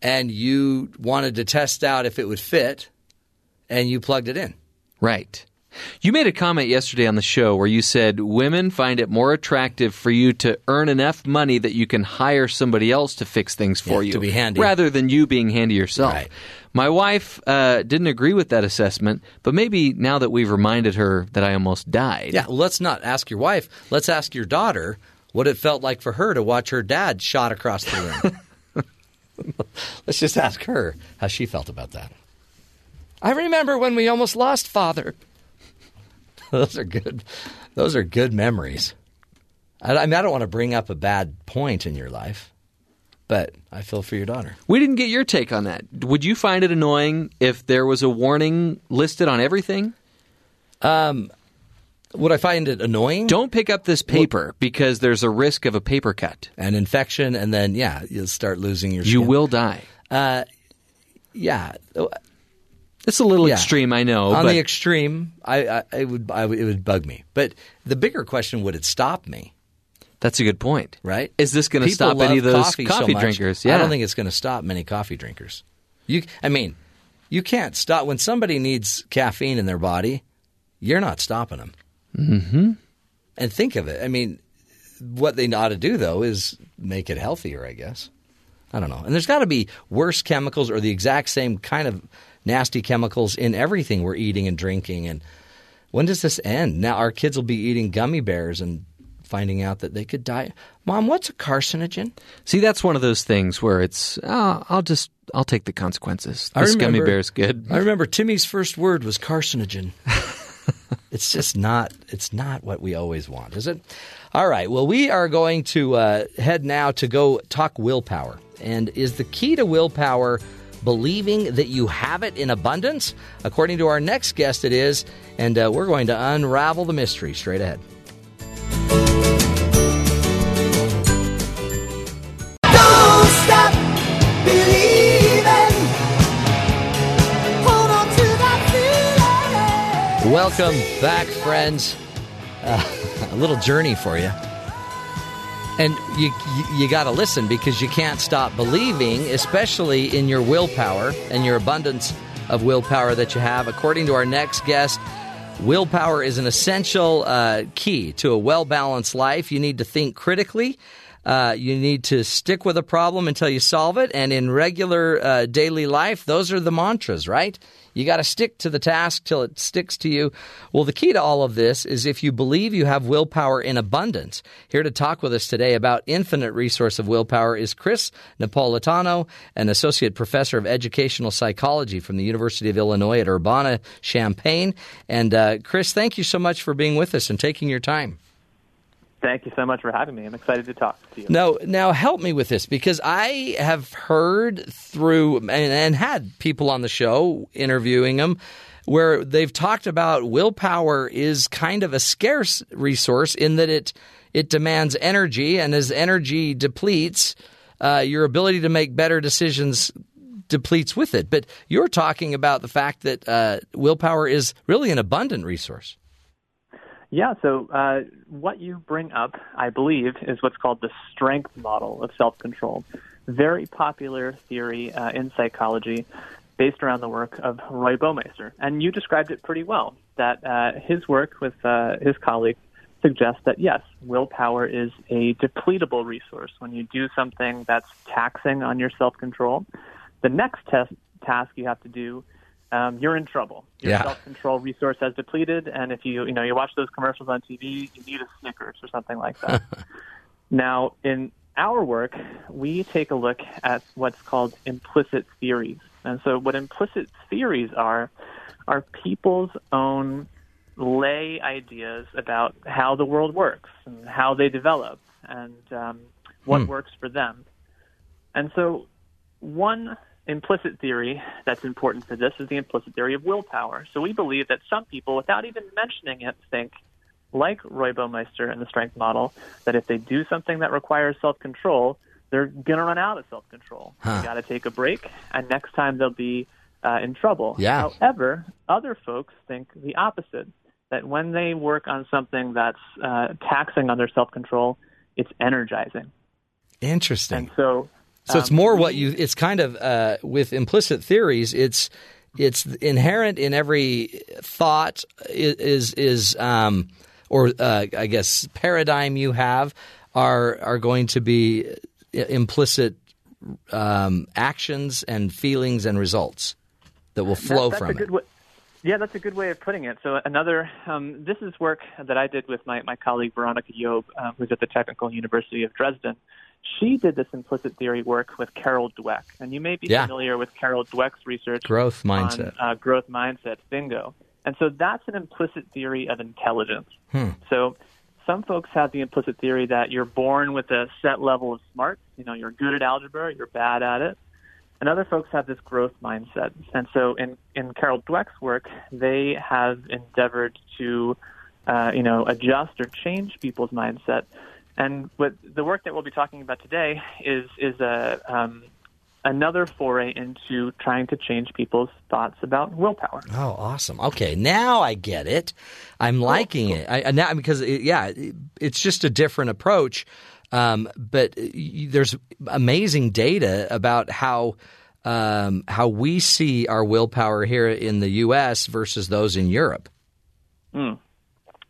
and you wanted to test out if it would fit, and you plugged it in. Right. You made a comment yesterday on the show where you said women find it more attractive for you to earn enough money that you can hire somebody else to fix things for Yeah, you to be handy. rather than you being handy yourself. Right. My wife uh, didn't agree with that assessment, but maybe now that we've reminded her that I almost died. Yeah, let's not ask your wife. Let's ask your daughter what it felt like for her to watch her dad shot across the room. let's just ask her how she felt about that. I remember when we almost lost father. Those are good. Those are good memories. I, I mean, I don't want to bring up a bad point in your life, but I feel for your daughter. We didn't get your take on that. Would you find it annoying if there was a warning listed on everything? Um, would I find it annoying? Don't pick up this paper because there's a risk of a paper cut. An infection, and then yeah, you'll start losing your. You skin. will die. Uh, yeah, It's a little Yeah. extreme, I know. on but the extreme, I, I, it would I, it would bug me. But the bigger question: Would it stop me? that's a good point. Right? Is this going to stop any of those coffee, coffee, so drinkers? Yeah. I don't think it's going to stop many coffee drinkers. You, I mean, you can't stop when somebody needs caffeine in their body. You're not stopping them. Mm-hmm. And think of it. I mean, what they ought to do though is make it healthier. I guess. I don't know. And there's got to be worse chemicals or the exact same kind of nasty chemicals in everything we're eating and drinking. And when does this end? Now our kids will be eating gummy bears and finding out that they could die. Mom, what's a carcinogen? See, that's one of those things where it's, oh, I'll just, I'll take the consequences. I This gummy remember- bear's good. I remember Timmy's first word was carcinogen. it's just not. It's not what we always want, is it? All right. Well, we are going to uh, head now to go talk willpower. And is the key to willpower believing that you have it in abundance? According to our next guest, it is. And uh, we're going to unravel the mystery straight ahead. Don't stop believing. Hold on to that feeling. Welcome back, friends. Uh, a little journey for you. And you, you, got to listen because you can't stop believing, especially in your willpower and your abundance of willpower that you have. According to our next guest, willpower is an essential uh, key to a well balanced life. You need to think critically. Uh, you need to stick with a problem until you solve it. And in regular uh, daily life, those are the mantras, right? You got to stick to the task till it sticks to you. Well, the key to all of this is if you believe you have willpower in abundance. Here to talk with us today about infinite resource of willpower is Chris Napolitano, an associate professor of educational psychology from the University of Illinois at Urbana Champaign. And uh, Chris, thank you so much for being with us and taking your time. Thank you so much for having me. I'm excited to talk to you. Now, now help me with this because I have heard through and, and had people on the show interviewing them where they've talked about willpower is kind of a scarce resource in that it it demands energy, and as energy depletes, uh, your ability to make better decisions depletes with it. But you're talking about the fact that uh, willpower is really an abundant resource. Yeah, so uh, what you bring up, I believe, is what's called the strength model of self control. Very popular theory uh, in psychology based around the work of Roy Baumeister. And you described it pretty well that uh, his work with uh, his colleagues suggests that yes, willpower is a depletable resource. When you do something that's taxing on your self control, the next test, task you have to do um, you're in trouble. Your Yeah. self-control resource has depleted, and if you you know you watch those commercials on TV, you need a Snickers or something like that. now, in our work, we take a look at what's called implicit theories, and so what implicit theories are are people's own lay ideas about how the world works and how they develop and um, what Hmm. works for them. And so, one implicit theory that's important for this is the implicit theory of willpower. So, we believe that some people, without even mentioning it, think, like Roy Baumeister and the strength model, that if they do something that requires self control, they're going to run out of self control. Huh. They got to take a break, and next time they'll be uh, in trouble. Yeah. However, other folks think the opposite that when they work on something that's uh, taxing on their self control, it's energizing. Interesting. And so, So it's um, more what you. It's kind of uh, with implicit theories. It's it's inherent in every thought is is um, or uh, I guess paradigm you have are are going to be implicit um, actions and feelings and results that will flow That- from it. Way, yeah, that's a good way of putting it. So another, um, this is work that I did with my, my colleague Veronica Job, uh, who's at the Technical University of Dresden. She did this implicit theory work with Carol Dweck, and you may be Yeah. familiar with Carol Dweck's research Growth on mindset. uh, growth mindset, bingo. And so that's an implicit theory of intelligence. Hmm. So some folks have the implicit theory that you're born with a set level of smarts. You know, you're good at algebra, you're bad at it. And other folks have this growth mindset. And so in, in Carol Dweck's work, they have endeavored to, uh, you know, adjust or change people's mindset. And what the work that we'll be talking about today is, is a, um, another foray into trying to change people's thoughts about willpower. Oh, awesome. Okay, now I get it. I'm liking it. I, now because it, yeah, it- it's just a different approach. Um, but y- there's amazing data about how um, how we see our willpower here in the U.S. versus those in Europe. Mm.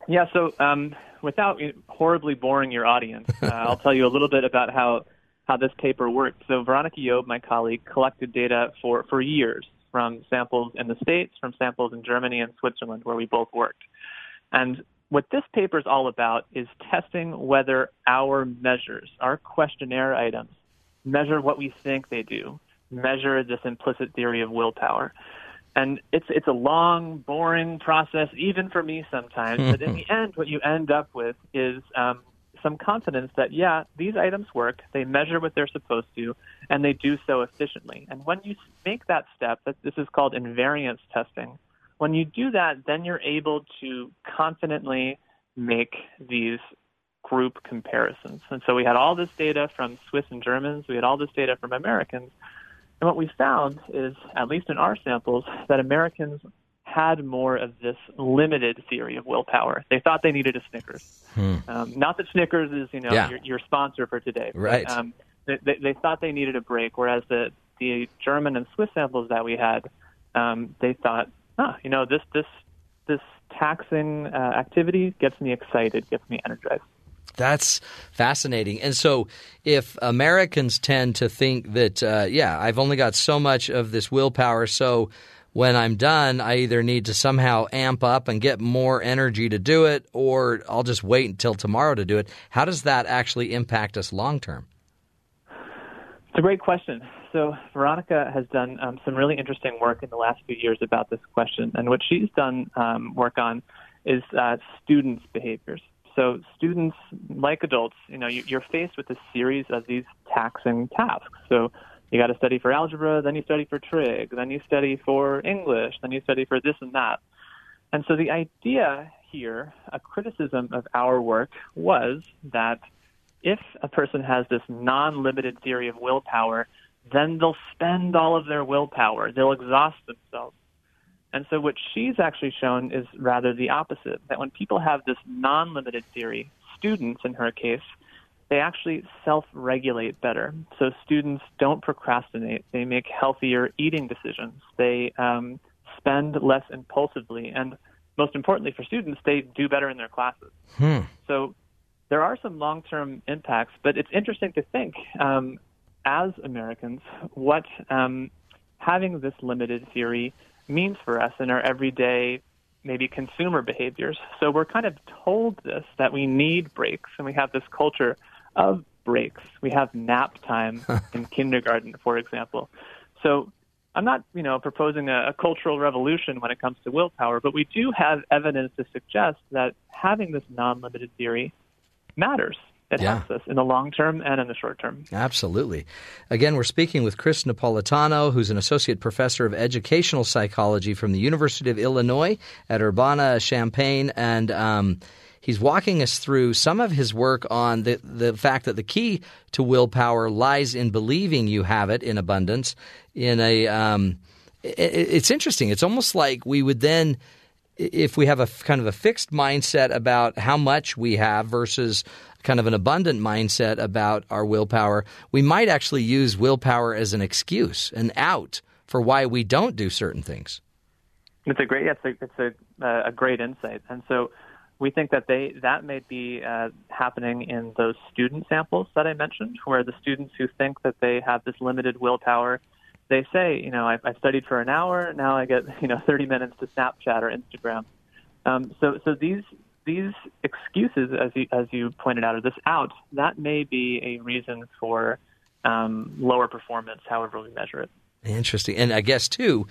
Yeah, so um, without horribly boring your audience, uh, I'll tell you a little bit about how, how this paper worked. So Veronica Job, my colleague, collected data for, for years from samples in the States, from samples in Germany and Switzerland, where we both worked. And what this paper is all about is testing whether our measures, our questionnaire items, measure what we think they do, measure this implicit theory of willpower. And it's it's a long, boring process, even for me sometimes. but in the end, what you end up with is um, some confidence that yeah, these items work. They measure what they're supposed to, and they do so efficiently. And when you make that step, that this is called invariance testing. When you do that, then you're able to confidently make these group comparisons. And so we had all this data from Swiss and Germans. We had all this data from Americans. And what we found is, at least in our samples, that Americans had more of this limited theory of willpower. They thought they needed a Snickers. Um, not that Snickers is, you know, Yeah. your, your sponsor for today. but, Right. um, they, they, they thought they needed a break, whereas the the German and Swiss samples that we had, um, they thought, ah, you know, this this this taxing uh, activity gets me excited, gets me energized. That's fascinating. And so, if Americans tend to think that, uh, yeah, I've only got so much of this willpower, so when I'm done, I either need to somehow amp up and get more energy to do it, or I'll just wait until tomorrow to do it. How does that actually impact us long term? It's a great question. So Veronica has done um, some really interesting work in the last few years about this question, and what she's done um, work on is uh, students' behaviors. So students, like adults, you know, you, you're faced with a series of these taxing tasks. So you got to study for algebra, then you study for trig, then you study for English, then you study for this and that. And so the idea here, a criticism of our work, was that if a person has this non-limited theory of willpower, then they'll spend all of their willpower. They'll exhaust themselves. And so what she's actually shown is rather the opposite, that when people have this non-limited theory, students in her case, they actually self-regulate better. So students don't procrastinate. They make healthier eating decisions. They um, spend less impulsively. And most importantly for students, they do better in their classes. Hmm. So there are some long-term impacts, but it's interesting to think um, as Americans what um, having this limited theory means for us in our everyday maybe consumer behaviors. So we're kind of told this that we need breaks, and we have this culture of breaks. We have nap time in kindergarten, for example. So I'm not, you know, proposing a, a cultural revolution when it comes to willpower, but we do have evidence to suggest that having this non-limited theory matters. It Yeah. helps us in the long term and in the short term. Absolutely. Again, we're speaking with Chris Napolitano, who's an associate professor of educational psychology from the University of Illinois at Urbana Champaign, and um, he's walking us through some of his work on the the fact that the key to willpower lies in believing you have it in abundance. In a, um, i- i- it's interesting. It's almost like we would then if we have a kind of a fixed mindset about how much we have versus kind of an abundant mindset about our willpower, we might actually use willpower as an excuse, an out for why we don't do certain things. It's a great, it's a, it's a, uh, a great insight, and so we think that they that may be uh, happening in those student samples that I mentioned, where the students who think that they have this limited willpower, they say, you know, I, I studied for an hour, now I get you know 30 minutes to Snapchat or Instagram. Um, so so these these excuses, as you as you pointed out, or this out, that may be a reason for um, lower performance, however we measure it. Interesting, and I guess too,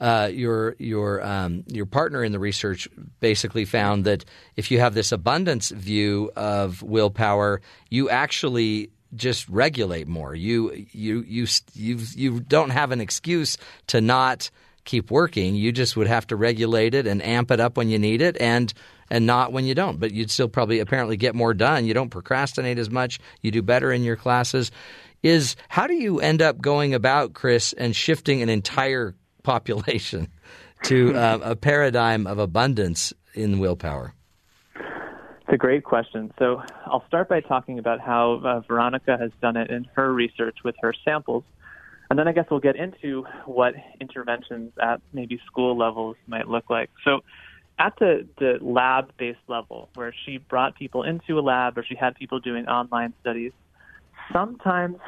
uh, your your um, your partner in the research basically found that if you have this abundance view of willpower, you actually just regulate more. You you you you you don't have an excuse to not keep working. You just would have to regulate it and amp it up when you need it, and and not when you don't. But you'd still probably apparently get more done. You don't procrastinate as much. You do better in your classes. Is how do you end up going about, Chris, and shifting an entire population to uh, a paradigm of abundance in willpower? It's a great question. So I'll start by talking about how uh, Veronica has done it in her research with her samples. And then I guess we'll get into what interventions at maybe school levels might look like. So at the, the lab based level, where she brought people into a lab or she had people doing online studies, sometimes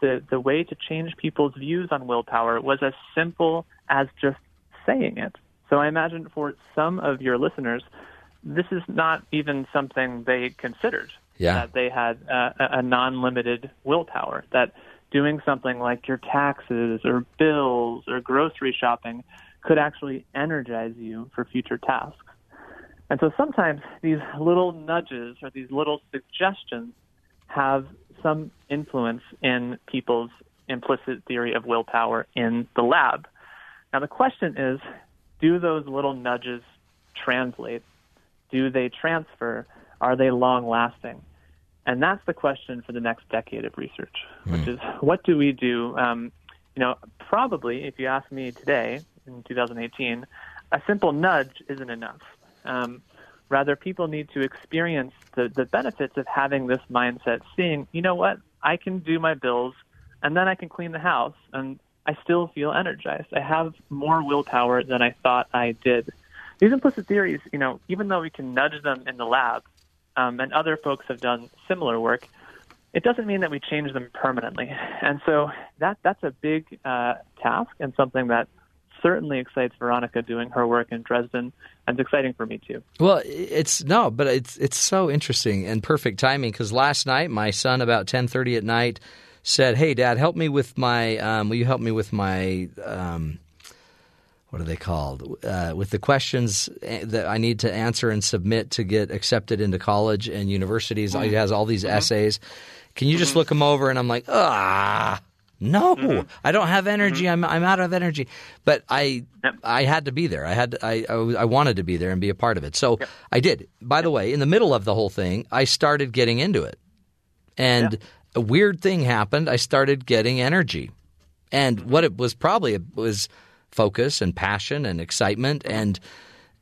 the, the way to change people's views on willpower was as simple as just saying it. So I imagine for some of your listeners, this is not even something they considered. Yeah. That they had uh, a a non-limited willpower. That doing something like your taxes or bills or grocery shopping could actually energize you for future tasks. And so sometimes these little nudges or these little suggestions have some influence in people's implicit theory of willpower in the lab. Now the question is, do those little nudges translate? Do they transfer? Are they long lasting? And that's the question for the next decade of research, which is what do we do? Um, you know, probably if you ask me today in 2018, a simple nudge isn't enough. Um, rather, people need to experience the, the benefits of having this mindset, seeing, you know what, I can do my bills and then I can clean the house and I still feel energized. I have more willpower than I thought I did. These implicit theories, you know, even though we can nudge them in the lab, um, and other folks have done similar work, it doesn't mean that we change them permanently. And so that that's a big uh, task and something that certainly excites Veronica doing her work in Dresden, and it's exciting for me too. Well, it's no, but it's it's so interesting and perfect timing because last night my son about ten thirty at night said, "Hey, Dad, help me with my. Um, will you help me with my." Um, what are they called? Uh, with the questions eh, that I need to answer and submit to get accepted into college and universities. He has all these essays. Can you just look them over? And I'm like, ah, no, I don't have energy. I'm I'm out of energy. But I I had to be there. I had to, I, I I wanted to be there and be a part of it. So I did. By the way, in the middle of the whole thing, I started getting into it, and a weird thing happened. I started getting energy, and what it was probably it was focus and passion and excitement and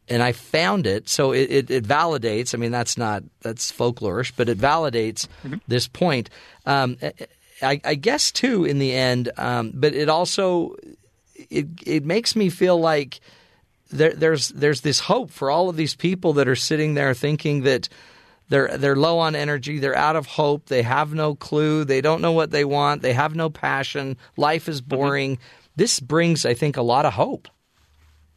and I found it. So it, it, it validates. I mean, that's not that's folklorish, but it validates this point. Um, I, I guess too, in the end, um, but it also it it makes me feel like there, there's there's this hope for all of these people that are sitting there thinking that they're they're low on energy, they're out of hope, they have no clue, they don't know what they want, they have no passion, life is boring. This brings, I think, a lot of hope.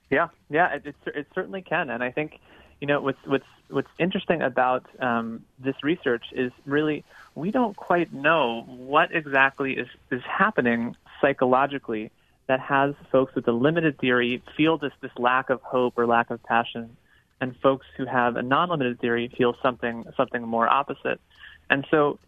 Yeah, yeah, it, it, it certainly can, and I think you know what's what's what's interesting about um, this research is really we don't quite know what exactly is is happening psychologically that has folks with a limited theory feel this this lack of hope or lack of passion, and folks who have a non-limited theory feel something something more opposite, and so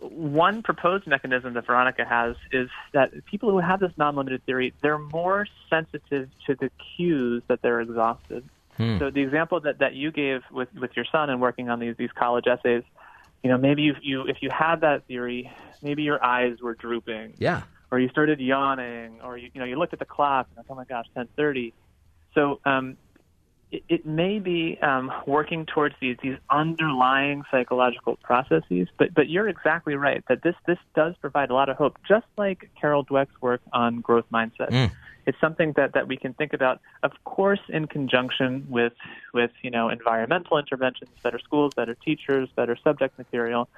one proposed mechanism that Veronica has is that people who have this non-limited theory, they're more sensitive to the cues that they're exhausted. Hmm. So the example that, that you gave with, with your son and working on these these college essays, you know, maybe if you if you had that theory, maybe your eyes were drooping, Yeah. or you started yawning, or you you know you looked at the clock and like, oh my gosh, ten thirty. So um, it, it may be um, working towards these these underlying psychological processes, but but you're exactly right that this this does provide a lot of hope, just like Carol Dweck's work on growth mindset. Mm. It's something that, that we can think about, of course, in conjunction with with you know environmental interventions, better schools, better teachers, better subject material.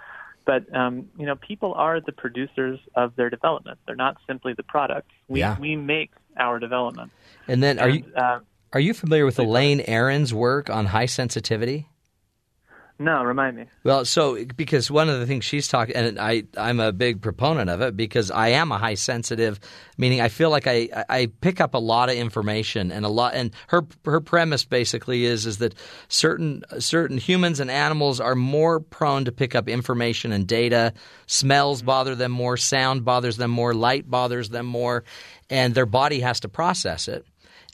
But um, you know, people are the producers of their development. They're not simply the product. We Yeah. we make our development. And then, are you uh, are you familiar with Elaine Aron's work on high sensitivity? no, remind me. Well, so because one of the things she's talking, and I, I'm a big proponent of it because I am a high sensitive, meaning I feel like I, I pick up a lot of information and a lot. And her her premise basically is is that certain certain humans and animals are more prone to pick up information and data. Smells mm-hmm. bother them more, sound bothers them more, light bothers them more, and their body has to process it.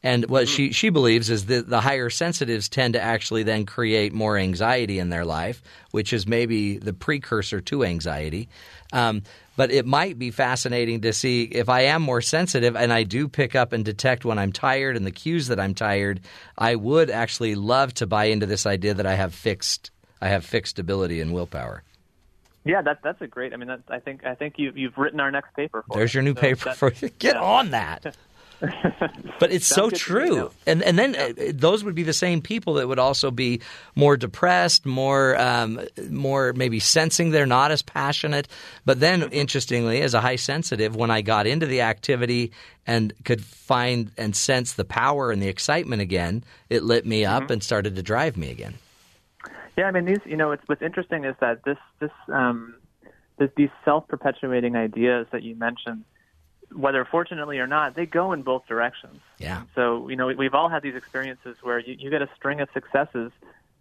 And what she, she believes is that the higher sensitives tend to actually then create more anxiety in their life, which is maybe the precursor to anxiety. Um, but it might be fascinating to see if I am more sensitive and I do pick up and detect when I'm tired and the cues that I'm tired. I would actually love to buy into this idea that I have fixed I have fixed ability and willpower. Yeah, that that's a great. I mean, that, I think I think you've you've written our next paper. For There's your new So paper that- for you. Get on that. But it's so Sounds good to me true. And and then uh, those would be the same people that would also be more depressed, more um, more maybe sensing they're not as passionate. But then interestingly, as a high sensitive, when I got into the activity and could find and sense the power and the excitement again, it lit me up Mm-hmm. and started to drive me again. Yeah, I mean, these. You know, it's, what's interesting is that this this um, this, these self perpetuating ideas that you mentioned, whether fortunately or not, they go in both directions. Yeah. So you know, we- we've all had these experiences where you, you get a string of successes,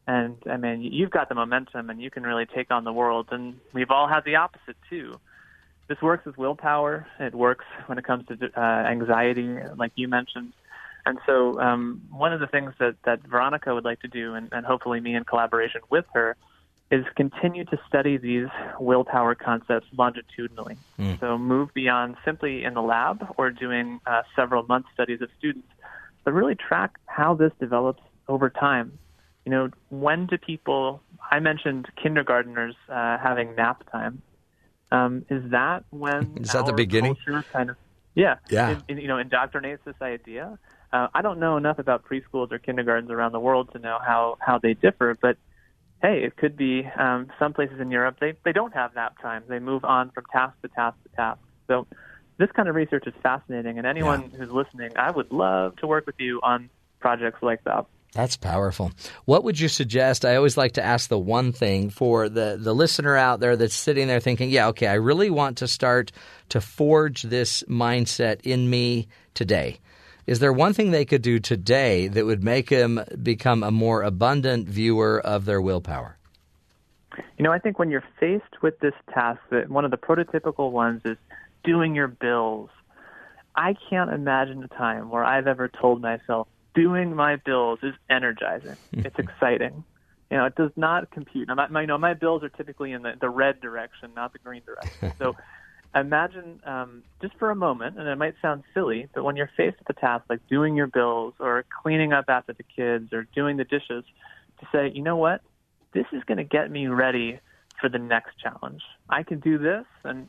and I mean, you've got the momentum, and you can really take on the world. And we've all had the opposite too. This works with willpower. It works when it comes to uh, anxiety, like you mentioned. And so, um, one of the things that, that Veronica would like to do, and, and hopefully me in collaboration with her, is continue to study these willpower concepts longitudinally. Mm. So, move beyond simply in the lab or doing uh, several month studies of students, but really track how this develops over time. You know, when do people? I mentioned kindergarteners uh, having nap time. Um, is that when Is that the beginning? kind of yeah Yeah. in- you know indoctrinates this idea? Uh, I don't know enough about preschools or kindergartens around the world to know how how they differ, but hey, it could be um, some places in Europe they they don't have nap time. They move on from task to task to task. So this kind of research is fascinating, and anyone who's listening, I would love to work with you on projects like that. That's powerful. What would you suggest? I always like to ask the one thing for the, the listener out there that's sitting there thinking, yeah, okay, I really want to start to forge this mindset in me today. Is there one thing they could do today that would make them become a more abundant viewer of their willpower? You know, I think when you're faced with this task, that one of the prototypical ones is doing your bills. I can't imagine a time where I've ever told myself doing my bills is energizing. it's exciting. You know, it does not compute. Now, my, you know, my bills are typically in the, the red direction, not the green direction. So imagine um, just for a moment, and it might sound silly, but when you're faced with a task like doing your bills or cleaning up after the kids or doing the dishes, to say, you know what, this is going to get me ready for the next challenge. I can do this, and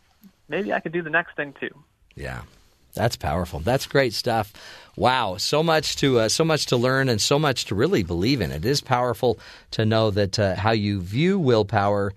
maybe I can do the next thing too. Yeah. That's powerful. That's great stuff. Wow, so much to uh, so much to learn and so much to really believe in. It is powerful to know that uh, how you view willpower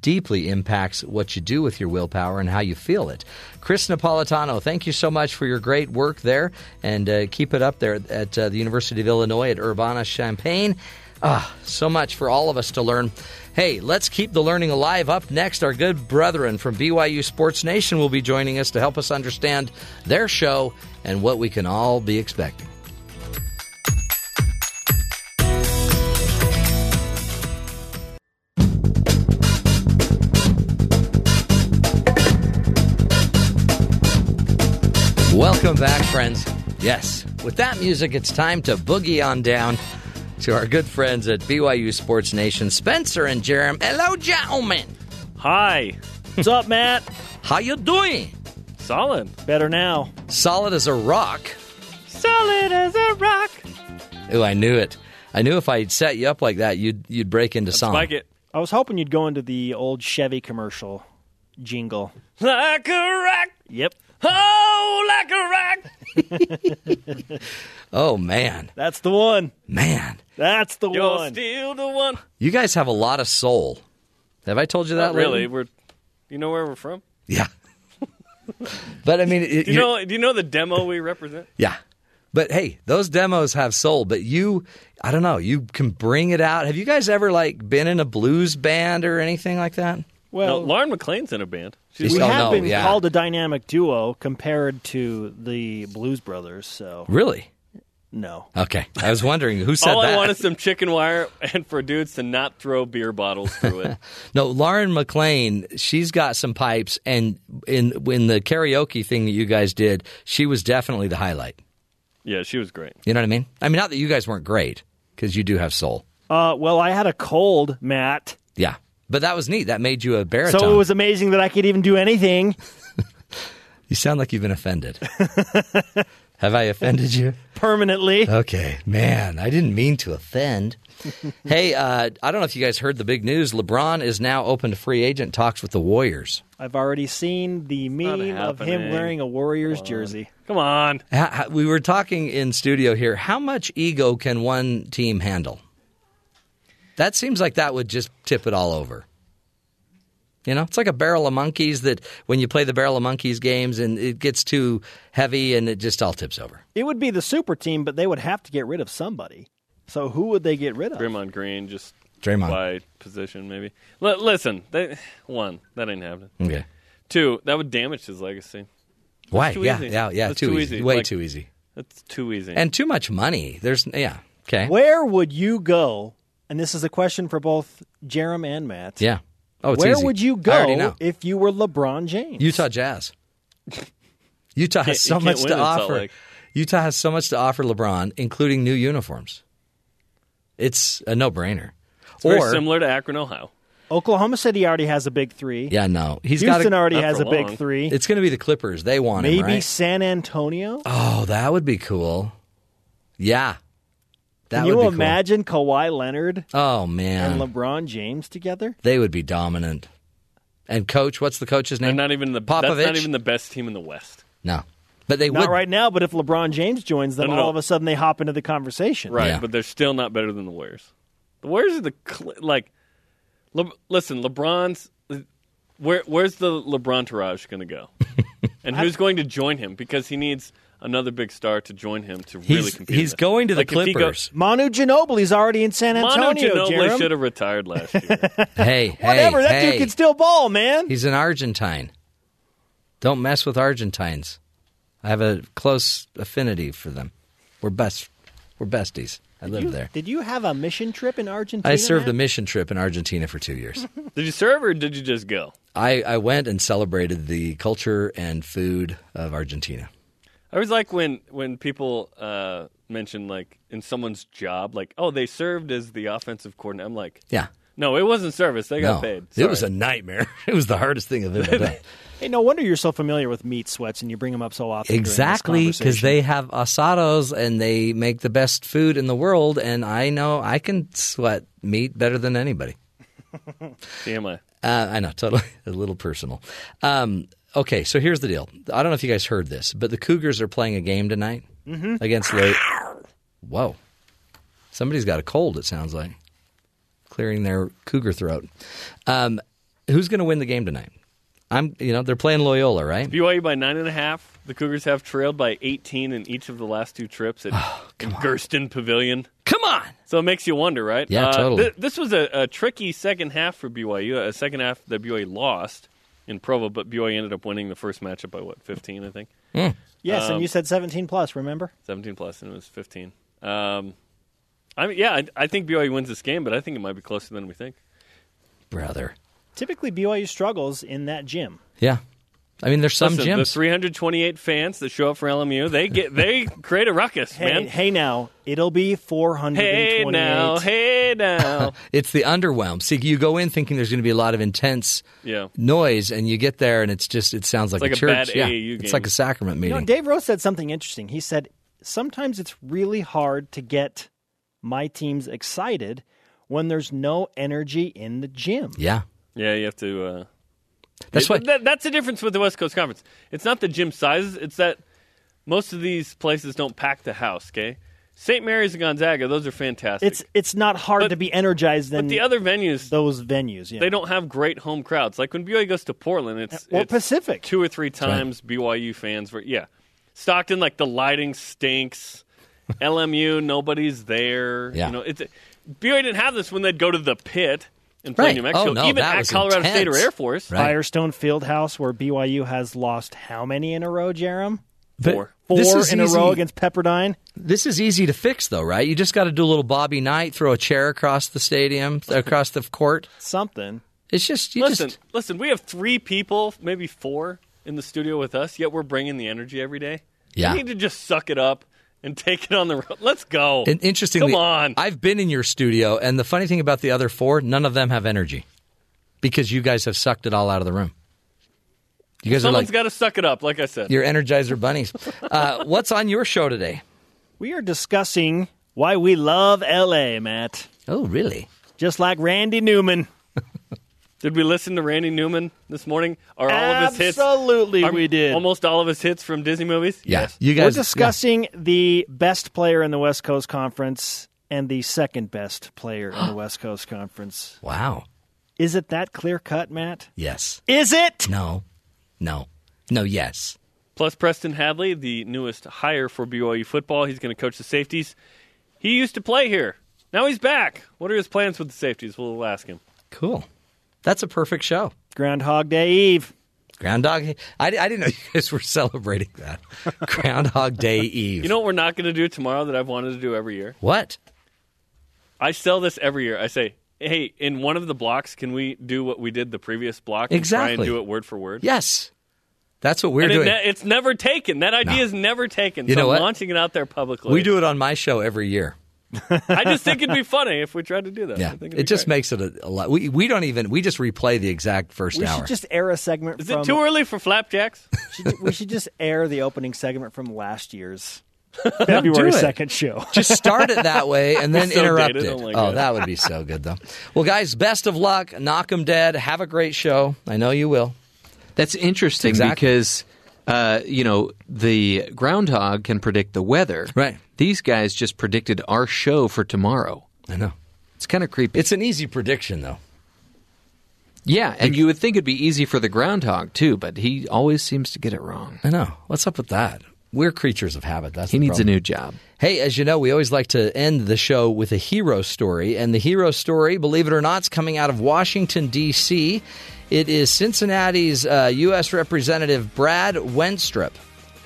deeply impacts what you do with your willpower and how you feel it. Chris Napolitano, thank you so much for your great work there, and uh, keep it up there at uh, the University of Illinois at Urbana Champaign. Ah, so much for all of us to learn. Hey, let's keep the learning alive. Up next, our good brethren from BYU Sports Nation will be joining us to help us understand their show and what we can all be expecting. Welcome back, friends. Yes, with that music, it's time to boogie on down to our good friends at BYU Sports Nation, Spencer and Jarom. Hello, gentlemen. Hi. What's up, Matt? How you doing? Solid. Better now. Solid as a rock. Solid as a rock. Ooh, I knew it. I knew if I set you up like that, you'd you'd break into song. Like it. I was hoping you'd go into the old Chevy commercial jingle. Like a rock. Yep. Oh, like a rock. Oh man, That's the one. man, That's the You're one. still the one. you guys have a lot of soul. Have I told you that? Not really. lately? We're. You know where we're from? Yeah. but I mean, it, Do you know? Do you know the demo we represent? Yeah. But hey, those demos have soul, but you I don't know, you can bring it out. Have you guys ever like been in a blues band or anything like that? Well, no, Lauren McLean's in a band. Yes, we oh, have no, been yeah. called a dynamic duo compared to the Blues Brothers, so Really? no. Okay. I was wondering who said All that. I want is some chicken wire and for dudes to not throw beer bottles through it. no, Lauren McLean, she's got some pipes and in in the karaoke thing that you guys did, she was definitely the highlight. yeah, she was great. You know what I mean? I mean not that you guys weren't great cuz you do have soul. Uh, well, I had a cold, Matt, Yeah. But that was neat. That made you a baritone. so it was amazing that I could even do anything you sound like you've been offended. have I offended you? permanently. Okay, man, I didn't mean to offend. hey, uh, I don't know if you guys heard the big news. LeBron is now open to free agent talks with the Warriors. I've already seen the meme of him wearing a Warriors jersey. Come on. Ha- ha- We were talking in studio here. How much ego can one team handle? That seems like that would just tip it all over. You know, it's like a barrel of monkeys that when you play the barrel of monkeys games and it gets too heavy and it just all tips over. It would be the super team, but they would have to get rid of somebody. So who would they get rid of? Draymond Green just Draymond. by position maybe. L- listen, they, one that ain't happening. Okay. Two that would damage his legacy. That's Why? too Yeah, easy. yeah, yeah. That's Too, too easy. easy. Way Like- too easy. That's too easy. And too much money. There's yeah. Okay. Where would you go? And this is a question for both Jarom and Matt. Yeah. Oh, it's Where easy. would you go if you were LeBron James? Utah Jazz. Utah has so much to win in Salt offer. Lake. Utah has so much to offer LeBron, including new uniforms. It's a no-brainer. it's very or similar to Akron, Ohio. Oklahoma City already has a big three. yeah, no, he's Houston got. already has for a big three. It's going to be the Clippers. They want him, Maybe right? San Antonio. Oh, that would be cool. Yeah, that Can would you be cool. imagine Kawhi Leonard Oh man, and man, LeBron James together? they would be dominant. And coach, what's the coach's They're name? not even the Popovich. that's not even the best team in the West. no, but they Not would. right now, but if LeBron James joins them, No, no, all no. of a sudden they hop into the conversation. Right, Yeah. but they're still not better than the Warriors. The Warriors are the like. Le- listen, LeBron's. Where where's the LeBron Tourage going to go? and who's going to join him? Because he needs another big star to join him to really He's- compete. he's in this. going to the Like, if he go- Clippers. Manu Ginobili's already in San Antonio. Manu Antonio. Ginobili Jarom. should have retired last year. Hey, hey, Whatever, that hey. dude can still ball, man. He's an Argentine. Don't mess with Argentines. I have a close affinity for them. We're best. We're besties. I live You- there. Did you have a mission trip in Argentina? I served Matt? a mission trip in Argentina for two years. did you serve or did you just go? I, I went and celebrated the culture and food of Argentina. I always like when when people uh, mention like in someone's job, like oh they served as the offensive coordinator. I'm like, Yeah. no, it wasn't service. They got No, paid. It was a nightmare. It was the hardest thing I've ever done. Hey, no wonder you're so familiar with meat sweats and you bring them up so often. Exactly, because they have asados and they make the best food in the world, and I know I can sweat meat better than anybody. TMI. Uh, I know, totally a little personal. Um, okay, so here's the deal. I don't know if you guys heard this, but the Cougars are playing a game tonight Mhm. against the. Whoa, somebody's got a cold. It sounds like clearing their cougar throat. Um, who's going to win the game tonight? I'm. You know, they're playing Loyola, right? BYU by nine and a half. The Cougars have trailed by 18 in each of the last two trips at in Gersten Pavilion. Come on. So it makes you wonder, right? Yeah, Uh, totally. thi- this was a, a tricky second half for BYU. A second half that BYU lost in Provo, but BYU ended up winning the first matchup by what, 15, I think. Yes, Um, and you said 17 plus. Remember? 17 plus, and it was 15. Um, I mean, yeah, I, I think BYU wins this game, but I think it might be closer than we think. Brother. Typically, BYU struggles in that gym. Yeah. I mean, there's some Listen, The 328 fans that show up for LMU, they get they create a ruckus, Hey, man. hey now, it'll be 428. Hey now, hey now. it's the underwhelm. See, you go in thinking there's going to be a lot of intense Yeah. noise, and you get there, and it's just it sounds like, like a church. bad yeah, AAU it's like a sacrament You meeting. know, Dave Rose said something interesting. He said sometimes it's really hard to get my teams excited when there's no energy in the gym. yeah, Yeah, you have to. Uh, That's it- why- that- that's the difference with the West Coast Conference. It's not the gym sizes; it's that most of these places don't pack the house. Okay, St. Mary's and Gonzaga; those are fantastic. It's it's not hard to be energized than but the other venues, those venues. Yeah. they don't have great home crowds. Like when BYU goes to Portland, it's or it's Pacific. two or three right. times BYU fans. Were, yeah, Stockton, like the lighting stinks. LMU, nobody's there. Yeah. You know, it's BYU didn't have this when they'd go to the pit and play Right. New oh, Mexico, Oh, no, even at was Colorado State or. Air Force. Right. Firestone Fieldhouse, where BYU has lost how many in a row, Jarom? But Four. this Four is in a row against Pepperdine. This is easy to fix, though, right? You just got to do a little Bobby Knight, throw a chair across the stadium, across the court. Something. It's just you listen, just listen. We have three people, maybe four, in the studio with us. Yet we're bringing the energy every day. Yeah. we need to just suck it up and take it on the road. Let's go. And interestingly, come on. I've been in your studio, and the funny thing about the other four, none of them have energy because you guys have sucked it all out of the room. You guys Someone's are like Someone's got to suck it up. Like I said, you're Energizer bunnies. Uh, what's on your show today? We are discussing why we love LA, Matt. Oh, really? Just like Randy Newman. Did we listen to Randy Newman this morning? Are all of his hits? Absolutely, are we did. Almost all of his hits from Disney movies. Yeah, Yes. you guys. We're guys discussing the best player in the West Coast Conference and the second best player in the West Coast Conference. Wow. Is it that clear cut, Matt? Yes. Is it? No. No. No. Yes. Plus Preston Hadley, the newest hire for BYU football. He's going to coach the safeties. He used to play here. Now he's back. What are his plans with the safeties? We'll ask him. Cool. That's a perfect show. Groundhog Day Eve. Groundhog. I, I didn't know you guys were celebrating that. Groundhog Day Eve. You know what we're not going to do tomorrow that I've wanted to do every year? what? I sell this every year. I say, hey, in one of the blocks, can we do what we did the previous block and try and Exactly. do it word for word? Yes. That's what we're and it doing. ne- it's never taken. That idea No. is never taken. You so know I'm what? launching it out there publicly. we do it on my show every year. I just think it'd be funny if we tried to do that. I Yeah, think it'd it be just great. makes it a, a lot. We we don't even we just replay the exact first We hour. should just air a segment Is from. it too early for flapjacks? should- we should just air the opening segment from last year's February second show. just start it that way and then so interrupt dated. it. Oh Oh, God. that would be so good though. Well, guys, best of luck. Knock 'em dead. Have a great show. I know you will. That's interesting Exactly. because uh, you know the groundhog can predict the weather. Right. These guys just predicted our show for tomorrow. I know. It's kind of creepy. It's an easy prediction, though. Yeah, and you would think it'd be easy for the groundhog too, but he always seems to get it wrong. I know. What's up with that? We're creatures of habit. That's He needs a new job. Hey, as you know, we always like to end the show with a hero story. And the hero story, believe it or not, is coming out of Washington, D.C. It is Cincinnati's uh, U.S. Representative Brad Wenstrup.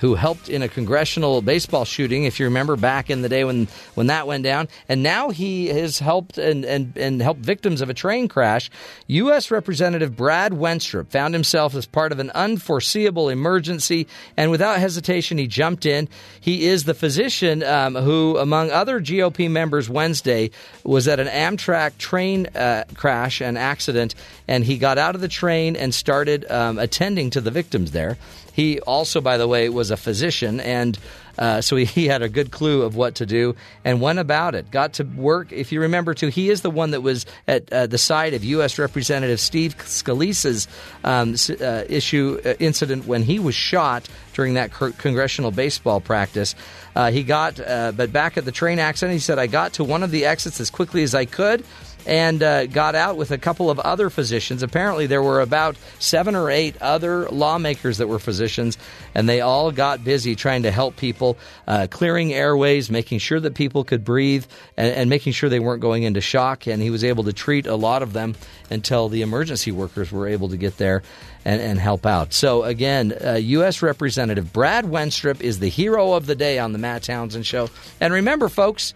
Who helped in a congressional baseball shooting, if you remember back in the day when, when that went down. And now he has helped and, and, and helped victims of a train crash. U.S. Representative Brad Wenstrup found himself as part of an unforeseeable emergency, and without hesitation, he jumped in. He is the physician um, who, among other GOP members Wednesday, was at an Amtrak train uh, crash and accident, and he got out of the train and started um, attending to the victims there. He also, by the way, was a physician, and uh, so he, he had a good clue of what to do and went about it. Got to work. If you remember, too, he is the one that was at uh, the side of U.S. Representative Steve Scalise's um, uh, issue uh, incident when he was shot during that congressional baseball practice. Uh, he got, uh, but back at the train accident, he said, "I got to one of the exits as quickly as I could." And uh, got out with a couple of other physicians. Apparently, there were about seven or eight other lawmakers that were physicians, and they all got busy trying to help people, uh, clearing airways, making sure that people could breathe, and, and making sure they weren't going into shock. And he was able to treat a lot of them until the emergency workers were able to get there. And, and help out. So again, uh, U.S. Representative Brad Wenstrup is the hero of the day on the Matt Townsend Show. And remember, folks,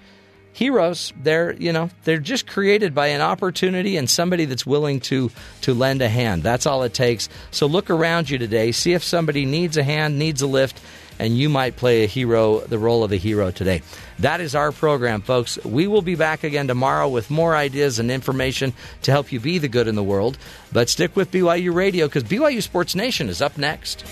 heroes they're you know they're just created by an opportunity and somebody that's willing to to lend a hand. That's all it takes. So look around you today. See if somebody needs a hand needs a lift and you might play a hero the role of a hero today. That is our program folks. We will be back again tomorrow with more ideas and information to help you be the good in the world. But stick with byu radio because byu sports nation is up next